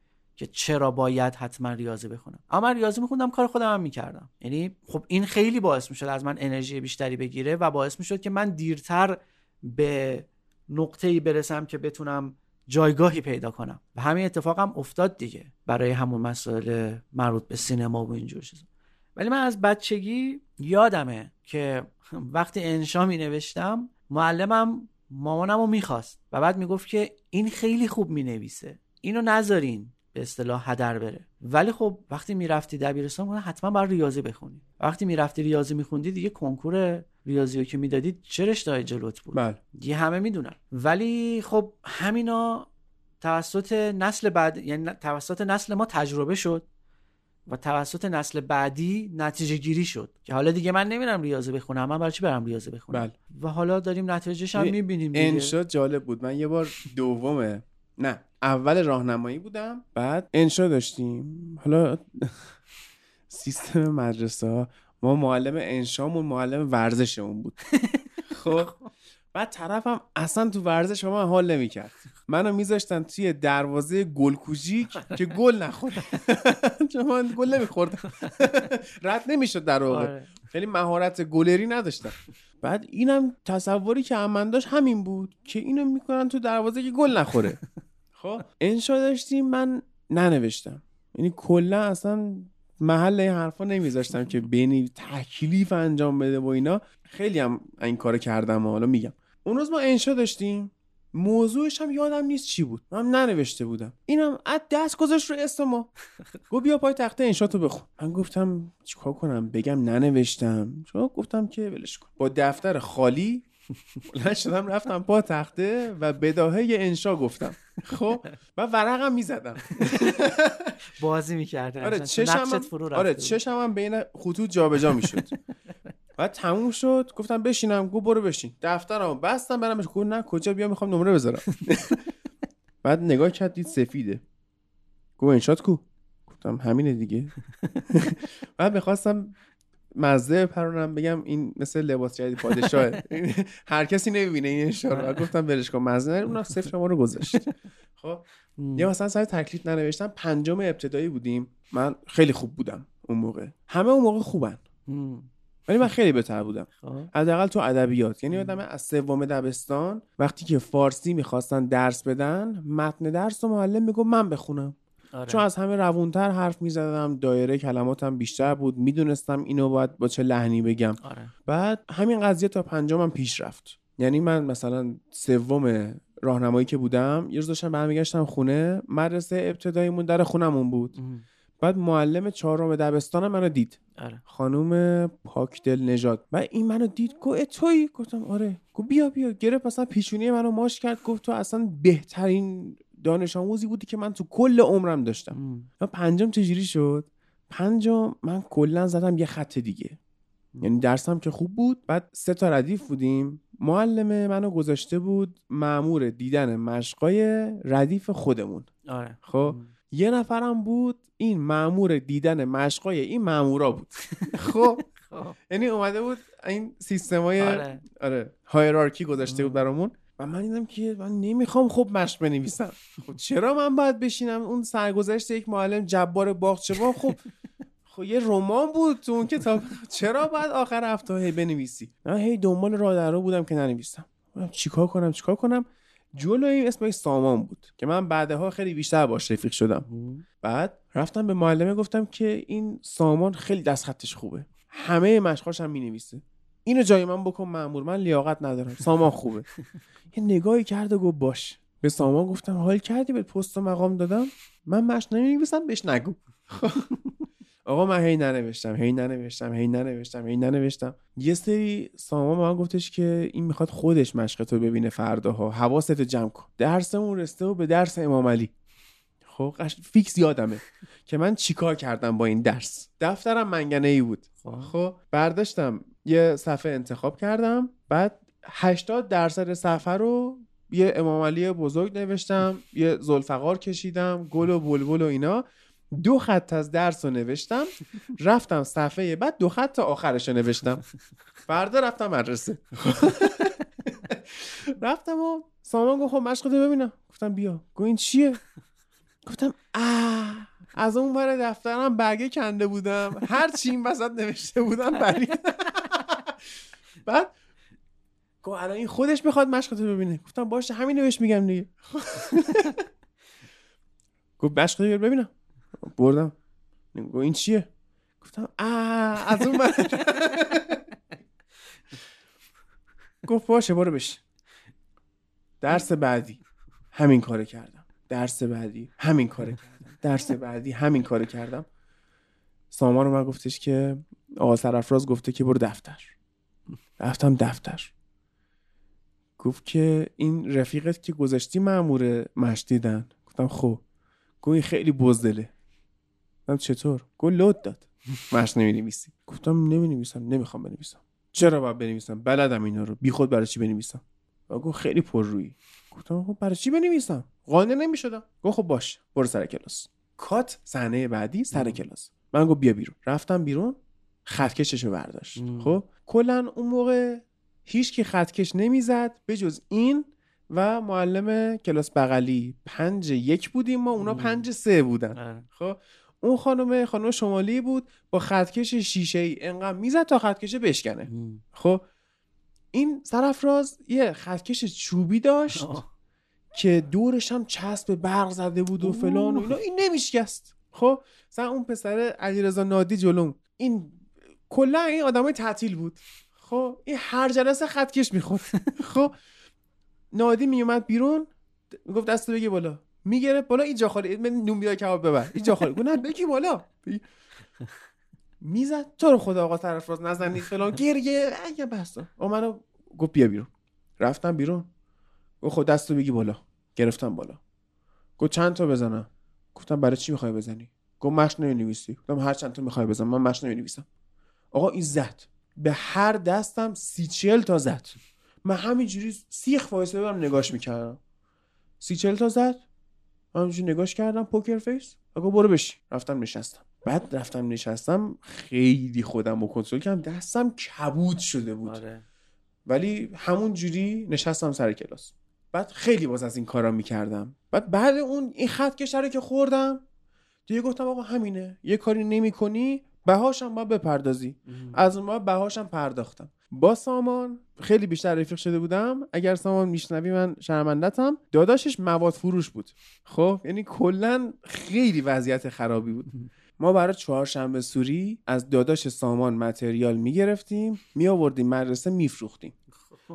که چرا باید حتما ریاضی بخونم. اما من ریاضی میخوندم کار خودم هم می‌کردم. یعنی خب این خیلی باعث می‌شد از من انرژی بیشتری بگیره و باعث می‌شد که من دیرتر به نقطه ای برسم که بتونم جایگاهی پیدا کنم. و همین اتفاق هم افتاد دیگه برای همون مسائل مربوط به سینما و اینجور چیزا. ولی من از بچگی یادمه که وقتی انشا می نوشتم معلمم مامانم رو می‌خواست و بعد می‌گفت که این خیلی خوب می نویسه اینو نذارین. به اصطلاح هدر بره. ولی خب وقتی می‌رفتی دبیرستان گفتن حتما باید ریاضی بخونی. وقتی می‌رفتی ریاضی میخوندی دیگه کنکور ریاضی رو که می‌دادی چه رشته جلوت بود؟ بله. دیگه همه می‌دونن. ولی خب همینا توسط نسل بعد یعنی توسط نسل ما تجربه شد و توسط نسل بعدی نتیجه گیری شد. که حالا دیگه من نمیرم ریاضی بخونم من برای چی برم ریاضی بخونم؟ بله. و حالا داریم نتیجهش هم می‌بینیم دیگه. انشا جالب بود. من یه بار دومه نه اول راهنمایی بودم بعد انشا داشتیم. حالا سیستم مدرسه ها ما معلم انشامون معلم ورزشمون بود. خب بعد طرفم اصلا تو ورزش من حال نمی‌کرد. منو میذاشتن توی دروازه گل کوچیک که گل نخورد. چون من گل نمیخوردم. رد نمی‌شد در واقع. آره. خیلی مهارت گلری نداشتم. بعد اینم تصوری که من داشت همین بود که اینو می‌کنن تو دروازه که گل نخوره. خب انشا داشتیم من ننوشتم. یعنی کلا اصلا محل این حرفا نمیذاشتم که بینی تکلیف انجام بده و اینا. خیلی هم این کارو کردم و حالا میگم. اون روز ما انشا داشتیم. موضوعش هم یادم نیست چی بود. من ننوشته بودم. اینم از دست گذاشت رو اسم ما گفت بیا پای تخته انشاتو بخون. من گفتم چیکار کنم؟ بگم ننوشتم. چون گفتم که ولش کن. با دفتر خالی بلند شدم رفتم پا تخته و بداهه انشا گفتم. خب و ورقم می‌زدم. بازی می‌کردن. آره چشم فرو آره. چشم هم بین خطوط جابجا می‌شد. بعد تموم شد گفتم بشینم. گفت برو بشین. دفترمو بستم برم بهش گفت نه کجا؟ بیا می‌خوام نمره بذارم. بعد نگاه کرد دید سفیده. گفت انشات کو؟ گفتم همینه دیگه. بعد می‌خواستم مزه بپرونم بگم این مثل لباس جدید پادشاهه هر کسی نمی‌بینه این بعد گفتم برش کن مزه نره اونم صفر ما رو گذاشت. خب؟ یا مثلا سر تکلیف ننوشتم پنجم ابتدایی بودیم. من خیلی خوب بودم اون موقع. همه اون موقع خوبن. ولی من خیلی بهتر بودم. خب. حداقل تو ادبیات. یعنی آدم از سوم دبستان وقتی که فارسی می‌خواستن درس بدن متن درس و معلم می‌گفت من بخونم. آره. چون از همه روونتر حرف می‌زدم دایره کلماتم بیشتر بود می‌دونستم اینو باید با چه لحنی بگم. آره. بعد همین قضیه تا پنجمم پیش رفت. یعنی من مثلا سوم راهنمایی که بودم یه روز داشتم برمیگشتم خونه مدرسه ابتداییمون در خونمون بود. مم. بعد معلم چهارم دبستانم منو دید. آره. خانوم پاکدل نژاد. و این منو دید گفت اه تویی؟ گفتم آره. گفت بیا بیا. گرفت مثلا پیشونی منو ماش کرد. گفت تو اصلا بهترین دانش آموزی بودی که من تو کل عمرم داشتم. مم. و پنجم چجوری شد؟ پنجم من کلا زدم یه خط دیگه. یعنی درسم که خوب بود بعد سه تا ردیف بودیم. معلم منو گذاشته بود معمور دیدن مشقای ردیف خودمون. آره. خب؟ یه نفرم بود این معمور دیدن مشقای این معمورا بود. خب؟ خب. یعنی اومده بود این سیستمای آره. آره هایرارکی گذاشته بود برامون. من دیدم که من نمی‌خوام خب مشق بنویسم. خب چرا من باید بشینم؟ اون سرگذشت یک معلم جبار باغچبان خب خب یه رمان بود تو اون کتاب. چرا باید آخر هفته هی بنویسی؟ من هی دنبال راه در بودم که ننویسم. گفتم چیکار کنم چیکار کنم؟ جلوی اسمش سامان بود که من بعدها خیلی بیشتر باش رفیق شدم. بعد رفتم به معلمه گفتم که این سامان خیلی دست خطش خوبه. همه مشقاش هم می‌نویسه. اینو جای من بکن مأمور. من لیاقت ندارم. سامان خوبه. یه نگاهی کرد و گفت باش. به سامان گفتم حال کردی؟ به پست و مقام دادم. من مشق نمی‌نویسم بهش نگو. آقا من هی ننوشتم هی ننوشتم هی ننوشتم هی ننوشتم. یه سری سامان به من گفتش که این می‌خواد خودش مشق تو ببینه فرداها. حواست جمع کن. درسمون رسته و به درس امام علی. خب قش... فیکس یادمه که من چیکار کردم با این درس. دفترم منگنه ای بود خب برداشتم. یه صفحه انتخاب کردم بعد 80 درصد صفحه رو یه امام علی بزرگ نوشتم یه زلفقار کشیدم گل و بلبل و اینا. دو خط از درس رو نوشتم رفتم صفحه بعد دو خط تا آخرش رو نوشتم. فردا رفتم مدرسه. رفتم و سامان گفت خب مشق ببینم. گفتم بیا. گفت این چیه؟ گفتم اه از اون ور دفترم برگه کنده بودم. هر چی این وسط نوشته بودم بری بعد گفت الان این خودش می‌خواد مشق تو ببینه. گفتم باشه همین بهش میگم دیگه. گفت مشق تو بیار ببینم. بردم. گفت این چیه؟ گفتم اه از اون ور. گفت باشه برو بشین درس بعدی. همین کارو کردم. درس بعدی. همین کارو کردم. درس بعدی همین کارو کردم. سامان من گفتش که آقا سرفراز گفته که برو دفتر. رفتم دفتر. گفت که این رفیقت که گذاشتی مامور مشت دیدن. گفتم خب. این خیلی بزدله. گفتم چطور؟ گفت لود داد. مشت نمی نویسی گفتم نمی نویسم نمی‌خوام بنویسم. چرا باید بنویسم؟ بلدم اینا رو. بی خود برای چی بنویسم؟ و گفت خیلی پر روی گفتم خب برای چی بنویسم؟ قانع نمی‌شدم. گفت خب باش برو سر کلاس. کات صحنه بعدی سر کلاس. من گفت بیا بیرون. رفتم بیرون خطکششو برداشت. خب؟ کلا اون موقع هیچ کی خطکش نمی‌زد به جز این و معلم کلاس بغلی. پنج یک بودیم ما اونا پنج سه بودن. آره. خب؟ اون خانم خانم شمالی بود با خطکش شیشه ای انقدر می‌زد تا خطکش بشکنه. خب؟ این سرفراز یه خطکش چوبی داشت آه. که دورش هم چسب برق زده بود و فلان و اینا. این نمیشکست. خب مثلا اون پسر علیرضا نادی جلوم. این کلا این آدمای تعطیل بود. خب این هر جلسه خطکش می‌خورد. خب نادی میومد بیرون می‌گفت دست بگی بالا. می‌گرفت بالا این جا خالی. من نون کباب ببر. این جا خالی نه بگی بالا. می‌زد؟ تو رو خدا آقا طرف راست نزنی فلان. گریه. اگه بس و منو گفت بیا بیرون. رفتم بیرون. گفت خود دستو بگی بالا. گرفتم بالا. گفت چند تا بزنم؟ گفتم برای چی می‌خوای بزنی؟ گفت مش نمی‌نویسی. گفتم هر چند تا می‌خوای بزنم من مش نمی‌نویسم. آقا این زد. به هر دستم سی چل تا زد. من همینجوری سیخ وایساده بودم نگاش می‌کردم. سی چل تا زد. همینجوری نگاش کردم. poker face. آقا برو بشین رفتم نشستم. بعد رفتم نشستم خیلی خودم رو کنترل کردم دستم کبود شده بود. آره. ولی همون جوری نشستم سر کلاس. بعد خیلی باز از این کارا می‌کردم. بعد بعد اون این خط کشه رو که خوردم دیگه گفتم آقا همینه. یه کاری نمی‌کنی بهاشم باید بپردازی. از اون موقع بهاشم پرداختم. با سامان خیلی بیشتر رفیق شده بودم. اگر سامان میشنوی من شرمندتم داداشش مواد فروش بود. خب یعنی کلا خیلی وضعیت خرابی بود. ما برای چهارشنبه سوری از داداش سامان متریال می‌گرفتیم می آوردیم مدرسه میفروختیم.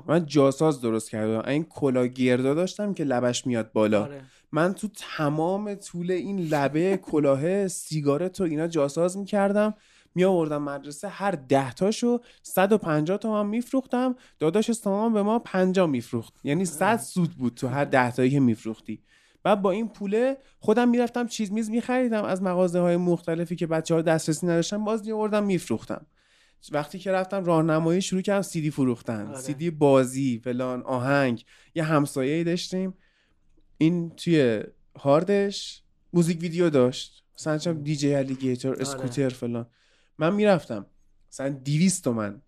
من جاساز درست کردم. این کلا گردا داشتم که لبش میاد بالا. آره. من تو تمام طول این لبه کلاه سیگارت و اینا جاساز می‌کردم. می آوردم مدرسه هر ده تاشو 150 تومن میفروختم. داداش سامان به ما 50 میفروخت. یعنی 100 سود بود تو هر ده تایی که میفروختی. بعد با این پوله خودم می‌رفتم چیز میز میخریدم. از مغازه های مختلفی که بچه ها دسترسی نداشتن باز میآوردم میفروختم. وقتی که رفتم راهنمایی شروع کردم سیدی فروختن. آره. سیدی بازی فلان آهنگ یه همسایه داشتیم. این توی هاردش music video داشت. مثلا چم DJ Aligator Scooter فلان. من می‌رفتم. مثلا 200 تومن.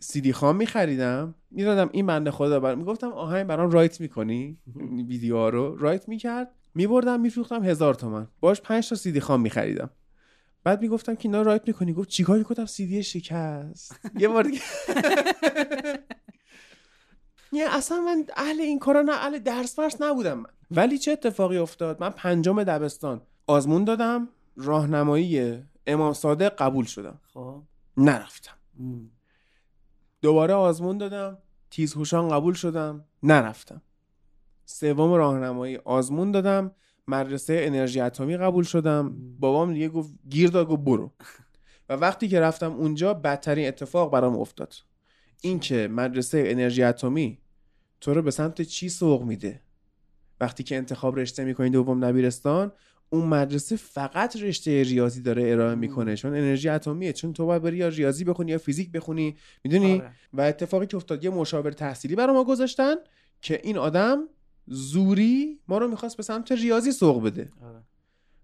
سیدی خام میخریدم. می‌دادم این بنده خدا بر می‌گفتم آهنگ برام write می‌کنی؟ ویدیو رو write می‌کرد. میبردم میفروختم هزار تومن. باش پنج تا سیدی خام میخریدم. بعد می‌گفتم که اینا write می‌کنی؟ گفت چیکار؟ می‌کنم سیدی شکست. یه بار دیگه. یه اصلا من اهل این کارا نه اهل درس ورس نبودم من. ولی چه اتفاقی افتاد؟ من پنجم دبستان آزمون دادم. راهنمایی امام صادق قبول شدم. خب. نرفتم. ام. دوباره آزمون دادم. تیزهوشان قبول شدم. نرفتم. سوم راهنمایی آزمون دادم. مدرسه انرژی اتمی قبول شدم. بابام دیگه گفت گیر داد گفت برو. و وقتی که رفتم اونجا بدترین اتفاق برام افتاد. اینکه مدرسه انرژی اتمی تو رو به سمت چی سوق میده؟ وقتی که انتخاب رشته می‌کنی دوم دبیرستان اون مدرسه فقط رشته ریاضی داره ارائه می‌کنه چون انرژی اتمیه چون تو باید بری یا ریاضی بخونی یا فیزیک بخونی می‌دونی؟ آره. و اتفاقی که افتاد یه مشاور تحصیلی برای ما گذاشتن که این آدم زوری ما رو می‌خواست به سمت ریاضی سوق بده. آره.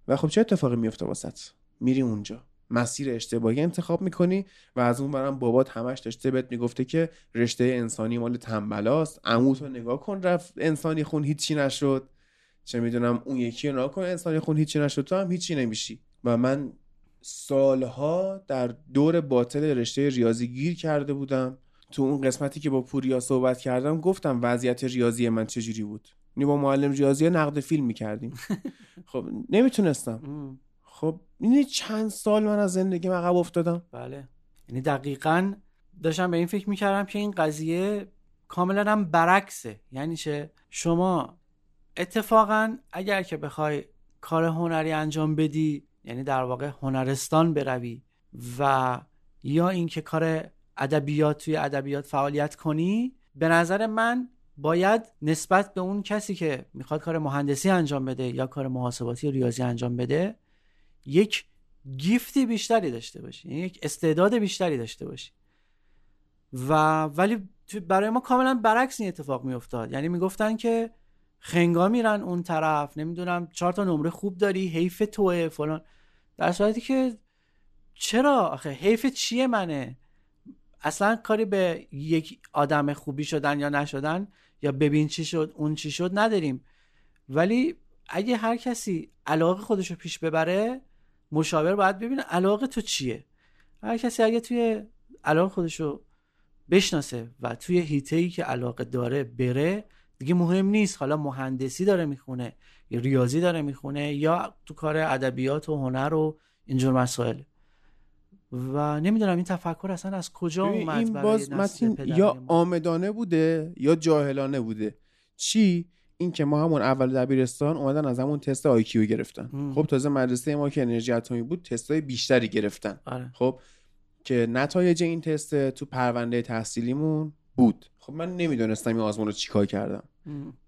و خب چه اتفاقی میفته واسط؟ میری اونجا. مسیر اشتباهی انتخاب می‌کنی و از اون برم بابات همش داشته بهت می‌گفته که رشته انسانی مال تنبلاست عموتو نگاه کن رفت انسانی خون هیچی نشد. چه می‌دونم اون یکی رو نگاه کن انسانی خون هیچی نشد تو هم هیچی نمیشی. و من سالها در دور باطل رشته ریاضی گیر کرده بودم. تو اون قسمتی که با پوریا صحبت کردم گفتم وضعیت ریاضی من چجوری بود. یعنی با معلم ریاضی نقد فیلم می‌کردیم. خب نمی‌تونستم. خب این چند سال من از زندگی عقب افتادم. بله. یعنی دقیقا داشتم به این فکر می‌کردم که این قضیه کاملا هم برعکسه. یعنی چه؟ شما اتفاقا اگر که بخوای کار هنری انجام بدی یعنی در واقع هنرستان بروی و یا اینکه کار ادبیات توی ادبیات فعالیت کنی به نظر من باید نسبت به اون کسی که می‌خواد کار مهندسی انجام بده یا کار محاسباتی یا ریاضی انجام بده یک گیفتی بیشتری داشته باشی یعنی یک استعداد بیشتری داشته باشی. و ولی برای ما کاملا برعکس این اتفاق میافتاد. یعنی می‌گفتن که خنگا میرن اون طرف نمی‌دونم چهار تا نمره خوب داری حیف توه فلان. در صورتی که چرا؟ آخه حیف چیه منه؟ اصلا کاری به یک آدم خوبی شدن یا نشدن یا ببین چی شد اون چی شد نداریم. ولی اگه هر کسی علاقه خودش رو پیش ببره مشاور باید ببینه علاقه تو چیه. هر کسی اگه توی علاقه خودش رو بشناسه و توی هیته ای که علاقه داره بره دیگه مهم نیست. حالا مهندسی داره می‌خونه یا ریاضی داره می‌خونه یا تو کار ادبیات و هنر و اینجور مسائل. و نمی‌دونم این تفکر اصلا از کجا اومد این برای باز متین یا. آمدانه بوده یا جاهلانه بوده؟ چی؟ این که ما همون اول دبیرستان اومدن از همون تست آیکیو گرفتن. مم. خب تازه مدرسه ما که انرژی اتمی بود تستای بیشتری گرفتن. آره. خب که نتایج این تست تو پرونده تحصیلیمون بود. خب من نمی‌دونستم این آزمون رو چیکار کردم.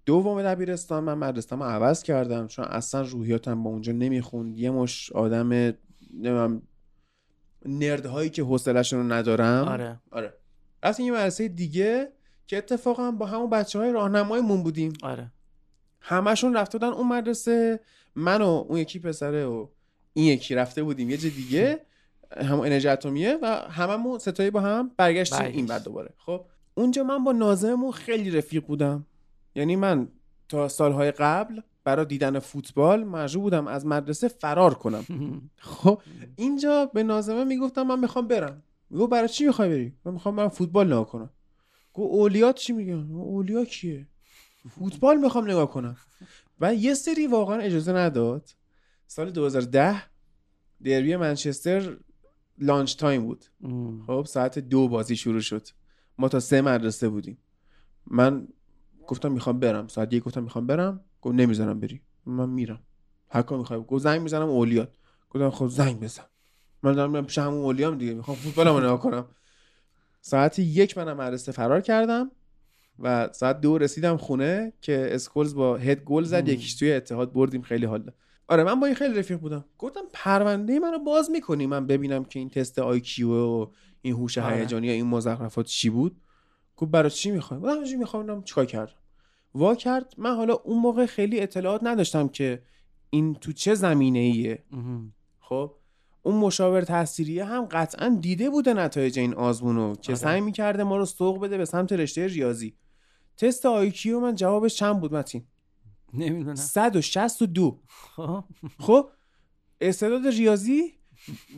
دوم دبیرستان من مدرسه‌مو عوض کردم چون اصلا روحیاتم با اونجا نمی‌خوند. یه مش آدم نمی‌دونم نردهایی که حوصله‌شون رو ندارم. آره. آره. رفتیم یه مدرسه دیگه که اتفاقا با همون بچه های راهنماییمون بودیم. آره. همشون رفته بودن اون مدرسه. من و اون یکی پسره و این یکی رفته بودیم یه جا دیگه. همون انرژی اتمیه و هممون ستایی با هم برگشتیم برگشت. این بعد دوباره. خب؟ اونجا من با نازممون خیلی رفیق بودم. یعنی من تا سالهای قبل برای دیدن فوتبال مجبور بودم از مدرسه فرار کنم. خب اینجا به نازمه می‌گفتم من می‌خوام برم. میگو برای چی می‌خوای بری؟ من می‌خوام برم فوتبال نگاه کنم. گو اولیات چی میگن اولیا کیه؟ فوتبال می‌خوام نگاه کنم. و یه سری واقعا اجازه نداد. سال 2010 دربی منچستر lunch time بود. خب ساعت دو بازی شروع شد. ما تا سه مدرسه بودیم. من گفتم می‌خوام برم. ساعت یک گفتم می‌خوام برم. گفت نمی‌ذارم بری. من میرم. هر کار می‌خوای. گفت زنگ می‌زنم اولیات گفتم خب زنگ بزن. من دارم میرم پیش همون اولیام دیگه. می‌خوام فوتبالمو نگاه کنم. ساعت یک منم مدرسه فرار کردم و ساعت دو رسیدم خونه که اسکولز با head گل زد. یکیش توی اتحاد بردیم. خیلی حال داد. آره من با این خیلی رفیق بودم. گفتم پرونده منو باز می‌کنی. من ببینم که این تست آی و این هوش آره. هیجانی یا این مزخرفات چی بود؟ گفت برای چی می‌خوای؟ گفتم چی می‌خوام چیکار کردم. وا کرد. من حالا اون موقع خیلی اطلاعات نداشتم که این تو چه زمینه ایه. خب اون مشاور تحصیلیه هم قطعا دیده بوده نتایج این آزمونو که آره. سعی می‌کرده ما رو سوق بده به سمت رشته ریاضی. تست آیکیو من جوابش چند بود متین؟ نمی‌دونم. 162 خب. خب استعداد ریاضی؟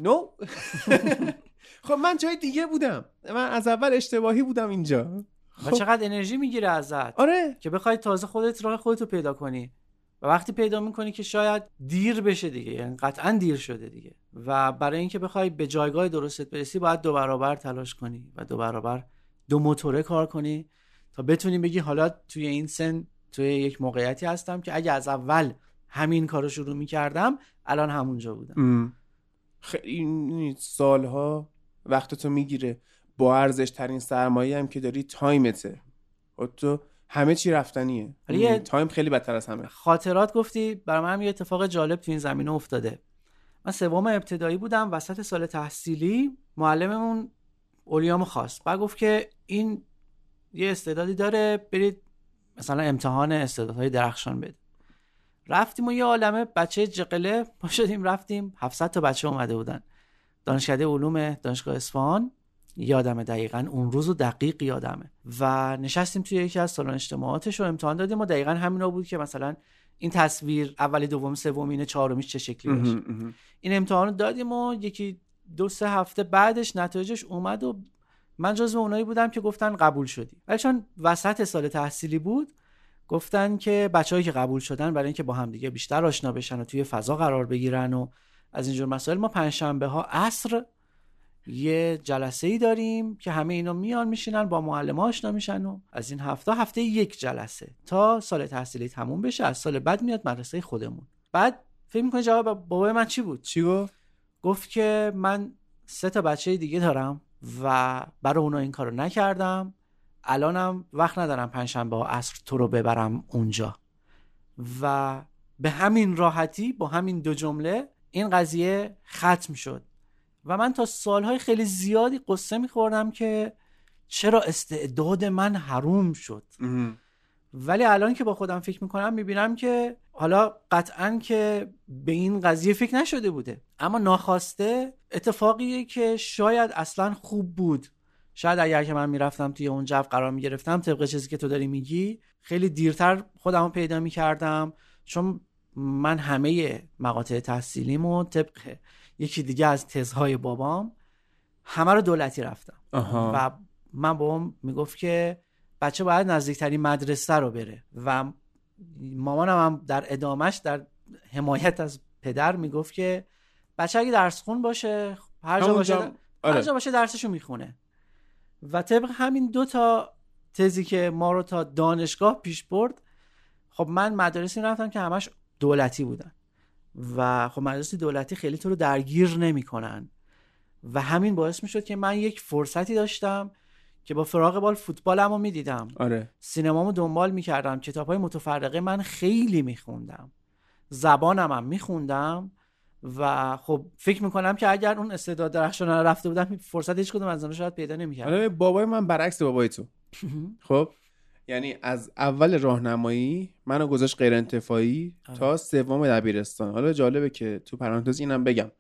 نو. خب من جای دیگه بودم. من از اول اشتباهی بودم اینجا. و چقدر انرژی می‌گیره ازت؟ آره. که بخوای تازه خودت راه خودتو پیدا کنی. و وقتی پیدا می‌کنی که شاید دیر بشه دیگه یعنی قطعا دیر شده دیگه. و برای اینکه بخوای به جایگاه درستت برسی باید دو برابر تلاش کنی و دو برابر دو موتوره کار کنی تا بتونی بگی حالا توی این سن توی یک موقعیتی هستم که اگه از اول همین کارو شروع می‌کردم الان همونجا بودم. ام. خیلی سالها وقت تو می‌گیره. با ارزش ترین سرمایه هم که داری time ته. تو همه چی رفتنیه. ولی یه- time خیلی بدتر از همه. خاطرات گفتی برای من هم یه اتفاق جالب تو این زمینه افتاده. من سوم ابتدایی بودم وسط سال تحصیلی معلممون اولیامو خواست. بعد گفت که این یه استعدادی داره برید مثلا امتحان استعدادهای درخشان بده. رفتیم و یه عالمه بچه جقله پا شدیم رفتیم 700 تا بچه اومده بودن. دانشکده علوم دانشگاه اصفهان. یادمه دقیقا اون روز و دقیق یادمه. و نشستیم توی یکی از سالن اجتماعاتش رو امتحان دادیم و دقیقا همینا بود که مثلا این تصویر اولی دوم سوم اینه چهارمیش چه شکلی باشه. این امتحان رو دادیم و یکی دو سه هفته بعدش نتایجش اومد و من جزو اونایی بودم که گفتن قبول شدی. ولی چون وسط سال تحصیلی بود گفتن که بچههایی که قبول شدن برای اینکه با همدیگه بیشتر آشنا بشن و توی فضا قرار بگیرن و از اینجور مسائل ما پنجشنبه ها عصر یه جلسه ای داریم که همه اینا میان میشینن با معلم آشنا میشن و از این هفته هفته یک جلسه تا سال تحصیلی تموم بشه از سال بعد میاد مدرسه خودمون. بعد فکر می‌کنی جواب بابای من چی بود؟ چی گفت؟ گفت که من سه تا بچه دیگه دارم و برای اونا این کارو نکردم. الانم وقت ندارم پنجشنبه ها عصر تو رو ببرم اونجا. و به همین راحتی با همین دو جمله این قضیه ختم شد. و من تا سالهای خیلی زیادی قصه میخوردم که چرا استعداد من حروم شد. ولی الان که با خودم فکر می‌کنم می‌بینم که حالا قطعا که به این قضیه فکر نشده بوده. اما ناخواسته اتفاقیه که شاید اصلا خوب بود. شاید اگر که من می‌رفتم توی اون جو قرار می‌گرفتم طبق چیزی که تو داری میگی خیلی دیرتر خودم رو پیدا می‌کردم. چون من همه مقاطع تحصیلیمو طبق یکی دیگه از تزهای بابام همه رو دولتی رفتم. آها. و من بابام می‌گفت که بچه باید نزدیکترین مدرسه رو بره. و مامانم هم در ادامش در حمایت از پدر می‌گفت که بچه اگه درس خون باشه هر جا باشه همونجا- آره. هر جا باشه درسشو می‌خونه. و طبق همین دو تا تزی که ما رو تا دانشگاه پیش برد خب من مدارسی رفتم که همش دولتی بودن. و خب مدارس دولتی خیلی تو رو درگیر نمی‌کنن. و همین باعث می‌شد که من یک فرصتی داشتم که با فراغ بال فوتبالم رو می‌دیدم. آره. سینمامو دنبال می‌کردم. کتاب های متفرقه من خیلی میخوندم. زبانم هم میخوندم. و خب فکر می‌کنم که اگر اون استعداد درخشان رفته بودم فرصت هیچ کدوم از اونها شاید پیدا نمی‌کردم آره بابای من برعکس بابای تو. خب؟ یعنی از اول راهنمایی منو گذاشت غیر انتفاعی آره. تا سوم دبیرستان. حالا جالبه که تو پرانتز اینم بگم.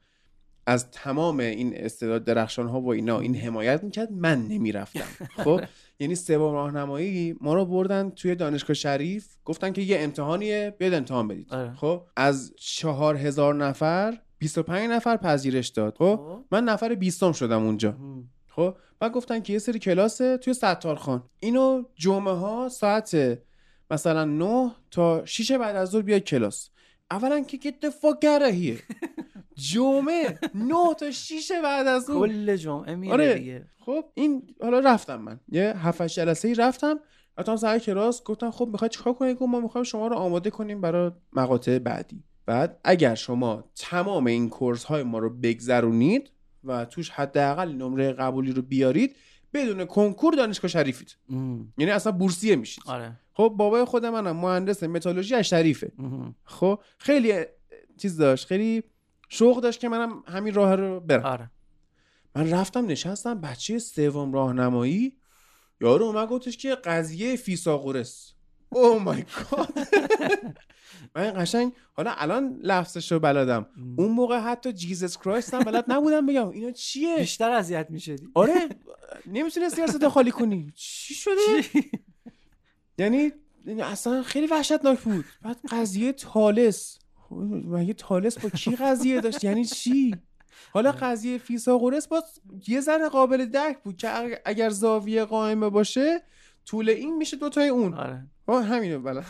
از تمام این استعداد درخشان ها و اینا این حمایت می‌کرد من نمی‌رفتم. خب؟ یعنی سوم راهنمایی ما رو بردن توی دانشگاه شریف گفتن که یه امتحانیه بیاد امتحان بدید. آره. خب؟ از چهار هزار نفر 25 نفر پذیرش داد. خب؟ خب. من نفر بیستم شدم اونجا. خب؟ بعد گفتن که یه سری کلاسه توی ستارخان اینو جمعه ها ساعت مثلا 9 تا 6 بعد از ظهر بیاد کلاس. اولا که of here جمعه 9 تا 6 بعد از ظهر. کل جمعه میره آره. دیگه. خب این حالا رفتم من. یه 7 جلسه ای رفتم. رفتم سر کلاس گفتم خب می‌خواد چیکار کنید گفت ما می‌خوایم شما رو آماده کنیم برای مقاطع بعدی. بعد اگر شما تمام این کورس های ما رو بگذرونید و توش حداقل نمره قبولی رو بیارید بدون کنکور دانشگاه شریفید. ام. یعنی اصلا بورسیه میشید. آره. خب بابای خود منم مهندس متالورژی از شریفه. ام. خب خیلی چیز داشت خیلی شوق داشت که منم همین راه رو برم. آره. من رفتم نشستم بچه سوم راهنمایی یارو اومد گفتش که قضیه فیساغورس او مای گاد من قشنگ حالا الان لفظش رو بلدم اون موقع حتی جیزس کرایست هم بلد نبودم بگم. اینا چیه؟ بیشتر اذیت می‌شدی. آره نمی‌تونستی اصلا خالی کنی. چی شده؟ یعنی یعنی اصلا خیلی وحشتناک بود. بعد قضیه تالس. مگه تالس با کی قضیه داشت؟ یعنی چی؟ حالا قضیه فیساغورس با یه ذره قابل درک بود که اگر- اگر زاویه قائمه باشه طول این میشه دوتای اون. آره. آه همینو بله.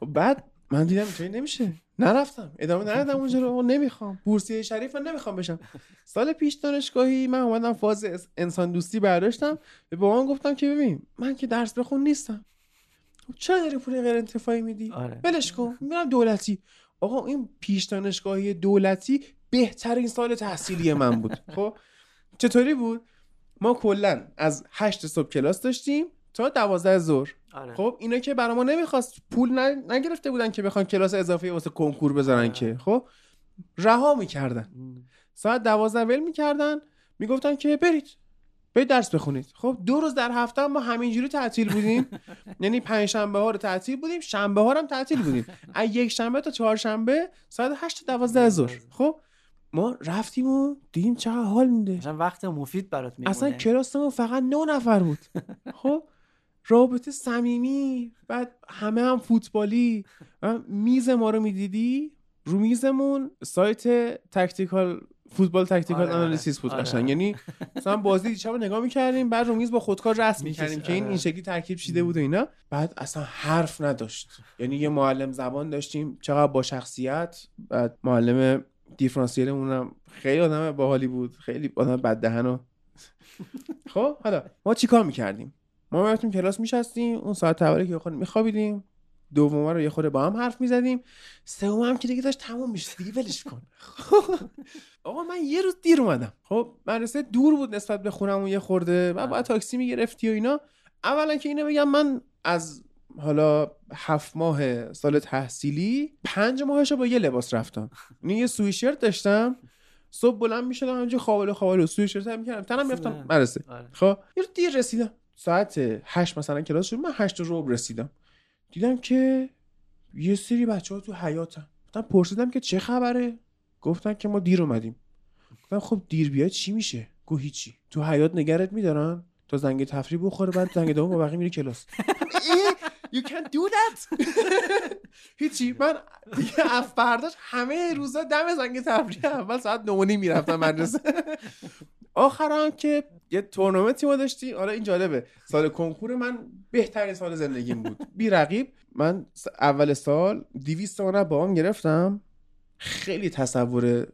خب بعد من دیدم اینطوری نمیشه. نرفتم. ادامه ندادم اونجا رو. نمی‌خوام. بورسیه شریف من نمی‌خوام بشم. سال پیش دانشگاهی من اومدم فاز انسان دوستی برداشتم. به بابام گفتم که ببین من که درس بخون نیستم. خب چرا داری پول غیر انتفاعی میدی؟ آره. ولش کن. میرم دولتی. آقا این پیش دانشگاهی دولتی بهترین سال تحصیلی من بود. خب؟ چطوری بود؟ ما کلا از هشت صبح کلاس داشتیم. تا دوازده ظهر. آره. خب اینا که برا ما نمی‌خواست پول ن- نگرفته بودن که بخوان کلاس اضافه واسه کنکور بذارن که. خب رها می‌کردن. ساعت دوازده ول می‌کردن می‌گفتن که برید برید درس بخونید. خب دو روز در هفته ما همینجوری تعطیل بودیم. یعنی پنج شنبه ها رو تعطیل بودیم شنبه ها هم تعطیل بودیم. از یک شنبه تا چهارشنبه ساعت هشت تا دوازده ظهر. خب ما رفتیم و دیدیم چقدر حال میده. مثلا وقت مفید برات میمونه. اصلا کلاسمون فقط نه نفر بود. خب رابطه صمیمی بعد همه هم فوتبالی و میز ما رو می‌دیدی؟ رو میزمون سایت tactical فوتبال tactical آره، آره. analysis بود آره. قشنگ. یعنی مثلا بازی شب نگاه می‌کردیم بعد رو میز با خودکار رسم می‌کردیم که این آره. این شکلی ترکیب شده بود و اینا. بعد اصلا حرف نداشت. یعنی یه معلم زبان داشتیم. چقدر با شخصیت. بعد معلم دیفرانسیلمون هم خیلی آدم باحالی بود. خیلی آدم بددهن و خب حالا ما چیکار می‌کردیم؟ ما می‌رفتیم کلاس میشستیم اون ساعت اولی که خود میخوابیدیم دوم رو یه خورده با هم حرف می‌زدیم سوم هم که دیگه داشت تموم میشه دیگه ولش کن. آقا من یه روز دیر اومدم. خب مدرسه دور بود نسبت به خونمون یه خورده. و باید تاکسی می‌گرفتی و اینا. اولا که اینو بگم من از حالا هفت ماه سال تحصیلی پنج ماهش با یه لباس رفتم. یعنی یه سویشرت داشتم. صبح بلند می‌شدم همینجا خوابالو خوابالو سویشرت هم می‌کردم. تنم می‌رفتم. مدرسه. آره. خب یه دیر رسیدم. ساعت هشت مثلا کلاس شد من هشت رو رسیدم. دیدم که یه سری بچه ها تو حیاتن گفتم پرسیدم که چه خبره؟ گفتن که ما دیر اومدیم. گفتم خب دیر بیاد چی میشه؟ گو هیچی. تو حیات نگرت میدارن؟ تا زنگ تفریح بخوره بعد زنگ دوم با بقیه میری کلاس. You can't do that. هیچی. من دیگه فرداش همه روزا دم زنگ تفریح اول ساعت 9 می‌رفتم مدرسه. آخرم که یه تورنمنتی ما داشتیم. حالا این جالبه. سال کنکور من بهترین سال زندگیم بود. بی رقیب من اول سال 200 تومن با هم گرفتم. خیلی تصور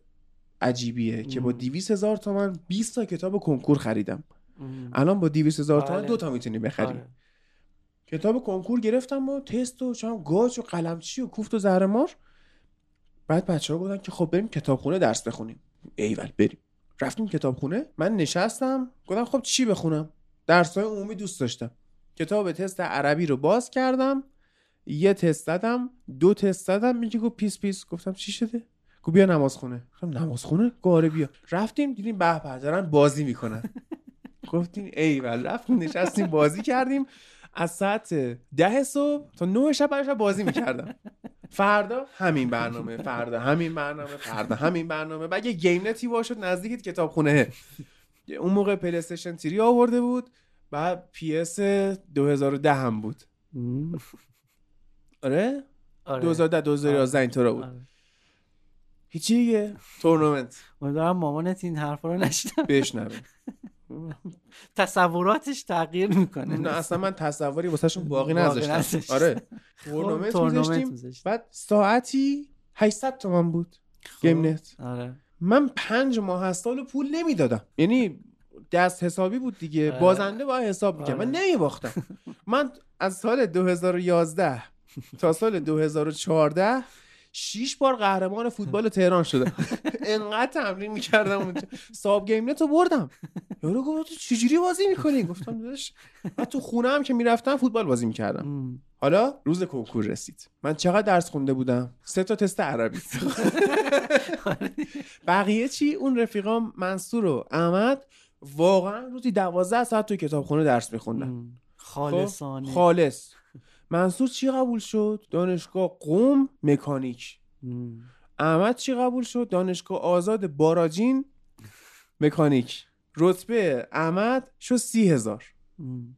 عجیبیه که با 200 هزار تومن 20 تا کتاب کنکور خریدم. ام. الان با 200 هزار تومن بله. دو تا می‌تونی بخری. آره. کتاب کنکور گرفتم و تست و چم گاج و قلمچی و کوفت و زهرمار بعد بچه ها گفتن که خب بریم کتابخونه درس بخونیم. ایول بریم. رفتیم کتابخونه. من نشستم. گفتم خب چی بخونم؟ درس های عمومی دوست داشتم. کتاب تست عربی رو باز کردم. یه تست دادم دو تست دادم میگه گفت پیس پیس. گفتم چی شده؟ گفت بیا نماز خونه. گفتم نماز خونه؟ گفت آره بیا. رفتیم دیدیم به به دارن بازی می‌کنن. گفتیم ایول. رفتیم نشستیم بازی کردیم. از ساعت ده صبح تا نه شب شب بازی می‌کردم. فردا همین برنامه فردا همین برنامه فردا همین برنامه. و یه game net ی باز شد نزدیک کتابخونه. اون موقع پلی استیشن 3 آورده بود. بعد PES 2010 هم بود. آره؟ آره. 2010 2011 اینطورا بود. آره. هیچی دیگه. تورنمنت. امیدوارم مامانت این حرفا رو نشنوه. بشنوه. تصوراتش تغییر می‌کنه نه اصلا من تصوری واسهشون باقی باقی نذاشتم. آره خب، تورنمنت می‌ذاشتیم. می‌ذاشتی. بعد ساعتی 800 تومن بود گیم نت آره من پنج ماه از سال پول نمی‌دادم یعنی دست حسابی بود دیگه آره. بازنده باید حساب من آره. نمیباختم من از سال 2011 تا سال 2014 شیش بار قهرمان فوتبال تهران شدم انقدر تمرین می‌کردم اونجا. ساب گیم نت رو بردم. یارو گفت تو چجوری بازی می‌کنی؟ گفتم داداش من تو خونه هم که می‌رفتم فوتبال بازی می‌کردم. حالا روز کنکور رسید. من چقدر درس خونده بودم؟ سه تا تست عربی. بقیه چی؟ اون رفیقام منصور و احمد واقعا روزی دوازده ساعت تو کتابخونه درس میخوندن. ام. خالصانه. خالص. منصور چی قبول شد؟ دانشگاه قوم مکانیک. ام. احمد چی قبول شد؟ دانشگاه آزاد باراجین مکانیک. رتبه احمد شد سی هزار.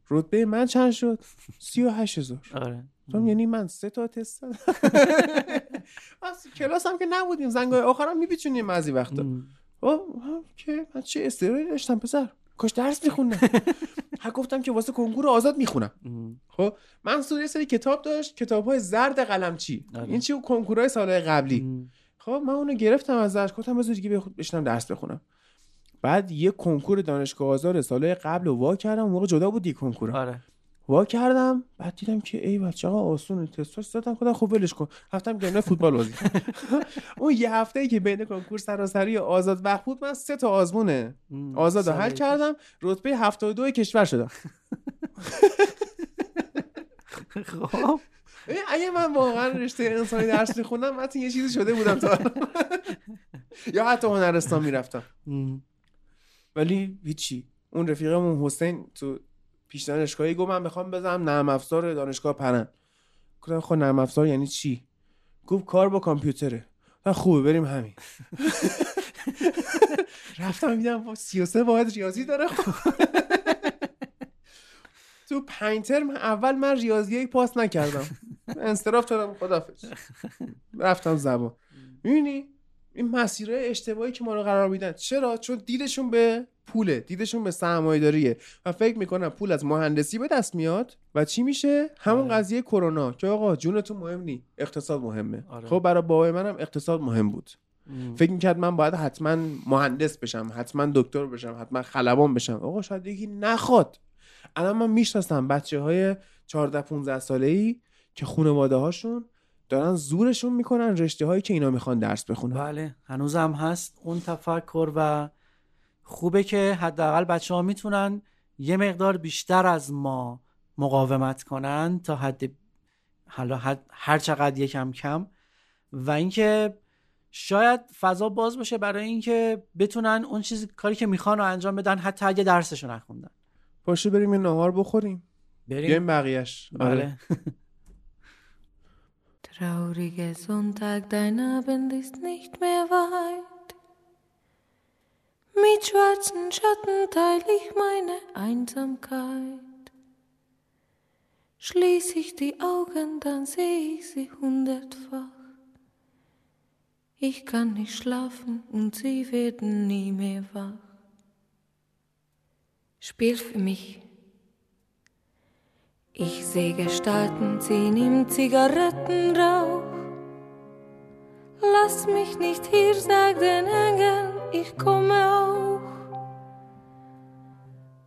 رتبه من چند شد؟ سی و هشت هزار. آره. تو یعنی من سه تا تست. از کلاس هم که نبودیم زنگای آخرم میپیچونیم بعضی وقتا. خب هم که من چه استعدادی داشتم پسر؟ کاش درس میخوندم. هر گفتم که واسه کنکور آزاد می‌خونم. خب منصور یه سری کتاب داشت کتاب های زرد قلمچی آره. این چی کنکورهای سالهای قبلی. خب من اونو گرفتم ازش گفتم بذار دیگه بشنم درس بخونم. بعد یه کنکور دانشگاه آزاد سالهای قبل رو وا کردم موقع جدا بود دیگه کنکور آره. وا کردم بعد دیدم که ای بچه ها آسونه تستاش دادم گفتم خب ولش کن رفتم گیم فوتبال بازی. اون یه هفته ای که بین کنکور سراسری آزاد وقت بود من سه تا آزمونه. آزاد رو حل کردم رتبه 72 کشور شدم. خب اگه من واقعا رشته انسانی درس میخوندم من یه چیزی شده بودم تا. یا حتی هنرستان می‌رفتم. ولی هیچی اون رفیقمون حسین تو پیش دانشگاهی گفت من می‌خوام بزنم نرم افزار دانشگاه پرن گفتم خب نرم افزار یعنی چی؟ گفت کار با کامپیوتره. گفتم خوبه بریم همین. رفتم دیدم 33 واحد ریاضی داره. تو پنج ترم اول من ریاضی یک پاس نکردم. انصراف دادم خدافظ. رفتم زبان. می‌بینی؟ این مسیرهای اشتباهی که ما رو قرار میدن. چرا؟ چون دیدشون به پوله دیدشون به سرمایه داریه و فکر می‌کنم پول از مهندسی به دست میاد. و چی میشه؟ همون آره. قضیه کرونا. که آقا جونتون مهم نی. اقتصاد مهمه. آره. خب برای بابای منم اقتصاد مهم بود. ام. فکر می‌کرد من باید حتما مهندس بشم حتما دکتر بشم حتما خلبان بشم. آقا شاید یکی نخواد. الان من می‌شناسم بچه های 14 15 ساله ای که خانواده هاشون دارن زورشون می‌کنن رشته هایی که اینا می‌خوان درس بخونن. بله هنوزم هست اون تفکر و خوبه که حداقل بچه ها می‌تونن یه مقدار بیشتر از ما مقاومت کنن تا حد حالا حد هر چقدر یکم کم. و اینکه شاید فضا باز باشه برای اینکه بتونن اون چیزی کاری که می‌خوان رو انجام بدن حتی اگه درسشو نخوندن. باشه بریم یه نهار بخوریم. بریم. بقیهش آره. بله. Trauriger Sonntag, dein Abend ist nicht mehr weit. Mit schwarzen Schatten teile ich meine Einsamkeit. Schließ ich die Augen, dann sehe ich sie hundertfach. Ich kann nicht schlafen und sie werden nie mehr wach. Spiel für mich. Ich sehe Gestalten ziehen im Zigarettenrauch. Lass mich nicht hier, sag den Engeln, ich komme auch.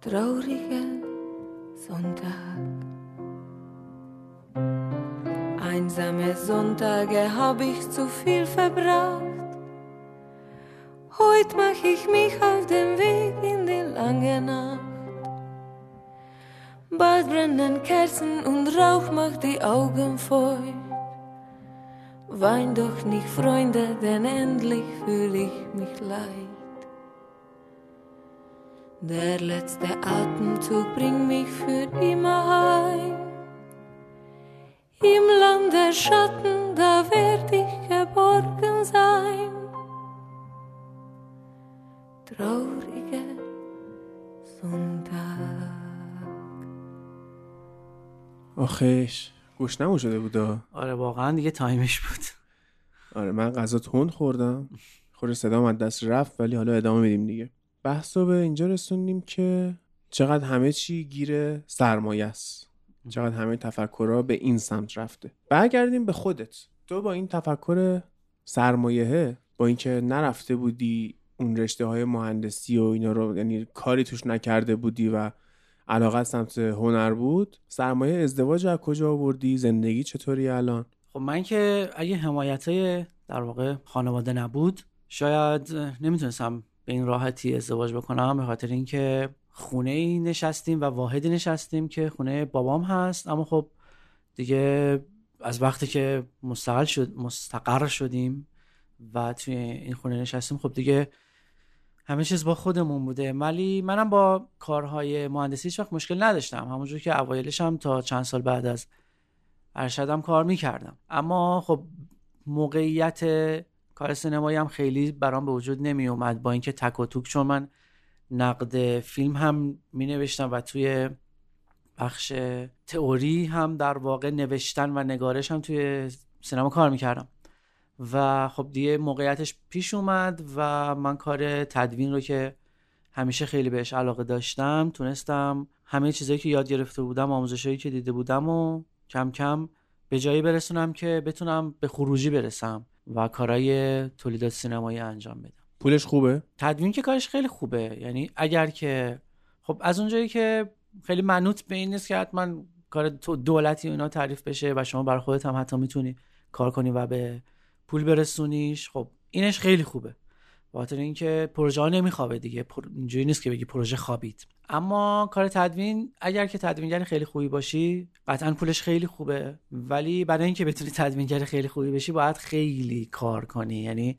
Trauriger Sonntag. Einsame Sonntage hab ich zu viel verbracht. Heut mach ich mich auf den Weg in die lange Nacht. Bald brennen Kerzen und Rauch macht die Augen feucht. Wein doch nicht, Freunde, denn endlich fühl ich mich leicht. Der letzte Atemzug bringt mich für immer heim. Im Land der Schatten, da werd ich geborgen sein. Trauriger Sonntag. آخش گوش نمو شده بودا آره واقعا دیگه تایمش بود. آره من غذا تند خوردم. خود صدام از دست رفت ولی حالا ادامه میدیم دیگه. بحث رو به اینجا رسوندیم که چقدر همه چی گیر سرمایه است. چقدر همه تفکرها به این سمت رفته. برگردیم به خودت. تو با این تفکر سرمایه با اینکه نرفته بودی اون رشته های مهندسی و اینا رو یعنی کاری توش نکرده بودی و علاقه سمت هنر بود. سرمایه ازدواج از کجا آوردی؟ زندگی چطوری الان؟ خب من که اگه حمایت در واقع خانواده نبود شاید نمی‌تونستم به این راحتی ازدواج بکنم به خاطر اینکه خونه ای نشستیم و واحدی نشستیم که خونه بابام هست. اما خب دیگه از وقتی که مستقل شد مستقر شدیم و توی این خونه نشستیم خب دیگه همه چیز با خودمون بوده. ولی منم با کارهای مهندسی هیچ وقت مشکل نداشتم. همونجور که اوایلش هم تا چند سال بعد از ارشدم کار می‌کردم. اما خب موقعیت کار سینمایی هم خیلی برام به وجود نمی اومد با اینکه تک و توک چون من نقد فیلم هم می نوشتم و توی بخش تئوری هم در واقع نوشتن و نگارش هم توی سینما کار می‌کردم. و خب دیگه موقعیتش پیش اومد و من کار تدوین رو که همیشه خیلی بهش علاقه داشتم تونستم همه چیزایی که یاد گرفته بودم آموزشایی که دیده بودم و کم کم به جایی برسونم که بتونم به خروجی برسم و کارهای تولیدات سینمایی انجام بدم. پولش خوبه؟ تدوین که کارش خیلی خوبه. یعنی اگر که خب از اونجایی که خیلی منوط به این نیست که حتما کار تو- دولتی و اینا تعریف بشه و شما برای خودت هم حتی می‌تونی کار کنی و به پول برسونیش. خب اینش خیلی خوبه. به خاطر اینکه پروژه ها نمیخوابه دیگه. پر- اینجوری نیست که بگی پروژه خوابید. اما کار تدوین اگر که تدوینگر خیلی خوبی باشی قطعا پولش خیلی خوبه. ولی برای اینکه بتونی تدوینگر خیلی خوبی بشی باید خیلی کار کنی. یعنی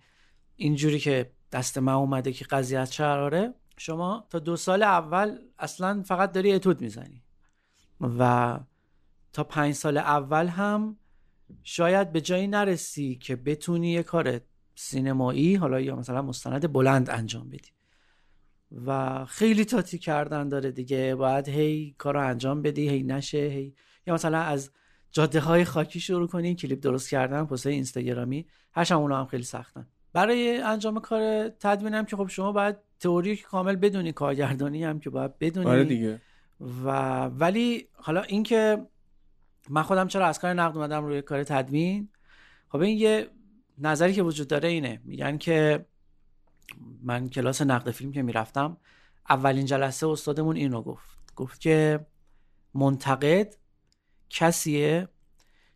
اینجوری که دست من اومده که قضیه از چه قراره شما تا دو سال اول اصلا فقط داری اتود می‌زنی. و تا پنج سال اول هم شاید به جایی نرسی که بتونی یه کار سینمایی حالا یا مثلا مستند بلند انجام بدی. و خیلی تاتی کردن داره دیگه. باید هی کار رو انجام بدی هی نشه هی یا مثلا از جاده های خاکی شروع کنی کلیپ درست کردن پست اینستاگرامی. هرچند اونا هم خیلی سختن. برای انجام کار تدوین هم که خب شما باید تئوری که کامل بدونی کارگردانی هم که باید بدونی. آره دیگه. و ولی حالا اینکه من خودم چرا از کار نقد اومدم روی کار تدوین؟ خب این یه نظری که وجود داره اینه. میگن که من کلاس نقد فیلم که می‌رفتم اولین جلسه استادمون اینو گفت. گفت که منتقد کسیه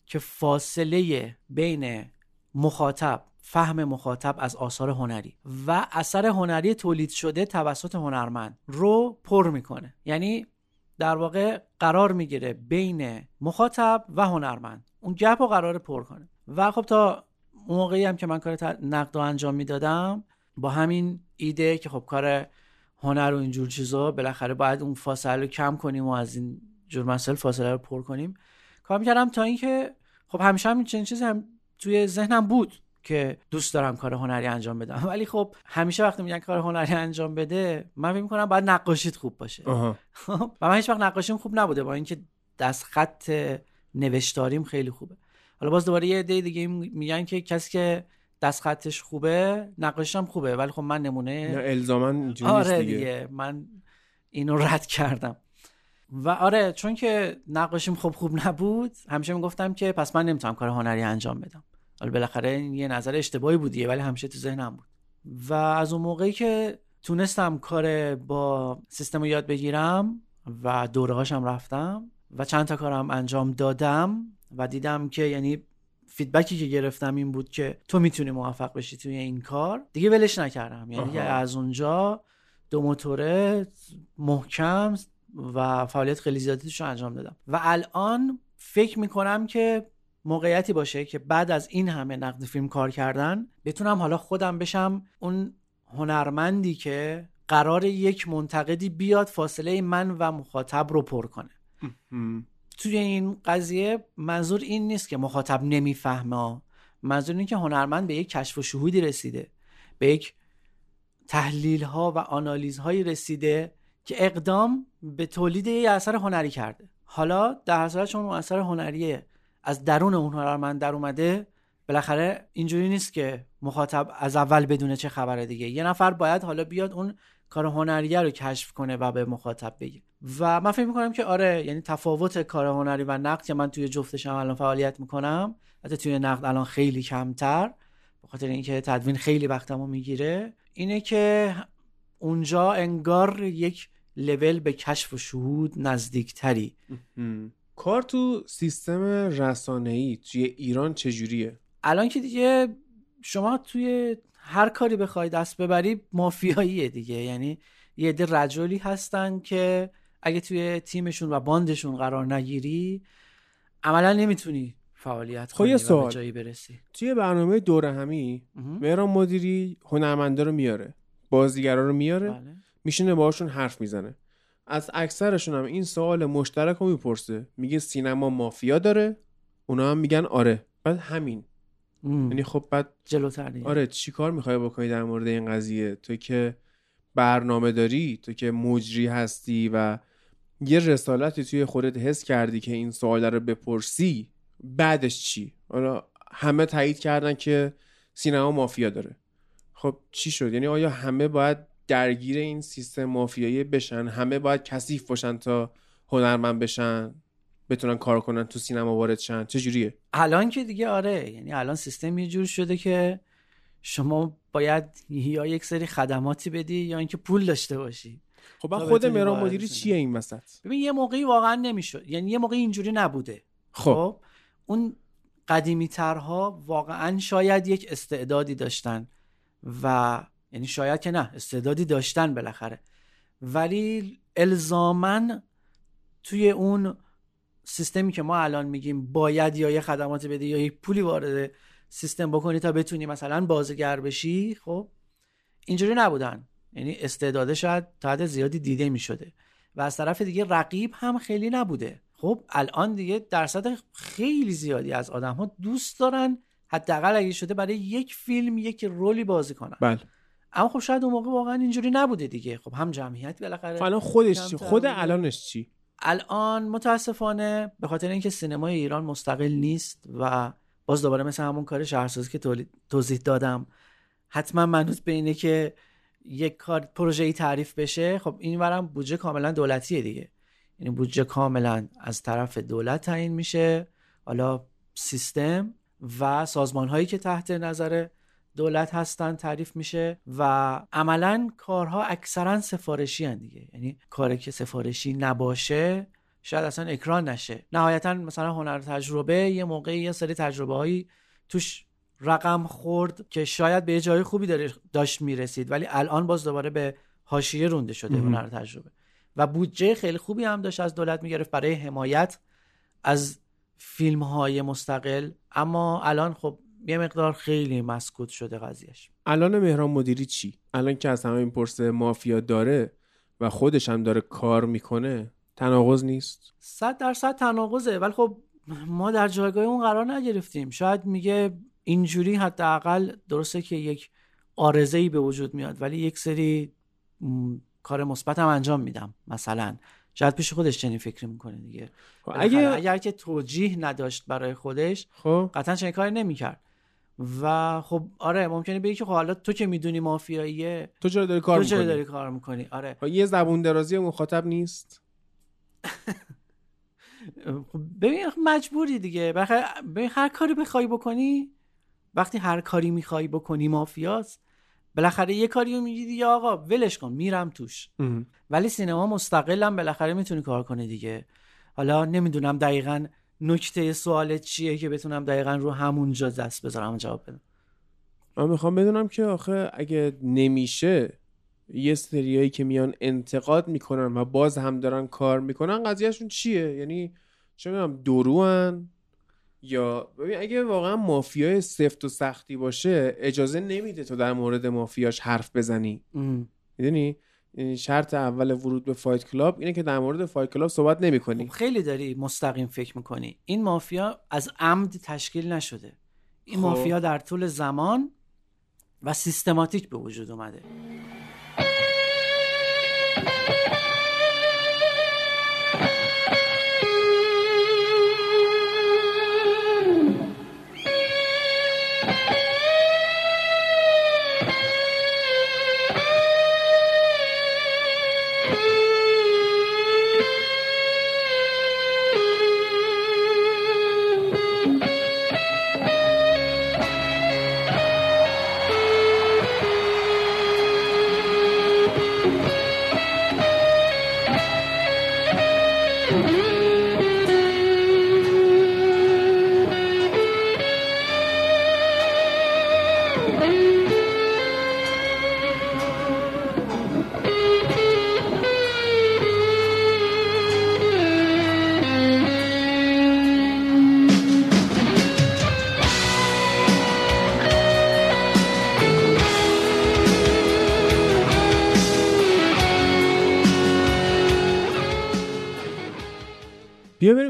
که فاصله بین مخاطب فهم مخاطب از آثار هنری و اثر هنری تولید شده توسط هنرمند رو پر می‌کنه. یعنی در واقع قرار می‌گیره بین مخاطب و هنرمند. اون گپ رو قرار پر کنه. و خب تا موقعی هم که من کار نقد رو انجام می‌دادم با همین ایده که خب کار هنر و اینجور چیزا بالاخره باید اون فاصله رو کم کنیم و از این جور مسائل فاصله رو پر کنیم. کار می‌کردم تا اینکه خب همیشه هم چنین چیزی هم توی ذهنم بود. که دوست دارم کار هنری انجام بدم. ولی خب همیشه وقتی میگن کار هنری انجام بده من فکر می‌کنم باید نقاشیت خوب باشه. آها. و من هیچ وقت نقاشیم خوب نبوده با اینکه دست خط نوشتاریم خیلی خوبه. حالا باز دوباره یه عده دیگه میگن که کسی که دست خطش خوبه نقاشیش هم خوبه. ولی خب من نه نمونه نیست آره دیگه. دیگه. من اینو رد کردم. و آره چون که نقاشیم خب خوب نبود همیشه می‌گفتم که پس من نمی‌تونم کار هنری انجام بدم. حالا بالاخره این یه نظر اشتباهی بودیه ولی همیشه تو ذهنم بود. و از اون موقعی که تونستم کار با سیستم رو یاد بگیرم و دوره هاشم رفتم و چند تا کارم انجام دادم و دیدم که یعنی فیدبکی که گرفتم این بود که تو می‌تونی موفق بشی توی این کار. دیگه ولش نکردم. یعنی دیگه از اونجا دو موتوره محکم و فعالیت خیلی زیادی رو انجام دادم. و الان فکر می‌کنم که موقعیتی باشه که بعد از این همه نقد فیلم کار کردن بتونم حالا خودم بشم اون هنرمندی که قرار یک منتقدی بیاد فاصله من و مخاطب رو پر کنه. توی این قضیه منظور این نیست که مخاطب نمی‌فهمه. منظور اینه که هنرمند به یک کشف و شهودی رسیده به یک تحلیل ها و آنالیز هایی رسیده که اقدام به تولید یک اثر هنری کرده. حالا در صورت چون اون اثر هنری از درون اون هنرمند در اومده بالاخره اینجوری نیست که مخاطب از اول بدونه چه خبره دیگه. یه نفر باید حالا بیاد اون کار هنریه رو کشف کنه و به مخاطب بگه. و من فکر می‌کنم که آره یعنی تفاوت کار هنری و نقد که من توی جفتشم الان فعالیت می‌کنم حتی توی نقد الان خیلی کمتر به خاطر اینکه تدوین خیلی وقتمو می‌گیره اینه که اونجا انگار یک لول به کشف و شهود نزدیکتری. کار تو سیستم رسانه‌ای توی ایران چجوریه؟ الان که دیگه شما توی هر کاری بخوای دست ببری مافیاییه دیگه. یعنی یه عده رجلی هستن که اگه توی تیمشون و باندشون قرار نگیری عملا نمی‌تونی فعالیت خب به سوال. جایی برسی. توی برنامه دوره همی مهران مدیری هنرمندا رو میاره. بازیگرا رو میاره. بله. میشینه باهاشون حرف می‌زنه. از اکثرشون هم این سوال مشترک رو می‌پرسه. میگه سینما مافیا داره؟ اونا هم میگن آره. بعد همین. یعنی خب بعد جلوتر دیگه. آره چی کار می‌خوای بکنی در مورد این قضیه؟ تو که برنامه داری تو که مجری هستی و یه رسالتی توی خودت حس کردی که این سوال رو بپرسی بعدش چی؟ حالا همه تایید کردن که سینما مافیا داره. خب چی شد؟ یعنی آیا همه باید درگیر این سیستم مافیایی بشن همه باید کثیف باشن تا هنرمند بشن بتونن کار کنن تو سینما وارد شن. چه جوریه؟ الان که دیگه آره یعنی الان سیستم یه جور شده که شما باید یا یک سری خدماتی بدی یا اینکه پول داشته باشی. خب بعد خود مهران مدیری. چیه این وسط؟ ببین یه موقعی واقعا نمی‌شد. یعنی یه موقعی اینجوری نبوده. خب. اون قدیمی ترها واقعا شاید یک استعدادی داشتن و یعنی شاید که نه استعدادی داشتن بالاخره. ولی الزامن توی اون سیستمی که ما الان میگیم باید یا یه خدماتی بدی یا یک پولی وارد سیستم بکنی تا بتونی مثلا بازیگر بشی خب اینجوری نبودن. یعنی استعداده شاید تا حد زیادی دیده می‌شده. و از طرف دیگه رقیب هم خیلی نبوده. خب الان دیگه درصد خیلی زیادی از آدم ها دوست دارن حداقل اگه شده برای یک فیلم یک رولی بازی کنن. بله. اما خب شاید اون موقع واقعا اینجوری نبوده دیگه. خب هم جمعیت بالاخره خب الان خودش چی؟ خود. الانش چی؟ الان متاسفانه به خاطر اینکه سینمای ایران مستقل نیست و باز دوباره مثل همون کار شهرسازی که توضیح دادم حتما منوط به اینه که یک کار پروژه‌ای تعریف بشه خب این ورم بودجه کاملا دولتیه دیگه. یعنی بودجه کاملا از طرف دولت تعیین میشه حالا سیستم و سازمان هایی که تحت نظر دولت هستن تعریف میشه و عملا کارها اکثرا سفارشی هن دیگه. یعنی کاری که سفارشی نباشه شاید اصلا اکران نشه. نهایتا مثلا هنر تجربه یه موقعی یه سری تجربه هایی توش رقم خورد که شاید به یه جای خوبی داره داشت می‌رسید ولی الان باز دوباره به حاشیه رونده شده هنر تجربه. و بودجه خیلی خوبی هم داشت از دولت می‌گرفت برای حمایت از فیلم های مستقل. اما الان خب یه مقدار خیلی مسکوت شده قضیهش. الان مهران مدیری چی؟ الان که از همه این پرسه مافیا داره و خودش هم داره کار می‌کنه تناقض نیست؟ صد درصد تناقضه. ولی خب ما در جایگاه اون قرار نگرفتیم. شاید میگه اینجوری حداقل درسته که یک آرزه ای به وجود میاد ولی یک سری م، کار مثبت هم انجام میدم. مثلا شاید پیش خودش چنین فکری می‌کنه دیگه. خب اگه اگر که توجیه نداشت برای خودش خب. قطعا چنین کاری نمی‌کرد. و خب آره ممکنه بگی که خب حالا تو که می‌دونی مافیاییه تو چرا داری کار تو چرا می‌کنی؟ داری کار می‌کنی؟ آره. یه زبون درازی مخاطب نیست؟ خب ببین مجبوری دیگه. بخیر هر کاری بخوای بکنی وقتی هر کاری می‌خوای بکنی مافیاست بالاخره یه کاری رو میگی دیگه آقا ولش کن میرم توش. ولی سینما مستقلم بالاخره می‌تونی کار کنه دیگه. حالا نمی‌دونم دقیقا نکته سوالت چیه که بتونم دقیقا رو همونجا دست بذارم؟ و جواب بدم. من می‌خوام بدونم که آخه اگه نمیشه یه سریایی که میان انتقاد می‌کنن و باز هم دارن کار می‌کنن قضیهشون چیه؟ یعنی چه می‌دونم دروان یا ببین اگه واقعا مافیای سفت و سختی باشه اجازه نمیده تو در مورد مافیاش حرف بزنی. می‌دونی؟ شرط اول ورود به Fight Club اینه که در مورد Fight Club صحبت نمی خب خیلی داری مستقیم فکر می‌کنی. این مافیا از عمد تشکیل نشده. این خب. مافیا در طول زمان و سیستماتیک به وجود اومده.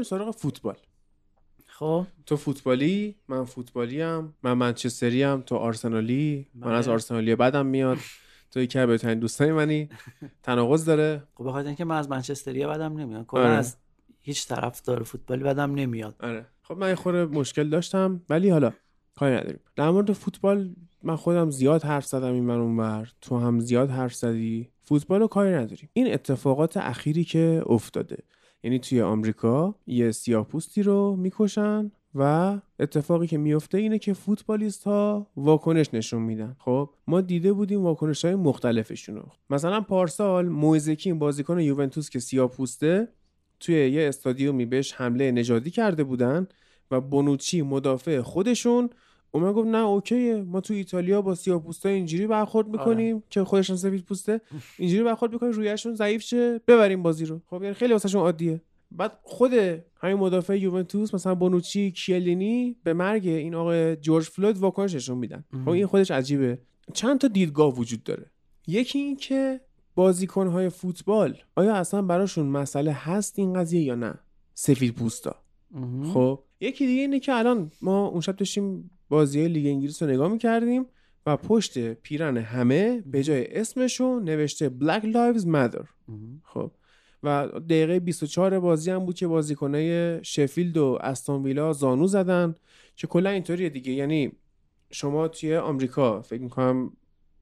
سراغ فوتبال. خب. تو فوتبالی من فوتبالی هم من منچستری هم تو آرسنالی من از بله. آرسنالی بدم میاد. تو یکی از بهترین دوستای منی. تناقض داره. خب بخاطر اینکه من از منچستری بدم نمیاد کلا آره. از هیچ طرفدار فوتبالی بدم نمیاد. آره. خب من خورده مشکل داشتم ولی حالا کاری نداریم. در مورد فوتبال من خودم زیاد حرف زدم این من اونور تو هم زیاد حرف زدی. فوتبال رو کاری نداریم. این اتفاقات اخیری که افتاده. یعنی توی آمریکا یه سیاپوستی رو می‌کشن و اتفاقی که میفته اینه که فوتبالیست ها واکنش نشون میدن. خب ما دیده بودیم واکنش های مختلفشون رو. مثلا پارسال مویزکین بازیکن یوونتوس که سیاپوسته توی یه استادیومی بهش حمله نژادی کرده بودن و بونوچی مدافع خودشون اومد گفت نه اوکیه. ما تو ایتالیا با سیاپوستا اینجوری برخورد می‌کنیم که خودشون سفید پوسته. اینجوری برخورد می‌کنیم رویشون ضعیف شه. ببریم بازی رو. خب یعنی خیلی واسهشون عادیه. بعد خود همین مدافع یوونتوس مثلا بونوچی کیلینی به مرگ این آقای جورج فلوید واکنش نشون میدن. خب این خودش عجیبه. چند تا دیدگاه وجود داره. یکی این که بازیکنهای فوتبال آیا اصلا براشون مسئله هست این قضیه یا نه؟ سفید پوستا. خب یکی دیگه اینه که الان ما اون شب داشتیم بازی لیگ انگلیس رو نگاه می‌کردیم و پشت پیرن همه به جای اسمشون نوشته Black Lives Matter. خب. و دقیقه 24 بازی هم بود که بازیکنای شفیلد و استون ویلا زانو زدن که کلا اینطوریه دیگه. یعنی شما توی آمریکا فکر می‌کنم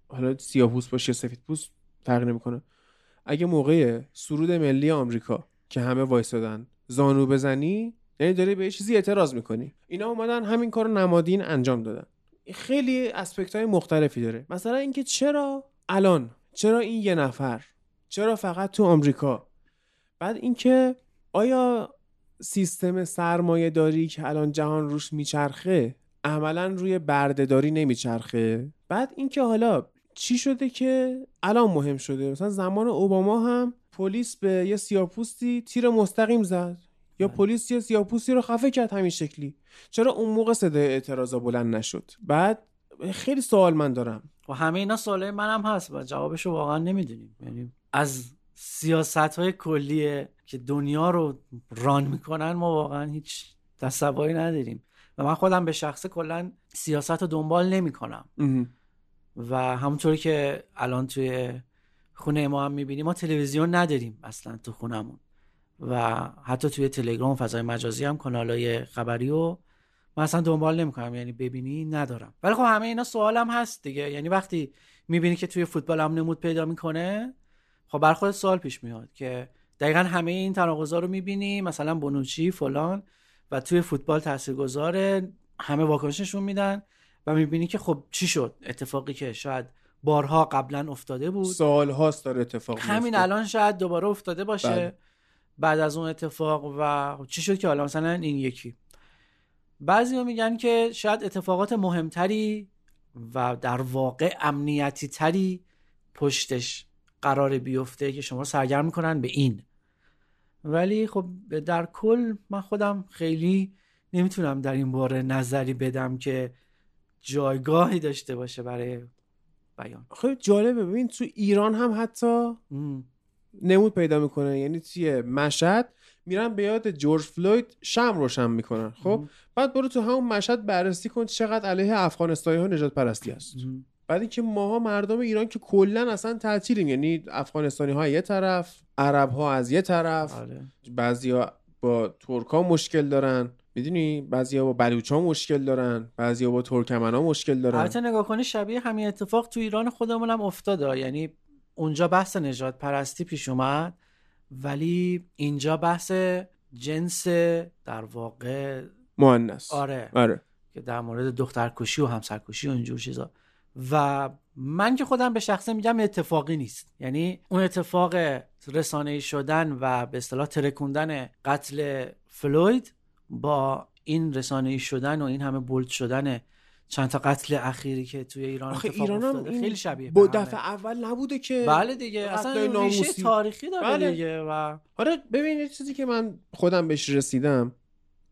حالا سیاه‌پوست باشی یا سفیدپوست فرق نمی‌کنه. اگه موقع سرود ملی آمریکا که همه وایسادن زانو بزنی یعنی داری به چیزی اعتراض می‌کنی. اینا اومدن همین کار نمادین انجام دادن. خیلی اسپکت های مختلفی داره. مثلا اینکه چرا الان چرا این یه نفر چرا فقط تو آمریکا؟ بعد اینکه آیا سیستم سرمایه داری که الان جهان روش میچرخه عملا روی بردهداری نمیچرخه؟ بعد اینکه حالا چی شده که الان مهم شده؟ مثلا زمان اوباما هم پلیس به یه سیاپوستی تیر مستقیم زد. یا پلیس یه سیاپوستی رو خفه کرد همین شکلی. چرا اون موقع صدای اعتراضا بلند نشد؟ بعد خیلی سوال من دارم. و همه اینا سوالای منم هست و جوابشو واقعا نمی‌دونیم. یعنی از سیاست های کلیه که دنیا رو ران می‌کنن ما واقعا هیچ تصوری نداریم. و من خودم به شخصه کلا سیاست رو دنبال نمی‌کنم. و همونطوری که الان توی خونه ما هم می‌بینیم ما تلویزیون نداریم اصلا تو خونمون. و حتی توی تلگرام و فضای مجازی هم کانال های خبری و من اصلا دنبال نمی‌کنم یعنی ببینی ندارم. ولی خب همه اینا سوالم هست دیگه. یعنی وقتی می‌بینی که توی فوتبال هم نمود پیدا می‌کنه خب بر خودت سوال پیش میاد که دقیقا همه این تناقضا رو می‌بینی مثلا بونوچی فلان و توی فوتبال تاثیرگذاره همه واکنششون میدن و می‌بینی که خب چی شد؟ اتفاقی که شاید بارها قبلا افتاده بود. سال هاست داره اتفاق همین. الان شاید دوباره افتاده باشه. بله. بعد از اون اتفاق و چی شد که حالا مثلا این یکی. بعضی میگن که شاید اتفاقات مهمتری و در واقع امنیتی تری پشتش قرار بیفته که شما سرگرم می‌کنن به این. ولی خب در کل من خودم خیلی نمی‌تونم در این باره نظری بدم که جایگاهی داشته باشه برای بیان. خیلی جالبه. ببین تو ایران هم حتی ام. نمود پیدا می‌کنه. یعنی توی مشهد میرن به یاد جورج فلوید شم روشن می‌کنن خب؟ بعد برو تو همون مشهد بررسی کن چقدر علیه افغانستانی ها نجات پرستی هست بعد اینکه ماها مردم ایران که کلا اصلا تعطیلیم. یعنی افغانستانی ها یه طرف عرب ها از یه طرف. آره. بعضیا با ترک ها مشکل دارن. می‌دونی؟ بعضیا با بلوچ ها مشکل دارن. بعضیا با ترکمن ها مشکل دارن. البته نگاه کنی شبیه همین اتفاق تو ایران خودمون هم افتاده. یعنی اونجا بحث نجات پرستی پیش اومد ولی اینجا بحث جنس در واقع مؤنث. آره. آره. که در مورد دخترکشی و همسرکشی و اینجور چیزا. و من که خودم به شخصه میگم اتفاقی نیست. یعنی اون اتفاق رسانه‌ای شدن و به اصطلاح ترکوندن قتل فلوید با این رسانه‌ای شدن و این همه بولد شدن چند تا قتل اخیری که توی ایران آخه اتفاق ایران هم افتاده خیلی شبیه با. دفعه اول نبوده که بله دیگه اصلا ریشه. تاریخی داره بله. دیگه و آره ببین چیزی که من خودم بهش رسیدم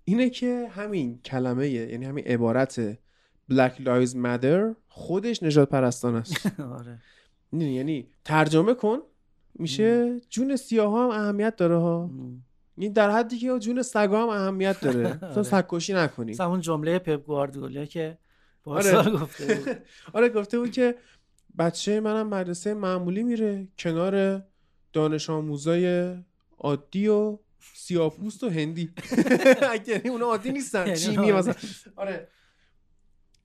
اینه که همین کلمه یعنی همین عبارت Black Lives Matter خودش نجات پرستان است آره؟ یعنی ترجمه کن میشه جون سیاه هم اهمیت داره ها این در حدی که جون سگا هم اهمیت داره تو آره. سگ کشی نکنی اون جمله پپ گواردیولا که آره. گفته بود. آره گفته بود که بچه منم مدرسه معمولی میره کنار دانش آموزای عادی و سیاپوست و هندی. یعنی اونا عادی نیستن. یعنی چینی اونا مثلا. آره.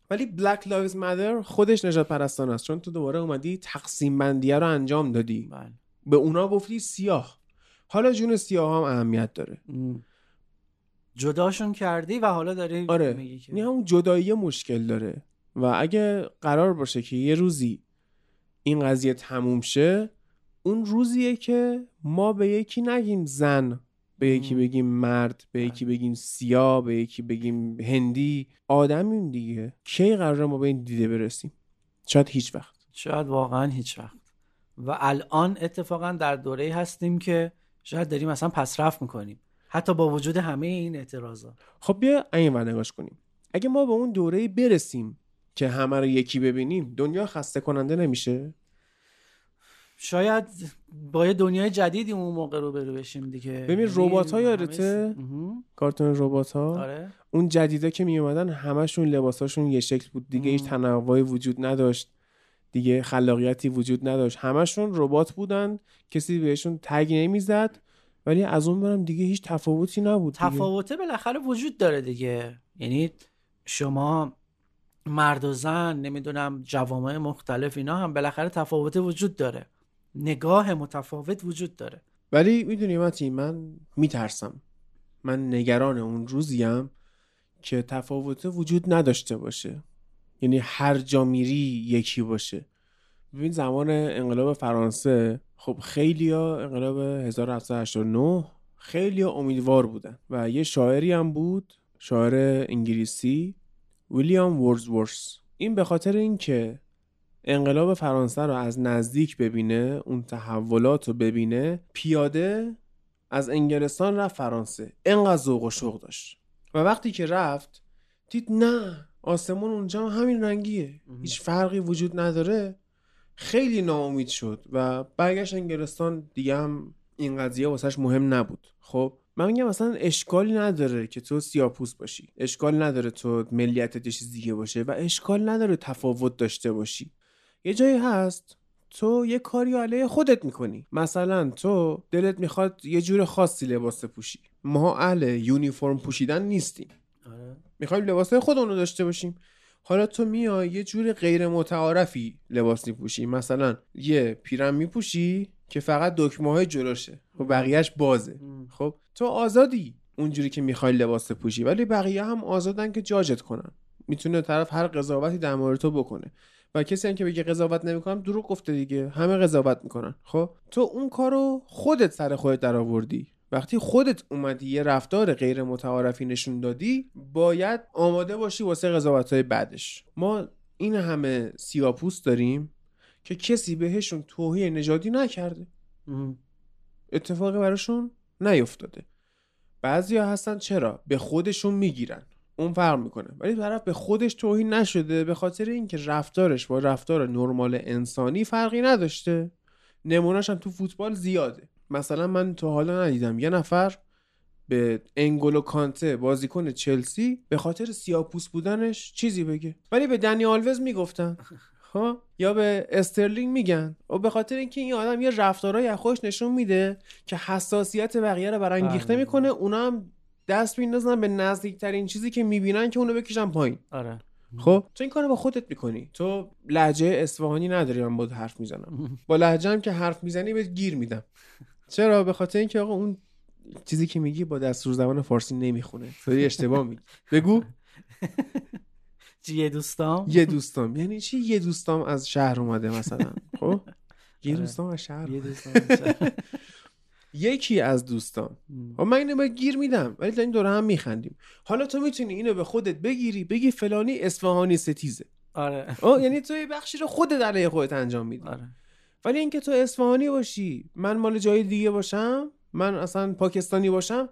ولی Black Lives Matter خودش نجات پرستان است. چون تو دوباره اومدی تقسیم بندیه رو انجام دادی. بله. به اونا گفتی سیاه. حالا جون سیاه هم اهمیت داره. ام. جداشون کردی و حالا داری آره. میگی که این همون جدایی مشکل داره. و اگه قرار باشه که یه روزی این قضیه تموم شه اون روزیه که ما به یکی نگیم زن به یکی. بگیم مرد به یکی بگیم سیاه به یکی بگیم هندی آدمیم دیگه. کی قراره ما به این دیده برسیم؟ شاید هیچ وقت. شاید واقعا هیچ وقت. و الان اتفاقا در دوره هستیم که شاید داریم اصلا پسرفت می‌کنیم. حتی با وجود همه این اعتراضات خب بیا این ور نگاش کنیم. اگه ما به اون دوره برسیم که همه رو یکی ببینیم دنیا خسته کننده نمیشه؟ شاید با یه دنیای جدیدی اون موقع رو برو بشیم دیگه. ببین یعنی ربات‌ها همه یادته؟ کارتون ربات ها آره. اون جدیدا که می اومدن همشون لباساشون یه شکل بود. دیگه هیچ تنوعی وجود نداشت. دیگه خلاقیتی وجود نداشت. همشون ربات بودن. کسی بهشون تگ نمی‌زد. ولی از اون برم دیگه هیچ تفاوتی نبود دیگه. تفاوته بالاخره وجود داره دیگه. یعنی شما مرد و زن نمی‌دونم جوامع مختلف اینا هم بالاخره تفاوت وجود داره. نگاه متفاوت وجود داره. ولی می‌دونی متی من میترسم. من نگران اون روزیم که تفاوت وجود نداشته باشه. یعنی هر جا میری یکی باشه. ببین زمان انقلاب فرانسه خب خیلی ها انقلاب 1789 خیلی امیدوار بودن و یه شاعری هم بود شاعر انگلیسی ویلیام وردزورث این به خاطر اینکه انقلاب فرانسه رو از نزدیک ببینه اون تحولات رو ببینه پیاده از انگلستان رفت فرانسه. انقدر ذوق و شوق داشت. و وقتی که رفت دید نه آسمون اونجا هم همین رنگیه. هیچ فرقی وجود نداره. خیلی ناامید شد و برگشت انگلستان دیگه هم این قضیه واسش مهم نبود. خب من میگم مثلا اشکالی نداره که تو سیاپوس باشی. اشکال نداره تو ملیتت یه چیز دیگه باشه و اشکال نداره تفاوت داشته باشی. یه جایی هست تو یه کاری علیه خودت می‌کنی. مثلا تو دلت می‌خواد یه جور خاصی لباس پوشی. ما اهل یونیفرم پوشیدن نیستیم. می‌خوایم لباسهای خودمون رو داشته باشیم. حالا تو میای یه جور غیر متعارفی لباس میپوشی. مثلا یه پیرن میپوشی که فقط دکمه های جلوشه. و بقیهش بازه. خب تو آزادی اونجوری که می‌خوای لباس بپوشی ولی بقیه هم آزادن که جاجت کنن. می‌تونه طرف هر قضاوتی در مورد تو بکنه. و کسی هم که بگه قضاوت نمی‌کنم دروغ گفته دیگه. همه قضاوت می‌کنن. خب تو اون کارو خودت سر خودت در آوردی وقتی خودت اومدی یه رفتار غیر متعارفی نشون دادی باید آماده باشی واسه قضاوت های بعدش. ما این همه سیاپوست داریم که کسی بهشون توهین نژادی نکرده. اتفاقی براشون نیفتاده. بعضیا هستن چرا؟ به خودشون می‌گیرن. اون فرق می‌کنه. ولی طرف به خودش توهین نشده به خاطر اینکه رفتارش با رفتار نرمال انسانی فرقی نداشته. نمونهش هم تو فوتبال زیاده. مثلا من تا حالا ندیدم. یه نفر به انگولو کانته بازیکن چلسی به خاطر سیاپوس بودنش چیزی بگه. ولی به دنی آلوز می‌گفتن. ها یا به استرلینگ میگن. و به خاطر اینکه این آدم یه رفتارهای از خودش نشون میده که حساسیت بقیه رو برانگیخته بله. می‌کنه. اونا هم دست میندازن به نزدیکترین چیزی که می‌بینن که اونو بکشن پایین. آره. خب؟ تو این کارو با خودت می‌کنی. تو لهجه اصفهانی نداری. من بود حرف می‌زنم. با لهجه هم که حرف می‌زنی بهت گیر میدم. چرا؟ به خاطر اینکه آقا اون چیزی که میگی با دستور زبان فارسی نمی‌خونه. یه اشتباه میگی. بگو. یه دوستام؟ یه دوستام. یعنی چی یه دوستام از شهر اومده مثلا؟ خب؟ یه آره. دوستام از شهر یه. دوستام یکی از دوستان و من اینو به گیر میدم. ولی داریم دور هم میخندیم. حالا تو می‌تونی اینو به خودت بگیری بگی فلانی اصفهانی ستیزه. آره. آه یعنی تو یه بخشی رو خودت علیه خودت انجام میدی. آره. ولی اینکه تو اصفهانی باشی من مال جای دیگه باشم من اصلا پاکستانی باشم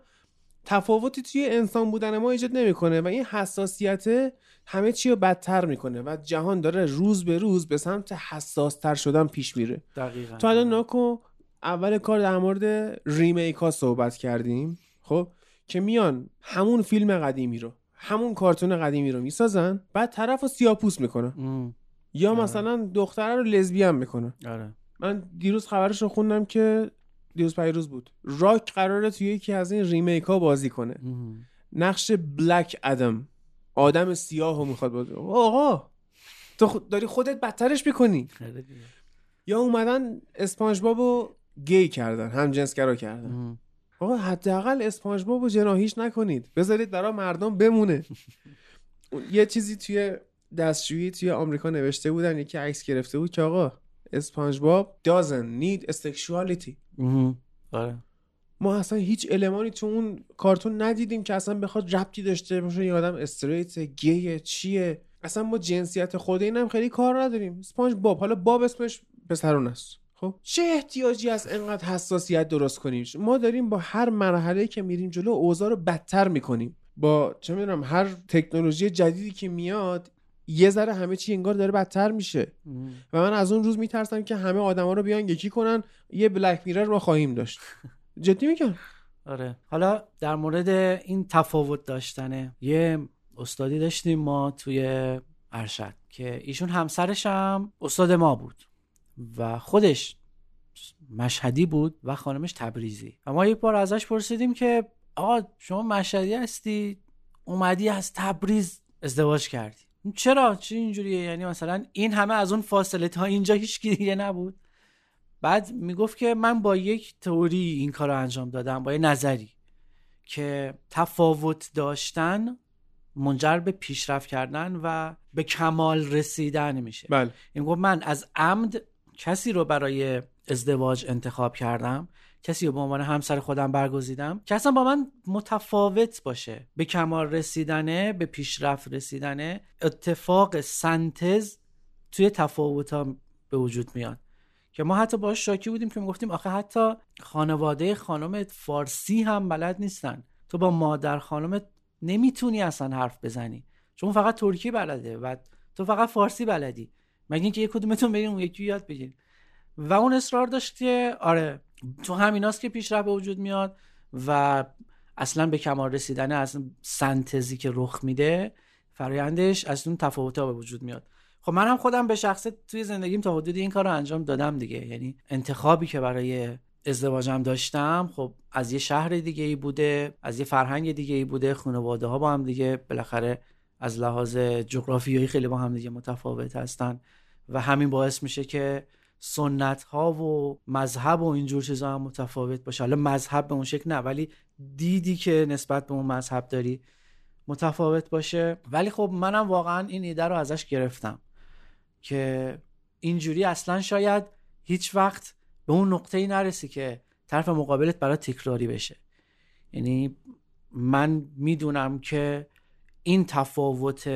تفاوتی توی انسان بودن ما ایجاد نمی‌کنه و این حساسیت همه چی رو بدتر می‌کنه و جهان داره روز به روز به سمت حساستر شدن پیش میره. دقیقا. تو الان ناکن اول کار در مورد ریمیک ها صحبت کردیم خب؟ که میان همون فیلم قدیمی رو همون کارتون قدیمی رو می‌سازن بعد طرف رو سیاپوس می‌کنن. ام، یا آره. مثلا دختره رو لزبیان می‌کنن آره. من دیروز خبرش رو خوندم که دیروز پیروز بود. راک قراره توی یکی از این ریمیک ها بازی کنه. نقش بلک ادم. آدم سیاه رو می‌خواد بازی آقا! تو خود- داری خودت بدترش می‌کنی. یا اومدن اسپانج بابو گی کردن هم جنسگرا کردن. آقا حداقل اسپانج بابو جناهیش نکنید. بذارید برای مردم بمونه. یه چیزی توی دستشویی توی آمریکا نوشته بودن یکی عکس گرفته بود که آقا اسپانج باب doesn't need sexuality. آره. ما اصلا هیچ المانی تو اون کارتون ندیدیم که اصلا بخواد ربطی داشته باشه. یه آدم استریت گیه چیه؟ اصلا ما جنسیت خود اینم خیلی کار نداریم. اسپانج باب حالا باب اسمش پسرون است. خب؟ چه احتیاجی از انقدر حساسیت درست کنیم؟ ما داریم با هر مرحله که میریم جلو اوضاع رو بدتر می‌کنیم. با چه می‌دونم هر تکنولوژی جدیدی که میاد یه ذره همه چی انگار داره بدتر میشه. و من از اون روز میترسم که همه آدما رو بیان یکی کنن یه بلک میرر ما خواهیم داشت. جدی میگم؟ آره. حالا در مورد این تفاوت داشتنه یه استادی داشتیم ما توی ارشد که ایشون همسرش هم استاد ما بود و خودش مشهدی بود و خانمش تبریزی. و ما یک بار ازش پرسیدیم که آقا شما مشهدی هستی؟ اومدی از تبریز ازدواج کردی. چرا؟ چی اینجوریه؟ یعنی مثلا این همه از اون فاصله تا اینجا هیچ دیگه نبود. بعد می‌گفت که من با یک تئوری این کار رو انجام دادم با یه نظری که تفاوت داشتن منجر به پیشرفت کردن و به کمال رسیدن میشه. بله. این گفت من از عمد کسی رو برای ازدواج انتخاب کردم کسی رو به عنوان همسر خودم برگزیدم که اصلا با من متفاوت باشه. به کمال رسیدنه به پیشرفت رسیدنه اتفاق سنتز توی تفاوت ها به وجود میاد. که ما حتی باش شاکی بودیم که می‌گفتیم آخه حتی خانواده خانمت فارسی هم بلد نیستن. تو با مادر خانمت نمی‌تونی اصلا حرف بزنی. چون فقط ترکی بلده و تو فقط فارسی بلدی. مگه اینکه یک کدومتون بریم اون یکی یاد بگیریم و اون اصرار داشت که آره تو همیناست که پیشرفت به وجود میاد و اصلا به کمال رسیدن از سنتزی که رخ میده فرایندش از اون تفاوت‌ها به وجود میاد. خب من هم خودم به شخصه توی زندگیم تا حدودی این کار رو انجام دادم دیگه. یعنی انتخابی که برای ازدواجم داشتم خب از یه شهر دیگه ای بوده از یه فرهنگ دیگه ای بوده خانواده ها با هم دیگه بالاخره از لحاظ جغرافیایی خیلی با هم دیگه متفاوت هستن و همین باعث میشه که سنت ها و مذهب و اینجور چیزا هم متفاوت باشه. حالا مذهب به اون شکل نه ولی دیدی که نسبت به اون مذهب داری متفاوت باشه. ولی خب منم واقعا این ایده رو ازش گرفتم که اینجوری اصلا شاید هیچ وقت به اون نقطه ای نرسی که طرف مقابلت برای تکراری بشه. یعنی من می‌دونم که این تفاوت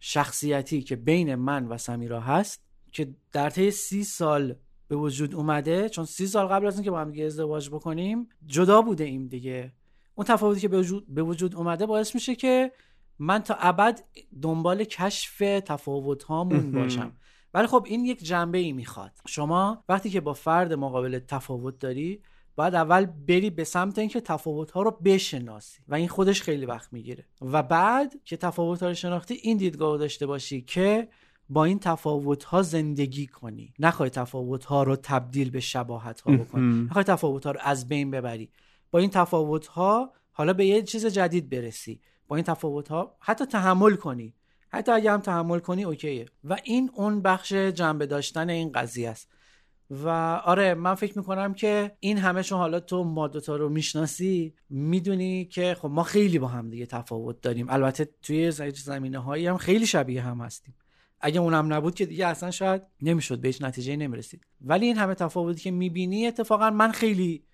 شخصیتی که بین من و سمیرا هست که در طی سی سال به وجود اومده چون سی سال قبل از اینکه با هم دیگه ازدواج بکنیم جدا بوده ایم دیگه. اون تفاوتی که به وجود, به وجود اومده باعث میشه که من تا ابد دنبال کشف تفاوت هامون باشم. ولی خب این یک جنبه ای می‌خواد. شما وقتی که با فرد مقابل تفاوت داری باید اول بری به سمت اینکه تفاوت ها رو بشناسی و این خودش خیلی وقت می‌گیره. و بعد که تفاوت ها رو شناختی این دیدگاه رو داشته باشی که با این تفاوت ها زندگی کنی. نخوای تفاوت ها رو تبدیل به شباهت ها بکنی. نخوای تفاوت ها رو از بین ببری. با این تفاوت ها حالا به یه چیز جدید برسی. با این تفاوت ها حتی تحمل کنی. حتی اگه هم تحمل کنی اوکیه. و این اون بخش جنبه داشتن این قضیه است. و آره من فکر می‌کنم که این همه چون حالا تو ما دوتا رو می‌شناسی می‌دونی که خب ما خیلی با هم دیگه تفاوت داریم. البته توی زمینه هایی هم خیلی شبیه هم هستیم. اگه اونم نبود که دیگه اصلا شاید نمی‌شد بهش نتیجه نمی‌رسید. ولی این همه تفاوتی که می‌بینی اتفاقا من خیلی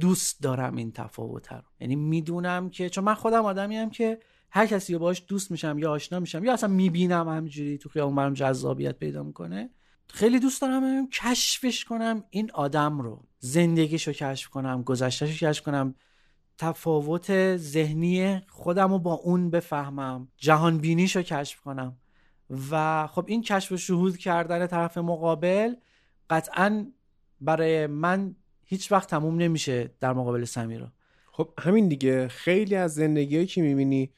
دوست دارم این تفاوت رو. یعنی می‌دونم که چون من خودم آدمی هم که هر کسی رو باش دوست میشم یا آشنا میشم یا اصلا می‌بینم همینجوری تو خیابون برام جذابیت پیدا می‌کنه خیلی دوست دارم کشفش کنم این آدم رو. زندگیشو کشف کنم گذشتهشو کشف کنم. تفاوت ذهنی خودم رو با اون بفهمم. جهان بینیشو کشف کنم. و خب این کشف و شهود کردن طرف مقابل قطعا برای من هیچ وقت تموم نمیشه در مقابل سمیرا خب همین دیگه. خیلی از زندگیهایی که می‌بینی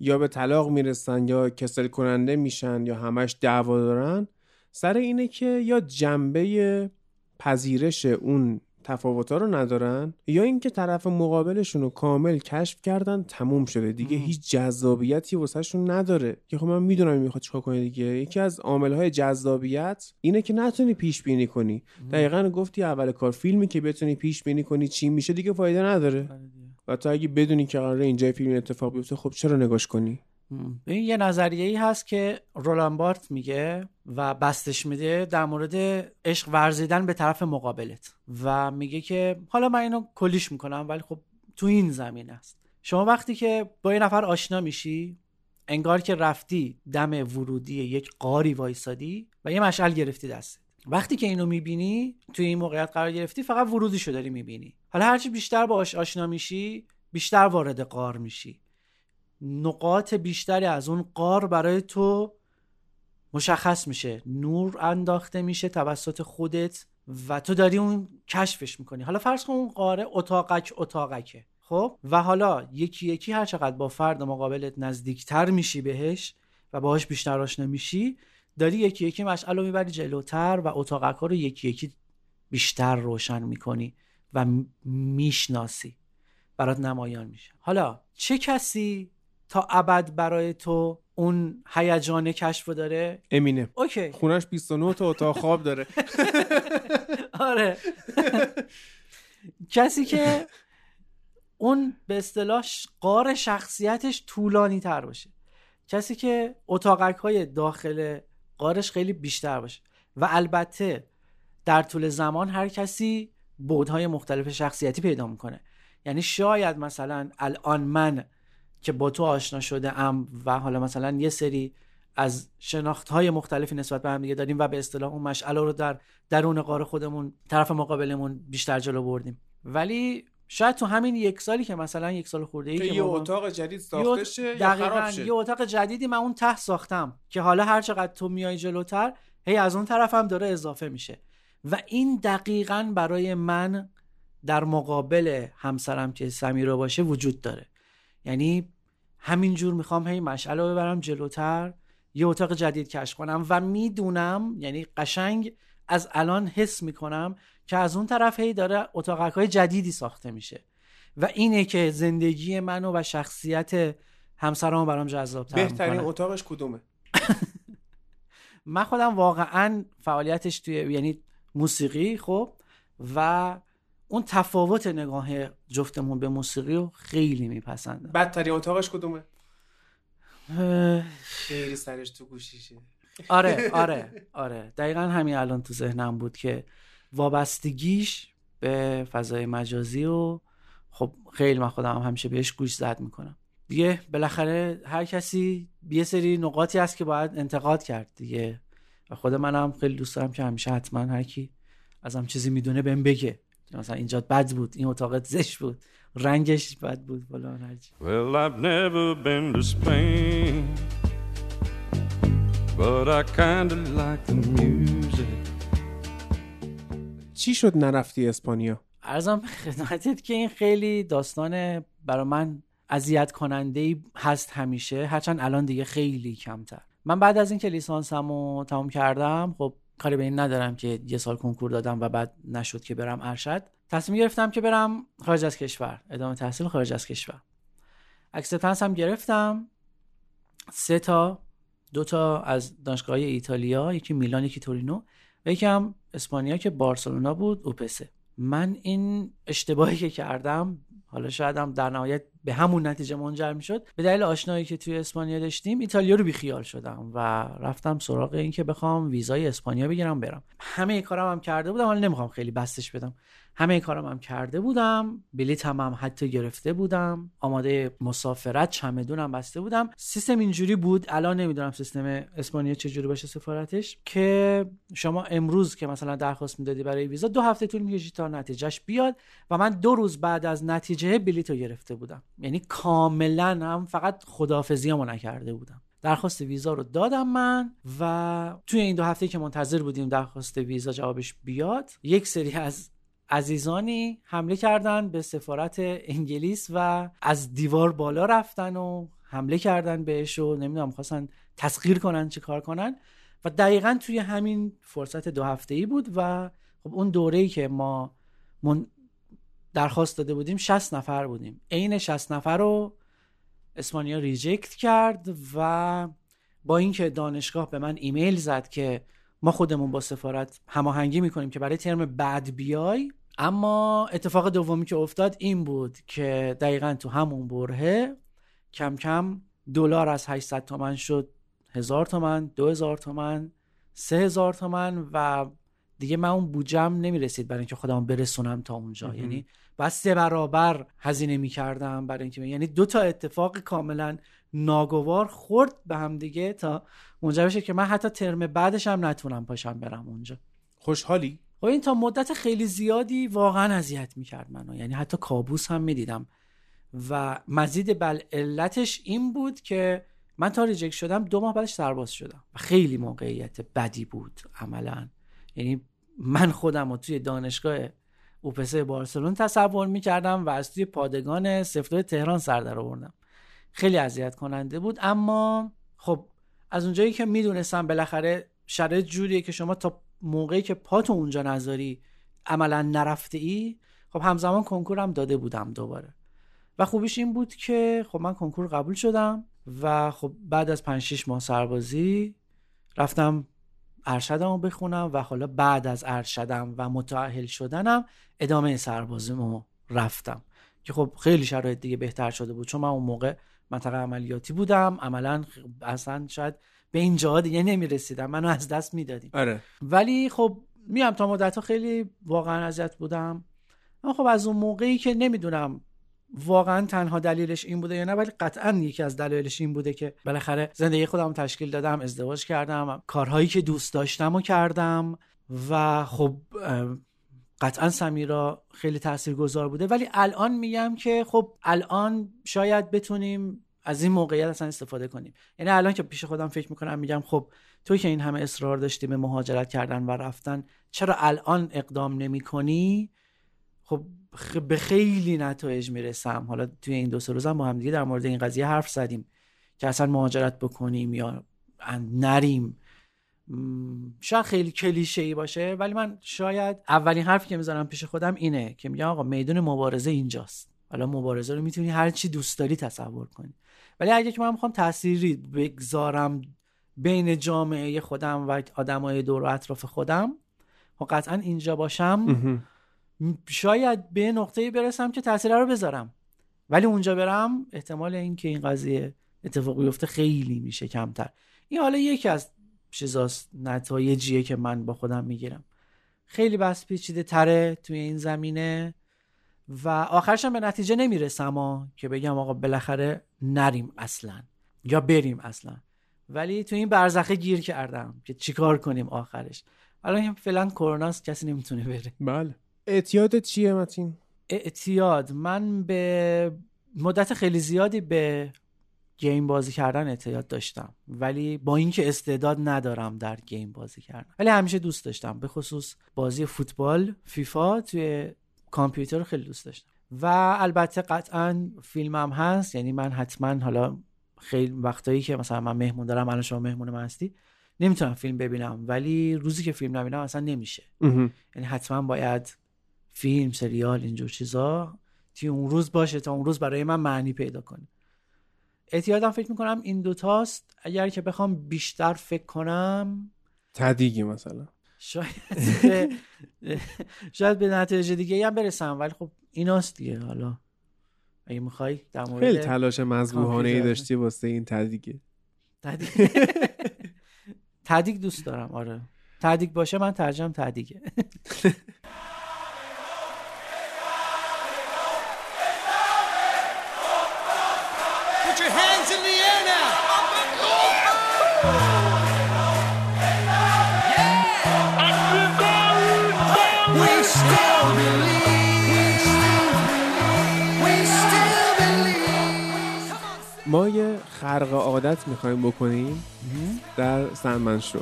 یا به طلاق می‌رسن یا کسل کننده میشن یا همش دعوا دارن سر اینه که یا جنبه پذیرش اون تفاوت‌ها رو ندارن؟ یا اینکه طرف مقابلشون رو کامل کشف کردن تموم شده دیگه هیچ جذابیتی واسهشون نداره. که خب من می‌دونم می‌خواد چیکار کنه دیگه. یکی از عامل‌های جذابیت اینه که نتونی پیش بینی کنی دقیقا گفتی اول کار فیلمی که بتونی پیش بینی کنی چی میشه دیگه فایده نداره. و تا اگه بدونی که قراره اینجا فیلم اتفاق بیفته خب چرا نگاش کنی؟ این یه نظریه ای هست که رولان بارت میگه و بستش میده در مورد عشق ورزیدن به طرف مقابلت و میگه که حالا من اینو کلیش می‌کنم ولی خب تو این زمین است. شما وقتی که با یه نفر آشنا میشی انگار که رفتی دم ورودی یک قاری وایسادی و یه مشعل گرفتی دستت. وقتی که اینو می‌بینی توی این موقعیت قرار گرفتی فقط ورودیشو داری می‌بینی. حالا هرچی بیشتر باش آشنا میشی بیشتر وارد قار میشی. نقاط بیشتری از اون قار برای تو مشخص میشه. نور انداخته میشه توسط خودت و تو داری اون کشفش می‌کنی. حالا فرض کن اون قاره اتاقک اتاقکه خب؟ و حالا یکی یکی هر چقدر با فرد مقابلت نزدیکتر میشی بهش و باهاش بیشتر آشنا میشی داری یکی یکی مشعل رو می‌بری جلوتر و اتاقک رو یکی یکی بیشتر روشن می‌کنی و می‌شناسی. برات نمایان میشه حالا چه کسی تا ابد برای تو اون هیجان کشف رو داره؟ امینه. اوکی. خونش 29 تا اتاق خواب داره. آره. کسی که اون به اصطلاح قار شخصیتش طولانی تر باشه. کسی که اتاقک های داخل قارش خیلی بیشتر باشه. و البته در طول زمان هر کسی بودهای مختلف شخصیتی پیدا می‌کنه. یعنی شاید مثلا الان من که با تو آشنا شده ام و حالا مثلا یه سری از شناخت های مختلفی نسبت به هم دیگه داریم و به اصطلاح اون مشعله رو در درون قار خودمون طرف مقابلمون بیشتر جلو بردیم. ولی شاید تو همین یک سالی که مثلا یک سال خورده ای که یه اتاق جدید ساخته شه یا دقیقاً، یه اتاق جدیدی من اون ته ساختم که حالا هر چقدر تو میای جلوتر هی از اون طرف هم داره اضافه میشه. و این دقیقا برای من در مقابل همسرم که سمیرا باشه وجود داره. یعنی همینجور می‌خوام هی مشعله رو ببرم جلوتر یه اتاق جدید کشف کنم و می‌دونم یعنی قشنگ از الان حس می‌کنم که از اون طرف هی داره اتاقک های جدیدی ساخته میشه. و اینه که زندگی منو و شخصیت همسرامو برام جذاب‌تر بهترین می‌کنه اتاقش کدومه؟ من خودم واقعا فعالیتش توی یعنی موسیقی خب و اون تفاوت نگاه جفتمون به موسیقی رو خیلی میپسندم. بدترین اتاقش کدومه؟ خیلی سرش تو گوشیشه. آره آره آره. دقیقا همین الان تو ذهنم بود که وابستگیش به فضای مجازی و خب خیلی من خودم هم همیشه بهش گوش زد می‌کنم. دیگه بالاخره هر کسی یه سری نقاطی هست که باید انتقاد کرد دیگه. و خود منم خیلی دوست دارم که همیشه حتما هر کی ازم چیزی می‌دونه بهم بگه. مثلا اینجا بد بود این اتاقت زشت بود رنگش بد بود فلان هرچی Well, I've never been to Spain, but I kinda like the music. چی شد نرفتی اسپانیا؟ ارزم به خدمتت که این خیلی داستان برای من اذیت کننده ای هست همیشه هرچند الان دیگه خیلی کمتر. من بعد از اینکه لیسانسم رو تمام کردم خب کاری به این ندارم که یه سال کنکور دادم و بعد نشد که برم ارشد. تصمیم گرفتم که برم خارج از کشور ادامه تحصیل خارج از کشور. acceptance هم گرفتم. سه تا دو تا از دانشگاه ایتالیا یکی میلان یکی تورینو و یکی هم اسپانیا که بارسلونا بود UPC. من این اشتباهی که کردم حالا شاید در نهایت به همون نتیجه منجر می‌شد. به دلیل آشنایی که توی اسپانیا داشتیم ایتالیا رو بیخیال شدم و رفتم سراغ این که بخوام ویزای اسپانیا بگیرم برم. همه کارم هم کرده بودم حالا نمی‌خوام خیلی بسطش بدم. همه کارم هم کرده بودم بلیط هم, هم حتی گرفته بودم. آماده مسافرت چمدونم بسته بودم. سیستم اینجوری بود الان نمی‌دونم سیستم اسپانیا چجوری باشه سفارتش که شما امروز که مثلا درخواست می‌دادی برای ویزا دو هفته طول می‌کشید تا نتیجهش بیاد و من دو روز بعد از نتیجه بلیط رو گرفته بودم. یعنی کاملا هم فقط خداحافظیامو نکرده بودم. درخواست ویزا رو دادم من و توی این دو هفته که منتظر بودیم درخواست ویزا جوابش بیاد یک سری از عزیزانی حمله کردن به سفارت انگلیس و از دیوار بالا رفتن و حمله کردن بهش و نمی‌دونم خواستن تسخیر کنن چه کار کنن. و دقیقا توی همین فرصت دو هفته ای بود و خب اون دوره ای که ما من درخواست داده بودیم 60 نفر بودیم. عین 60 نفر رو اسپانیا reject کرد و با اینکه دانشگاه به من ایمیل زد که ما خودمون با سفارت هماهنگی می‌کنیم که برای ترم بعد بیای اما اتفاق دومی که افتاد این بود که دقیقا تو همون برهه کم کم دلار از 800 تومن شد هزار تومن دو هزار تومن سه هزار تومن و دیگه من اون بودجم نمی‌رسید برای اینکه خودم برسونم تا اونجا. یعنی بس سه برابر هزینه می‌کردم برای اینکه یعنی دو تا اتفاق کاملا ناگوار خورد به هم دیگه تا منجر بشه که من حتی ترم بعدش هم نتونم پاشم برم اونجا. خوشحالی؟ خب این تا مدت خیلی زیادی واقعا اذیت می‌کرد منو. یعنی حتی کابوس هم می‌دیدم. و مزید بر علتش این بود که من تا ریجکت شدم دو ماه بعدش سرباز شدم. و خیلی موقعیت بدی بود عملا. یعنی من خودم رو توی دانشگاه اوپسه بارسلون تصور می‌کردم و از توی پادگان سفتای تهران سر در آوردم. خیلی اذیت کننده بود اما خب از اونجایی که می‌دونستم بالاخره شرایط جوریه که شما تا موقعی که پاتو اونجا نذاری عملا نرفته ای خب همزمان کنکورم داده بودم دوباره. و خوبیش این بود که خب من کنکور قبول شدم و خب بعد از 5 6 ماه سربازی رفتم ارشدم رو بخونم و حالا بعد از ارشدم و متأهل شدنم ادامه سربازیمو رفتم. که خب خیلی شرایط دیگه بهتر شده بود. چون من اون موقع منطقه عملیاتی بودم. عملا اصلا شاید به این جاها دیگه نمی‌رسیدم. منو از دست می‌دادیم. آره. ولی خب میام تا مدت ها خیلی واقعا اذیت بودم. اما خب از اون موقعی که نمی‌دونم واقعا تنها دلیلش این بوده یا نه ولی قطعا یکی از دلایلش این بوده که بالاخره زندگی خودم تشکیل دادم ازدواج کردم کارهایی که دوست داشتم و کردم و خب قطعا سمیرا خیلی تاثیرگذار بوده. ولی الان میگم که خب الان شاید بتونیم از این موقعیت اصلا استفاده کنیم. یعنی الان که پیش خودم فکر می‌کنم میگم خب توی که این همه اصرار داشتی به مهاجرت کردن و رفتن چرا الان اقدام نمی کنی خب خ- به خیلی نتایج می‌رسم. حالا توی این دو سه روزم با هم دیگه در مورد این قضیه حرف زدیم که اصلا مهاجرت بکنیم یا نریم. شاید خیلی کلیشه ای باشه ولی من شاید اولین حرفی که می‌زنم پیش خودم اینه که میگم آقا میدون مبارزه اینجاست. حالا مبارزه رو می‌تونی هر چی دوست داری تصور کنی. ولی اگه که من می‌خوام تأثیری بگذارم بین جامعه خودم و آدمای دور و اطراف خودم و قطعا اینجا باشم. شاید به نقطه برسم که تاثیر رو بذارم. ولی اونجا برم احتمال اینکه این قضیه اتفاق بیفته خیلی میشه کمتر. این حالا یکی از چیزاست نتایجیه که من با خودم می‌گیرم. خیلی بس پیچیده تره توی این زمینه و آخرش هم به نتیجه نمی‌رسم ها که بگم آقا بالاخره نریم اصلا یا بریم اصلا. ولی تو این برزخه گیر کردم که چیکار کنیم آخرش. الان فعلا کروناست کسی نمی‌تونه بره. بله. اعتیادت چیه متین؟ اعتیاد. من به مدت خیلی زیادی به گیم بازی کردن اعتیاد داشتم. ولی با اینکه استعداد ندارم در گیم بازی کردن. ولی همیشه دوست داشتم. به خصوص بازی فوتبال فیفا توی کامپیوتر خیلی دوست داشتم. و البته قطعا فیلمم هست. یعنی من حتما حالا خیلی وقتایی که مثلا من مهمون دارم الان شما مهمون من هستی نمی‌تونم فیلم ببینم. ولی روزی که فیلم نبینم اصلا نمیشه. یعنی حتما باید فیلم سریال اینجور چیزا توی اون روز باشه تا اون روز برای من معنی پیدا کنه. اعتیادم فکر می‌کنم این دوتاست اگر که بخوام بیشتر فکر کنم تدیگی مثلا. شاید به شاید به نتیجه دیگه هم برسم ولی خب ایناست دیگه. حالا اگه می‌خوای در مورد خیلی تلاش مذبوحانه ای. داشتی واسه این تدیگه. تدیگ تدیگ دوست دارم آره. تدیگ باشه من ترجم تدیگه. ما یه خرق عادت می‌خوایم بکنیم در سنمن شو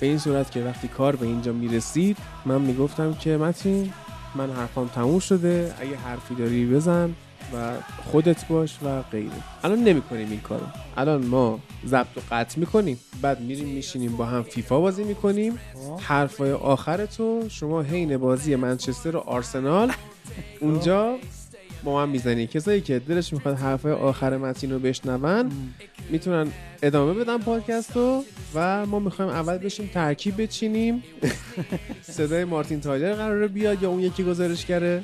به این صورت که وقتی کار به اینجا می‌رسید من می‌گفتم که متین من حرفام تموم شده اگه حرفی داری بزن و خودت باش و غیره. الان نمی‌کنیم این کارو. الان ما ضبط و قطع می‌کنیم بعد میریم میشینیم با هم فیفا بازی می‌کنیم. حرفای آخر تو شما حین بازی منچستر و آرسنال اونجا با من می‌زنی. کسایی که دلش می‌خواد حرفای آخر متین رو بشنون می‌تونن ادامه بدن پادکست رو و ما می‌خوایم اول بشیم ترکیب بچینیم. صدای مارتین تایلر قراره بیاد یا اون یکی گزارش کرده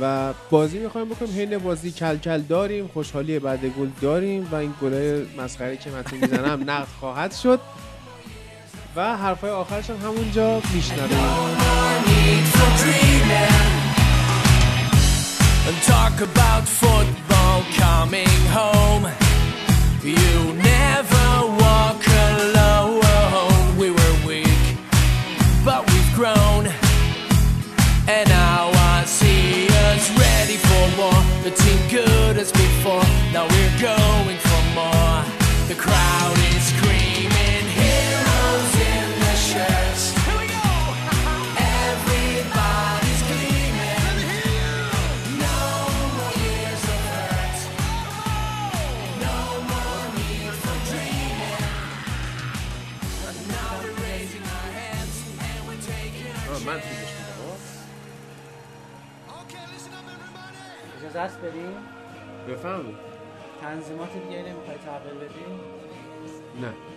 و بازی می‌خوایم بکنیم. حین بازی کل کل داریم خوشحالی بعد گل داریم و این گلای مسخره که متین می‌زنم نقد خواهد شد. و حرفای آخرش هم همونجا میشنویم. And talk about football coming home. You never walk alone. We were weak, but we've grown. And now اجازه است بریم؟ بفهمید تنظیمات دیگه نمی‌خوای تغییر بدی؟ نه.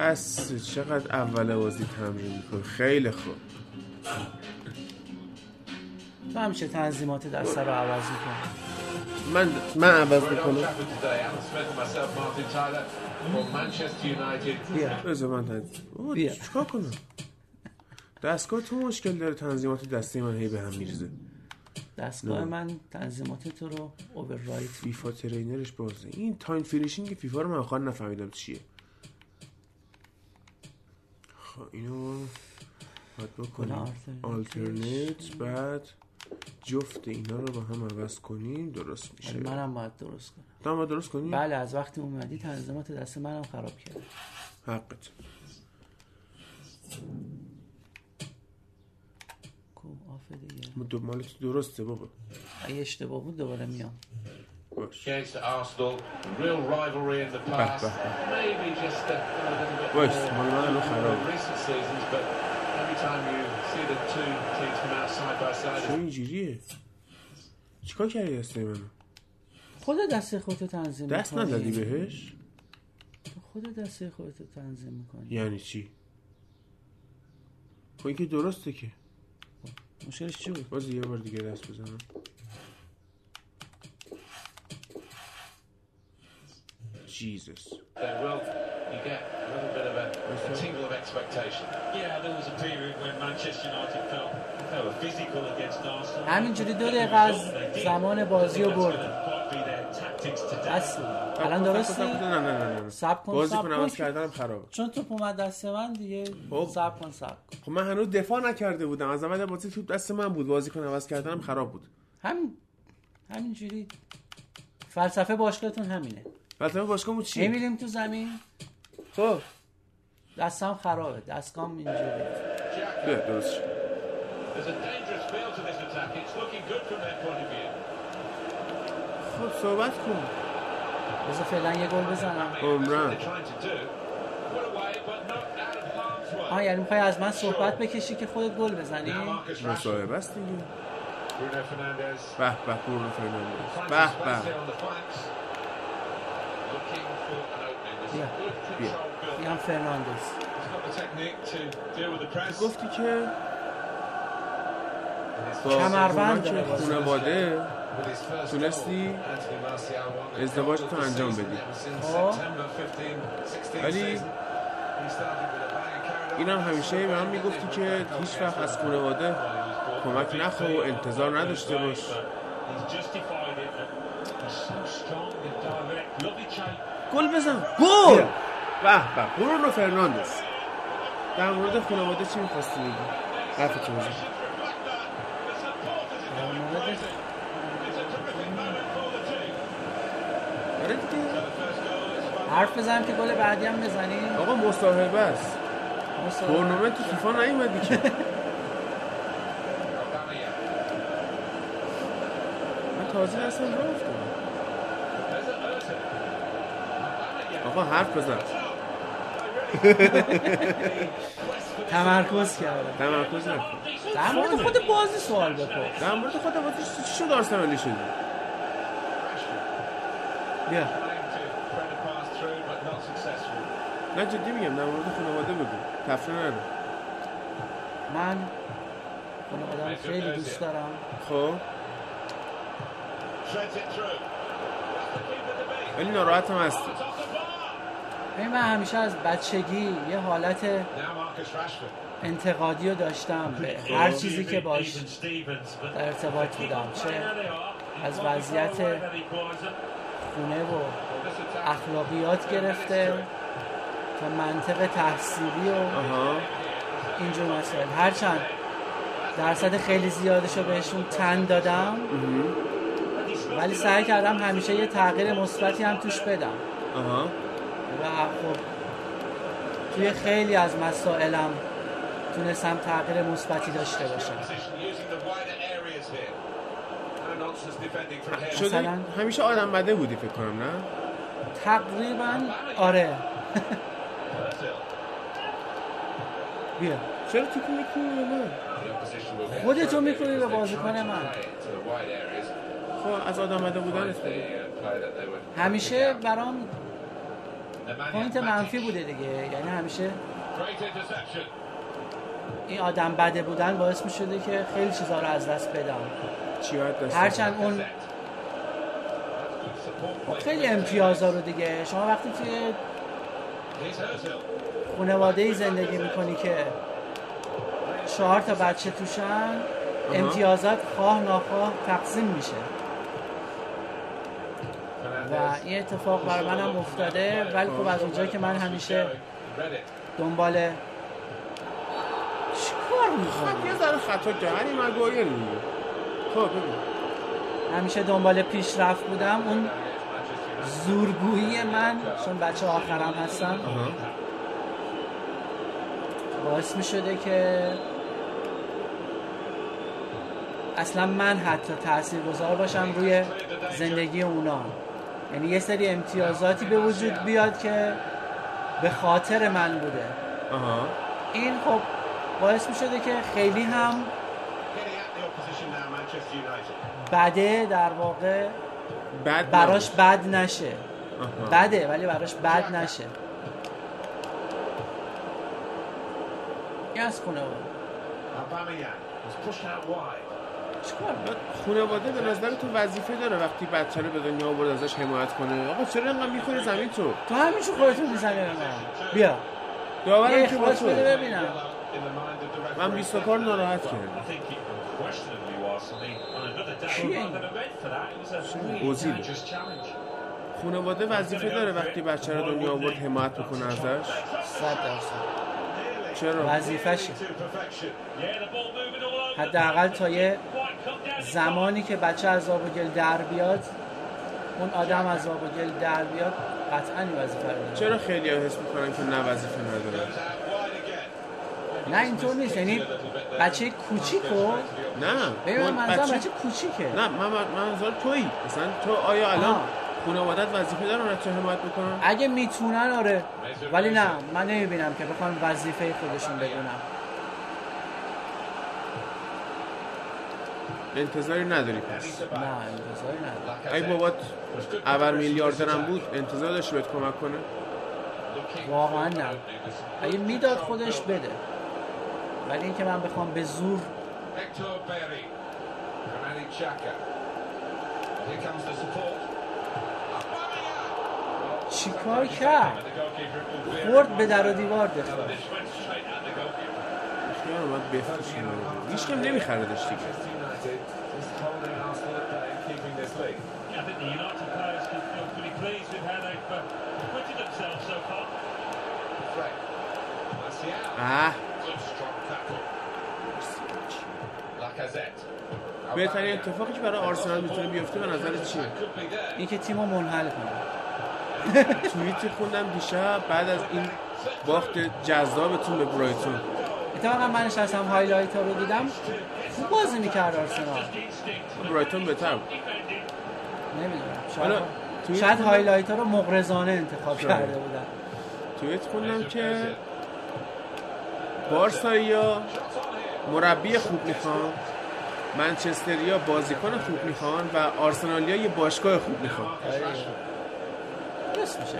بس چقدر اول بازی تمرین می‌کنی؟ خیلی خوب. تو همیشه تنظیمات دسته رو عوض می‌کنی. من من عوض می‌کنم. بیا بذار من تنظیم بیا. چیکار کنم؟ دستگاه تو مشکل داره تنظیمات دستی من هی به هم میریزه. دستگاه نه. من تنظیمات تو رو overwrite فیفا trainer ش بازه. این time finishing فیفا رو من آخر نفهمیدم چیه. اینو باید آلترنیت. آلترنیت بعد جفت اینا رو با هم عوض کنیم درست میشه. ولی منم باید درست کنم. تو باید درست کنی؟ بله از وقتی اومدی تنظیمات دست منم خراب کرد حقت. کو آفه دیگه. درسته بابا. اگه اشتباه بود دوباره میام. بس چیکار کردی دست منو؟ خود دست خودتو تنظیم دست نزدی بهش؟ خود دست خودتو تنظیم می‌کنی. یعنی چی؟ خب که درسته که. خب، مشکلش چی بود؟ باز یه بار دیگه دست بزنم. Jesus. Then will you get a little bit of a, a tingle of expectation. Yeah, there was a period when Manchester United felt they were physical against Arsenal. همینجوری دو دقیقه از زمان بازی رو برد. دست الان درستی؟ نه نه نه نه سب کن بازی سب کن. عوض کردنم خرابه. چون توپ اومد دست من دیگه سب کن سب کن. خب من هنوز دفاع نکرده بودم. از اول بازی توپ دست من بود. بازی کن عوض کردنم خراب بود. همین همینجوری. فلسفه باشگاهتون همینه. فلسفه باشگاهمون چیه؟ نمیریم تو زمین؟ خب. دستم خرابه. دستگام اینجوری بیا درست شد. There's a dangerous feel to this attack. It's looking good from their point of view. خب صحبت کن. بذار فعلا یه گل بزنم. way. آه یعنی می‌خوای از من صحبت بکشی که خودت گل بزنی؟ مصاحبه است دیگه. به به برونو فرناندز. به به. Deal with the press. گفتی که کمربند بازی. خانواده With his first تونستی ازدواج تو انجام بدی ever since. September 15, 16 ولی on. اینم همیشه به من می‌گفتی که هیچ وقت از خانواده کمک نخوا و انتظار نداشته باش گل بزن. گل؟ به به برونو فرناندز. در مورد خانواده چی می‌خواستی بگی؟ حرفتو بزن. در مورد آره دیگه. حرف بزنم که گل بعدی هم بزنی آقا مصاحبه است. تورنمنت تو فیفا نیومدی که. من تازه اصلا افتادم آقا حرف بزن. تمرکز کرده تمرکز نکن. در مورد خود بازی سوال بپرس. در مورد خود بازی چی شد آرسنالی شدی بیا. نه جدی میگم در مورد خانواده بگو. تفره نرو من خانوادم خیلی دوست دارم. خب. Shreds it through. ولی ناراحتم هستی من همیشه از بچگی یه حالت. انتقادی رو داشتم. به هر چیزی که باش در ارتباط بودم. چه از وضعیت خونه و اخلاقیات گرفته. تا منطق تحصیلی و آها. اینجور مسائل. هرچند درصد خیلی زیادش رو بهشون تن دادم. ولی سعی کردم همیشه یه تغییر مثبتی هم توش بدم. آها. و خب توی خیلی از مسائلم تونستم تغییر مثبتی داشته باشم. شدی؟ همیشه آدم بده بودی فکر کنم نه؟ تقریبا آره. بیا. چرا تیکو می‌کنی به من خودتو می‌کنی به بازیکن من؟ خب از آدم بده بودن همیشه برام پوینت منفی. بوده دیگه یعنی همیشه. این آدم بده بودن باعث می شده که خیلی چیزها رو از دست بدم هرچند اون خیلی امتیازا رو دیگه شما وقتی Ozil. خانواده ای زندگی می‌کنی که چهار تا بچه توشن امتیازات خواه ناخواه تقسیم میشه و این اتفاق برای منم افتاده ولی خب از اونجایی که من همیشه. دنبال چیکار خب می‌کنی؟ یه ذره خطا کرد هری مگایر دیگه خب همیشه دنبال پیشرفت بودم اون زورگویی من چون بچه آخرم هستم. باعث می شده که اصلا من حتی تأثیر گذار باشم روی زندگی اونا یعنی یه سری امتیازاتی به وجود بیاد که به خاطر من بوده. آها. این خب باعث می شده که خیلی هم بده در واقع بد براش بد نشه. آها. بده ولی براش بد نشه. این از خونه بود بعد خانواده به نظر تو وظیفه داره وقتی بچه رو به دنیا آورد ازش حمایت کنه. آقا چرا اینقدر می‌خوری زمین تو؟ تو همیشه خودتون می‌زنی من بیا. داورم که با تو ببینم. من بیست کار ناراحت کردم. اوزیل خانواده وظیفه داره وقتی بچه رو دنیا آورد حمایت بکنه ازش؟ صد درصد. چرا؟ وظیفشه. حداقل تا یه زمانی که بچه از آب و گل در بیاد اون آدم از آب و گل در بیاد قطعا این وظیفه رو داره چرا خیلی ها حس می‌کنن که نه وظیفه نداره؟ نه اینطور نیست. یعنی بچه کوچیکو نه. ببین من من منظورم بچه- بچه کوچیکه. نه من من منظور تویی. مثلا تو آیا الان. خانوادت وظیفه دارن از تو حمایت بکنن؟ اگه می‌تونن آره. ولی نه من نمی‌بینم که بخوان وظیفه خودشون بدونم انتظاری نداری پس؟ نه انتظاری ندارم. ای بابات اول میلیاردرم بود انتظار داشتی بهت کمک کنه؟ واقعا نه. اگه می‌داد خودش بده. ولی اینکه من بخوام به زور چیکار کرد؟ خورد به در و دیوار دفاع خیال اومد بفروش کنه هیچ کم نمیخردش دیگه. I think the United players can feel pretty pleased with how they've uh, acquitted themselves so far. اه بهترین اتفاقی که برای آرسنال می‌تونه بیفته به نظر چیه؟ این که تیمو منحل کنه. توییتی خوندم دیشب بعد از این باخت جذابتون به برایتون. اتفاقا من نشستم highlight ها رو دیدم خوب بازی می‌کرد آرسنال. برایتون بهتر نمی‌دونم. شاید, شاید highlight ها رو مغرضانه انتخاب شاید. کرده بودن توییت خوندم که بارساییا مربی خوب می‌خوان منچستریا بازیکن خوب می‌خوان و آرسنالیا یه باشگاه خوب می‌خوان. درست میشه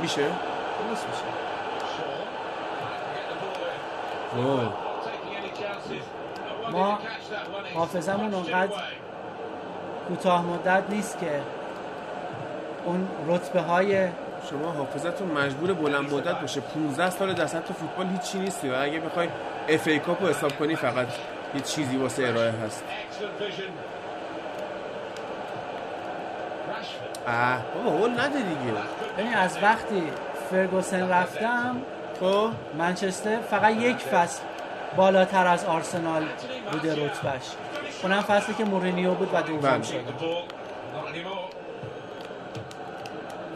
میشه؟ درست میشه واو. ما حافظمون اونقدر کوتاه مدت نیست که اون رتبه های شما حافظتون مجبور بلند مدت باشه 15 سال در سطح فوتبال هیچی نیستی و اگه بخوای اف ای کاپ رو حساب کنی فقط یه چیزی واسه ارائه هست بابا هول نده دیگه. ببین از وقتی فرگوسن رفتم خب. منچستر فقط یک فصل بالاتر از آرسنال بوده رتبهش. اونم فصلی که مورینیو بود و دوم بله. شد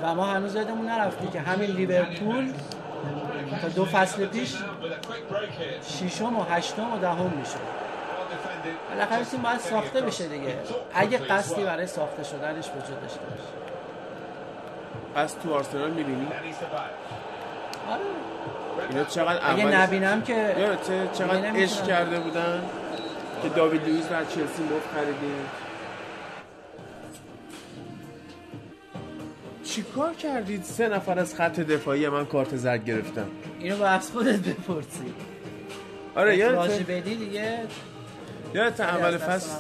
و ما هنوز یادمون نرفتی که همین لیورپول تا دو فصل پیش ششم و هشتم و دهم می‌شد. بالاخره تیم باید ساخته بشه دیگه. اگه قصدی برای ساخته شدنش وجود داشته باشه. پس تو آرسنال می‌بینی؟ آره. اینا چقدر اگه نبینم که چه- چقدر. عشق کرده بودن که داوید لوئیس از چلسی مفت خریدیم چیکار کردید؟ سه نفر از خط دفاعی من کارت زرد گرفتم. اینو با خودت بپرسی. آره یادت بدی دیگه. یادت اول فصل.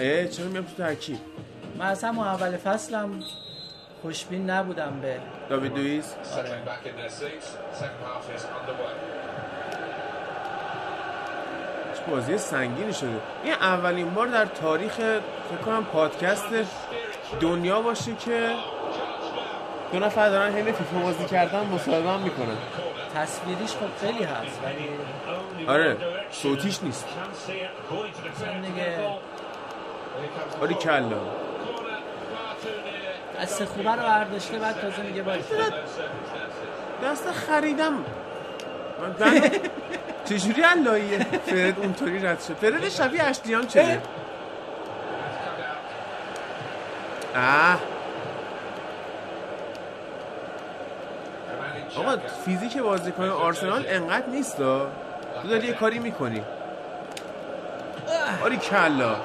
اه چرا میام تو ترکیب؟ من اصلا اول فصلم خوشبین نبودم به داوید لوئیس؟ آره. بازی سنگینی شده. این اولین بار در تاریخ فکر کنم پادکست دنیا باشه که دو نفر دارن حین فیفا بازی کردن مصاحبه هم می‌کنن. تصویریش خب خیلی هست ولی آره صوتیش نیست. آری کلا دست خوبه رو برداشته بعد تازه میگه باید دست خریدم. من. چجوری علاییه فرد اونطوری رد شد. فرد شبیه اشتیان شده اه. آقا فیزیک بازیکن آرسنال انقدر نیست دا. تو داری یه کاری می‌کنی. آری کلا.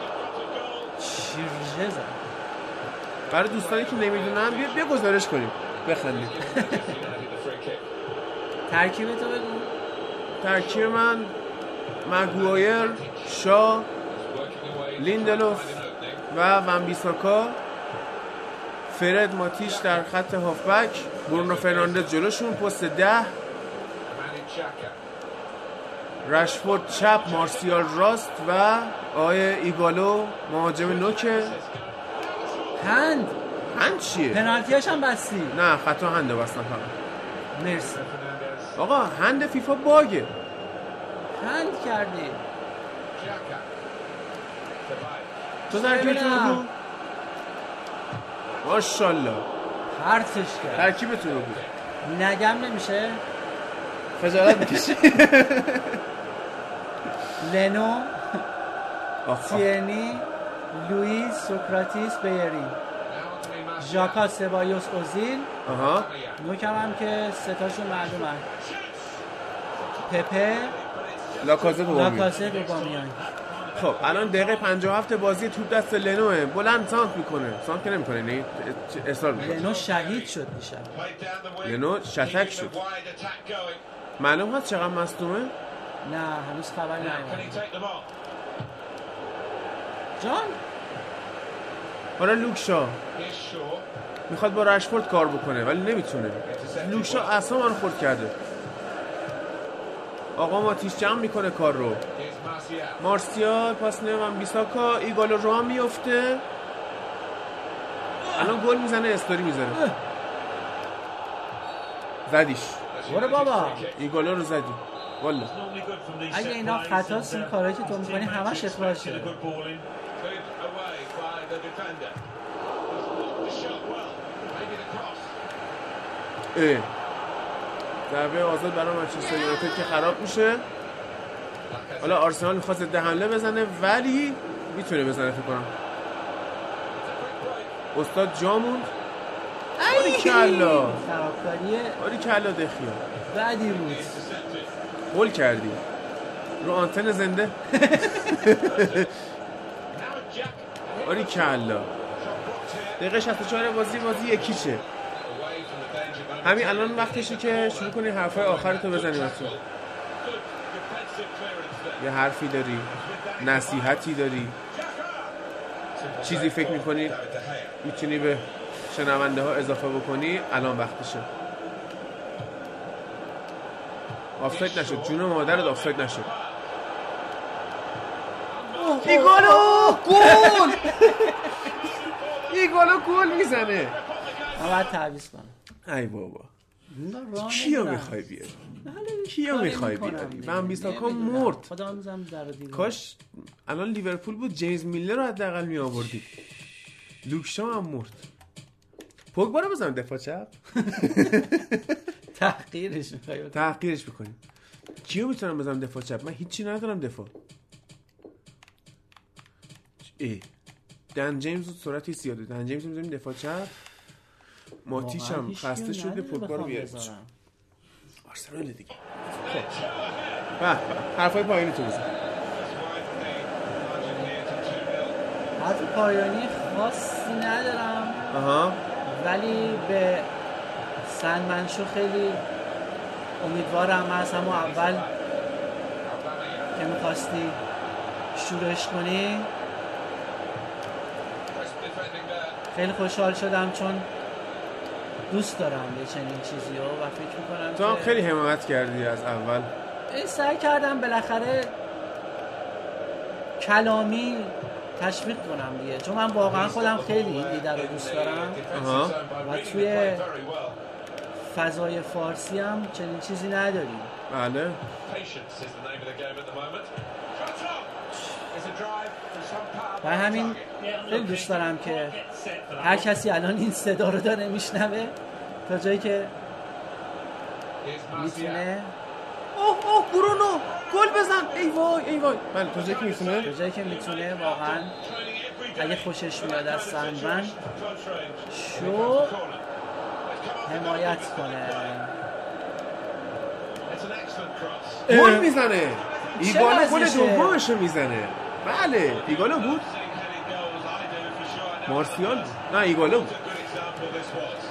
شیرجه زد. برای دوستانی که نمی‌دونن بیا بیا گزارش کنیم. بخندید ترکیب تو بگو. ترکیب من مگوایر شا لیندلوف و ونبیساکا فرد ماتیش در خط هافبک. برونو فرناندز جلوشون پست ده. رشفورد چپ مارسیال راست و آقای ایگالو مهاجم نوکه هند. هند چیه؟ پنالتیاش هم بستی. نه خطا هنده بستن فقط. مرسی. آقا هند فیفا باگه. هند کردی تو ترکیب تو بگو ماشالله پرتش کرد. ترکیب تو بگو نگم نمیشه. خجالت می‌کشی. لنو تیرنی لوئیس سوکراتیس بیری. ژاکا سبایوس اوزیل. هم که ستاشون معلومن. پپه. لاکازه لاکاسه دوبامیان. خب الان دقیقه 57 بازی توپ دست لنوه. بلند سانت می‌کنه. سانت که نمی‌کنه نه اصرار می‌کنه. لنو شهید شد دیشب. لنو شتک شد. معلوم هست چقدر مصدومه؟ نه هنوز خبر نیومده جان؟ حالا لوکشا می‌خواد با رشفورد کار بکنه ولی نمی‌تونه. لوکشا اصلا من خورد کرده. آقا ماتیش جمع می‌کنه کار رو. مارسیال پاس نمیم بیساکا ایگالو رو هم میفته الان گل می‌زنه استوری می‌زنه زدیش. بابا. ایگالو رو زدی. والا. اگه اینا خطا این کارهایی که تو می‌کنی همش اخراج شده اه. ضربه آزاد برای منچستر یونایتد که خراب میشه. حالا آرسنال می‌خواد ضد حمله بزنه ولی می‌تونه بزنه فکر کنم. استاد جا موند. آری کلا آری کلا دخیا بعدی بود. گل کردی. رو آنتن زنده. آری کلا. دقیقه 64 بازی بازی یکیچه همین الان وقتشه که شروع کنی حرفای آخرتو بزنی بچه یه حرفی داری نصیحتی داری. چیزی فکر می‌کنی می‌تونی به شنونده ها اضافه بکنی الان وقتشه. آفساید نشد. جون مادرت آفساید نشد. ایگالو گل! ایگالو گل می‌زنه. من باید تعویض کنم. ای بابا. کیو. می‌خوای بیاری؟ حالا کیو می‌خوای بیاری. وان‌بیساکا. مرد. کاش الان لیورپول بود جیمز میلر رو حداقل می آوردی لوکشا هم مرد. پوگبا رو بزنم دفاع چپ. تحقیرش می‌خوای بکنی. تحقیرش بکنیم. کیو می‌تونم بزنم دفاع چپ؟ من هیچی ندارم دفاع. ای. دن جیمز سرعتی زیاده دن جیمز می‌ذاریم دفاع چپ. واقعا هم خسته شده پوگبا رو بذارم. آرسنال دیگه. خب. حرفای پایینی تو بزن. حرف پایانی خاصی ندارم. آها. ولی به سنمنشو خیلی امیدوارم من از همون اول که می‌خواستی شروعش کنی. خیلی خوشحال شدم چون دوست دارم یه چنین چیزی رو و فکر می‌کنم تو هم خیلی حمایت کردی از اول. این سعی کردم بالاخره کلامی تشویق کنم دیگه. چون من واقعا خودم خیلی این ایده رو دوست دارم. و توی فضای فارسی هم چنین چیزی نداریم. بله. Patience is the name of the game at the moment. Shot on! It's a drive for some power. و همین خیلی دوست دارم که هر کسی الان این صدا رو داره میشنوه تا جایی که. می‌تونه اوه اوه برونو گل بزن. ای وای ای وای. بله تا جایی که می‌تونه. تا جایی که می‌تونه واقعا. اگه خوشش میاد از سنبن شو. حمایت کنه. It's an excellent cross. گل می‌زنه. ایگالو چه گل وضعشه؟ دومش می‌زنه. بله ایگالو بود. مارسیال نه ایگالو بود.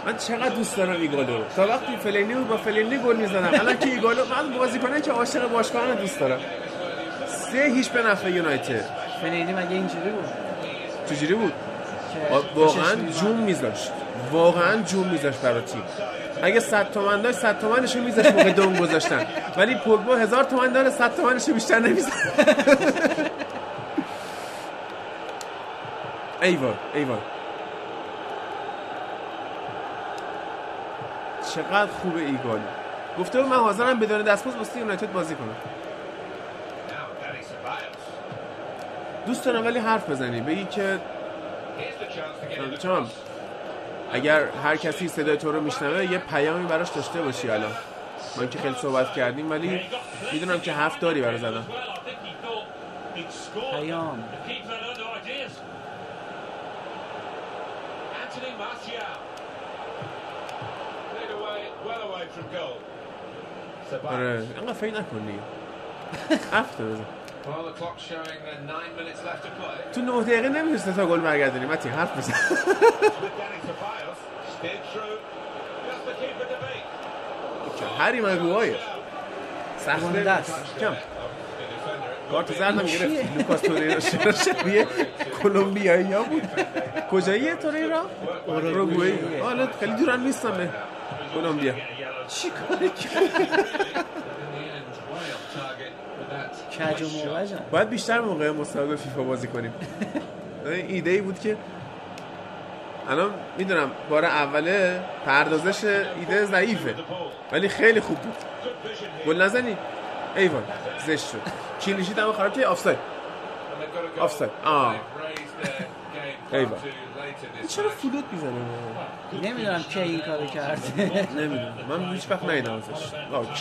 من چقدر دوست دارم ایگالو تا وقتی فلینی بود با فلینی گل می‌زنم. الان که ایگالو من بازیکنایی که عاشق باشگاهان دوست دارم. سه هیچ به نفع یونایتد. فنیدی مگه اینجوری بود؟ چجوری بود؟ واقعا؟ جون میذاشت. واقعا جون میذاشت برای تیم. اگه 100 تومن داشت 100 تومنشو میذاشت موقع دوم گذاشتن. ولی پوگبا هزار تومن داره 100 تومنشو بیشتر نمی‌ذاره. ایوان ایوان چقدر خوبه ایگالو گفته بود من حاضرم بدون دستمزد واسه یونایتد بازی کنم. دوست دارم ولی حرف بزنی. بگی که Here's اگر هر کسی صدای تو رو میشنوه یه پیامی براش داشته باشی الان ما اینکه خیلی صحبت کردیم ولی می‌دونم که حرف داری برای زدن. پیام The keeper had other ideas. Anthony Martial. Played away, well away from goal. آره. انقدر فکر نکن دیگه هفته بزن Well, the clock's showing nine minutes left to play. تو نه دقیقه نمی‌تونی تا گل برگردونی متی حرف بزن With Danny Ceballos. Steered through. Just the keeper debate. هری مگوهای سخته گنده است. کم. کارت زردم گرفت لوکاس توریرا چرا شبیه کلمبیایی ها بود کجاییه توریرا؟ اوروگوئه حالا خیلی دورم نیستم به کلمبیا چی کاری کرد کج و باید بیشتر موقع مسابقه فیفا بازی کنیم. این ایده ای بود که الان می‌دونم بار اوله پردازش ایده ضعیفه ولی خیلی خوب بود. گل نزنی؟ ایوان زشت شد. کلیشیت هم خراب که آفساید. آفساید. آه. ایوان. چرا فلوت می‌زنه نمی‌دونم چه این کارو کرد نمی‌دونم. من هیچ وقت نیدم ازش.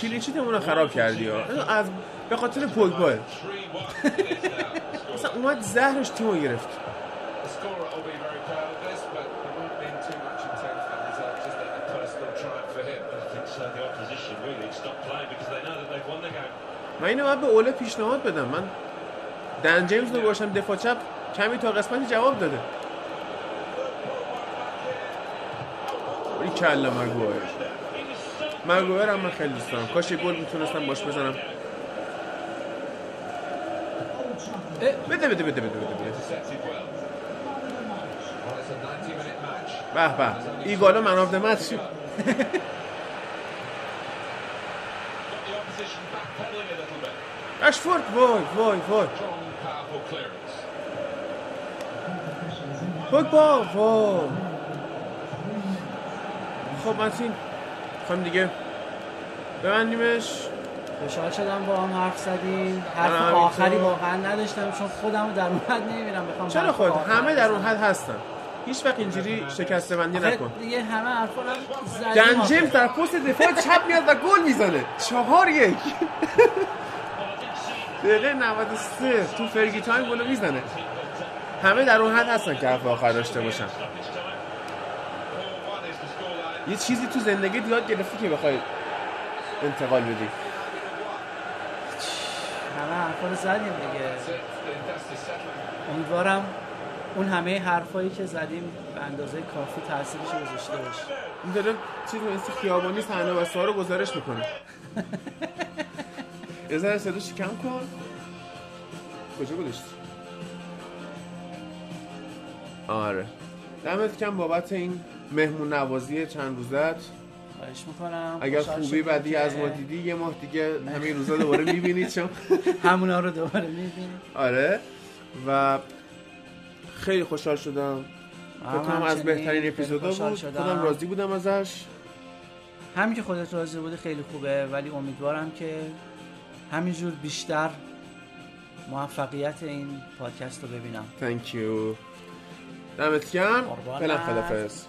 کلینشیت اونو خراب کردی از به خاطر پوگبا. اصلا اومد زهرش تیمو گرفت. من اینو به اوله پیشنهاد بدم. من دن جیمز رو باشم دفاع چپ. کمی تا قسمتی جواب داده. این کلا مگویر مگویر هم من خیلی دوست دارم کاش یه گل می‌تونستم باش بزنم بده بده بده بده بده بده Intercepted well. Well, it's a 90-minute match. به به ایگالا من آف مت شد. اشفورد وای وای وای. پوگبا وای خب متین خواهیم دیگه ببندیمش. خوشحال شدم با هم حرف زدیم. آره، حرف همینطور. آخری واقعا نداشتم چون خودم در اون حد نمی‌بینم بخوام چرا خود همه در اون. حد هستن. هیچ وقت اینجوری شکسته بندی آخه نکن. دیگه همه حرفا هم. جیمز در پست دفاع چپ میاد و گل می‌زنه. چهار یک. دقیقه 93 تو فرگی تایم گل می‌زنه. همه در اون حد هستن که حرف آخر داشته باشن. یه چیزی تو زندگی یاد گرفتی که بخوای انتقال بدی. همه حرفا رو زدیم دیگه. امیدوارم اون همه حرفایی که زدیم به اندازه کافی تاثیرش رو گذاشته باشه. این داره چیز مثل خیابانی صحنه ها رو گزارش می‌کنه. یه ذره صداش کم کن. کجا گذاشتی آره. دمت کم بابت این مهمون نوازی چند روزت؟ خواهش می‌کنم. اگر خوبی بعدی از ما دیدی یه ماه دیگه همین روزا دوباره می‌بینید چون همونا رو دوباره می‌بینیم آره. و خیلی خوشحال شدم. فکر کنم از بهترین اپیزودا بود. شدم. خودم راضی بودم ازش. همین که خودت راضی بودی خیلی خوبه ولی امیدوارم که همینجور بیشتر موفقیت این پادکست رو ببینم. Thank you. دمت گرم. فعلا خدافظ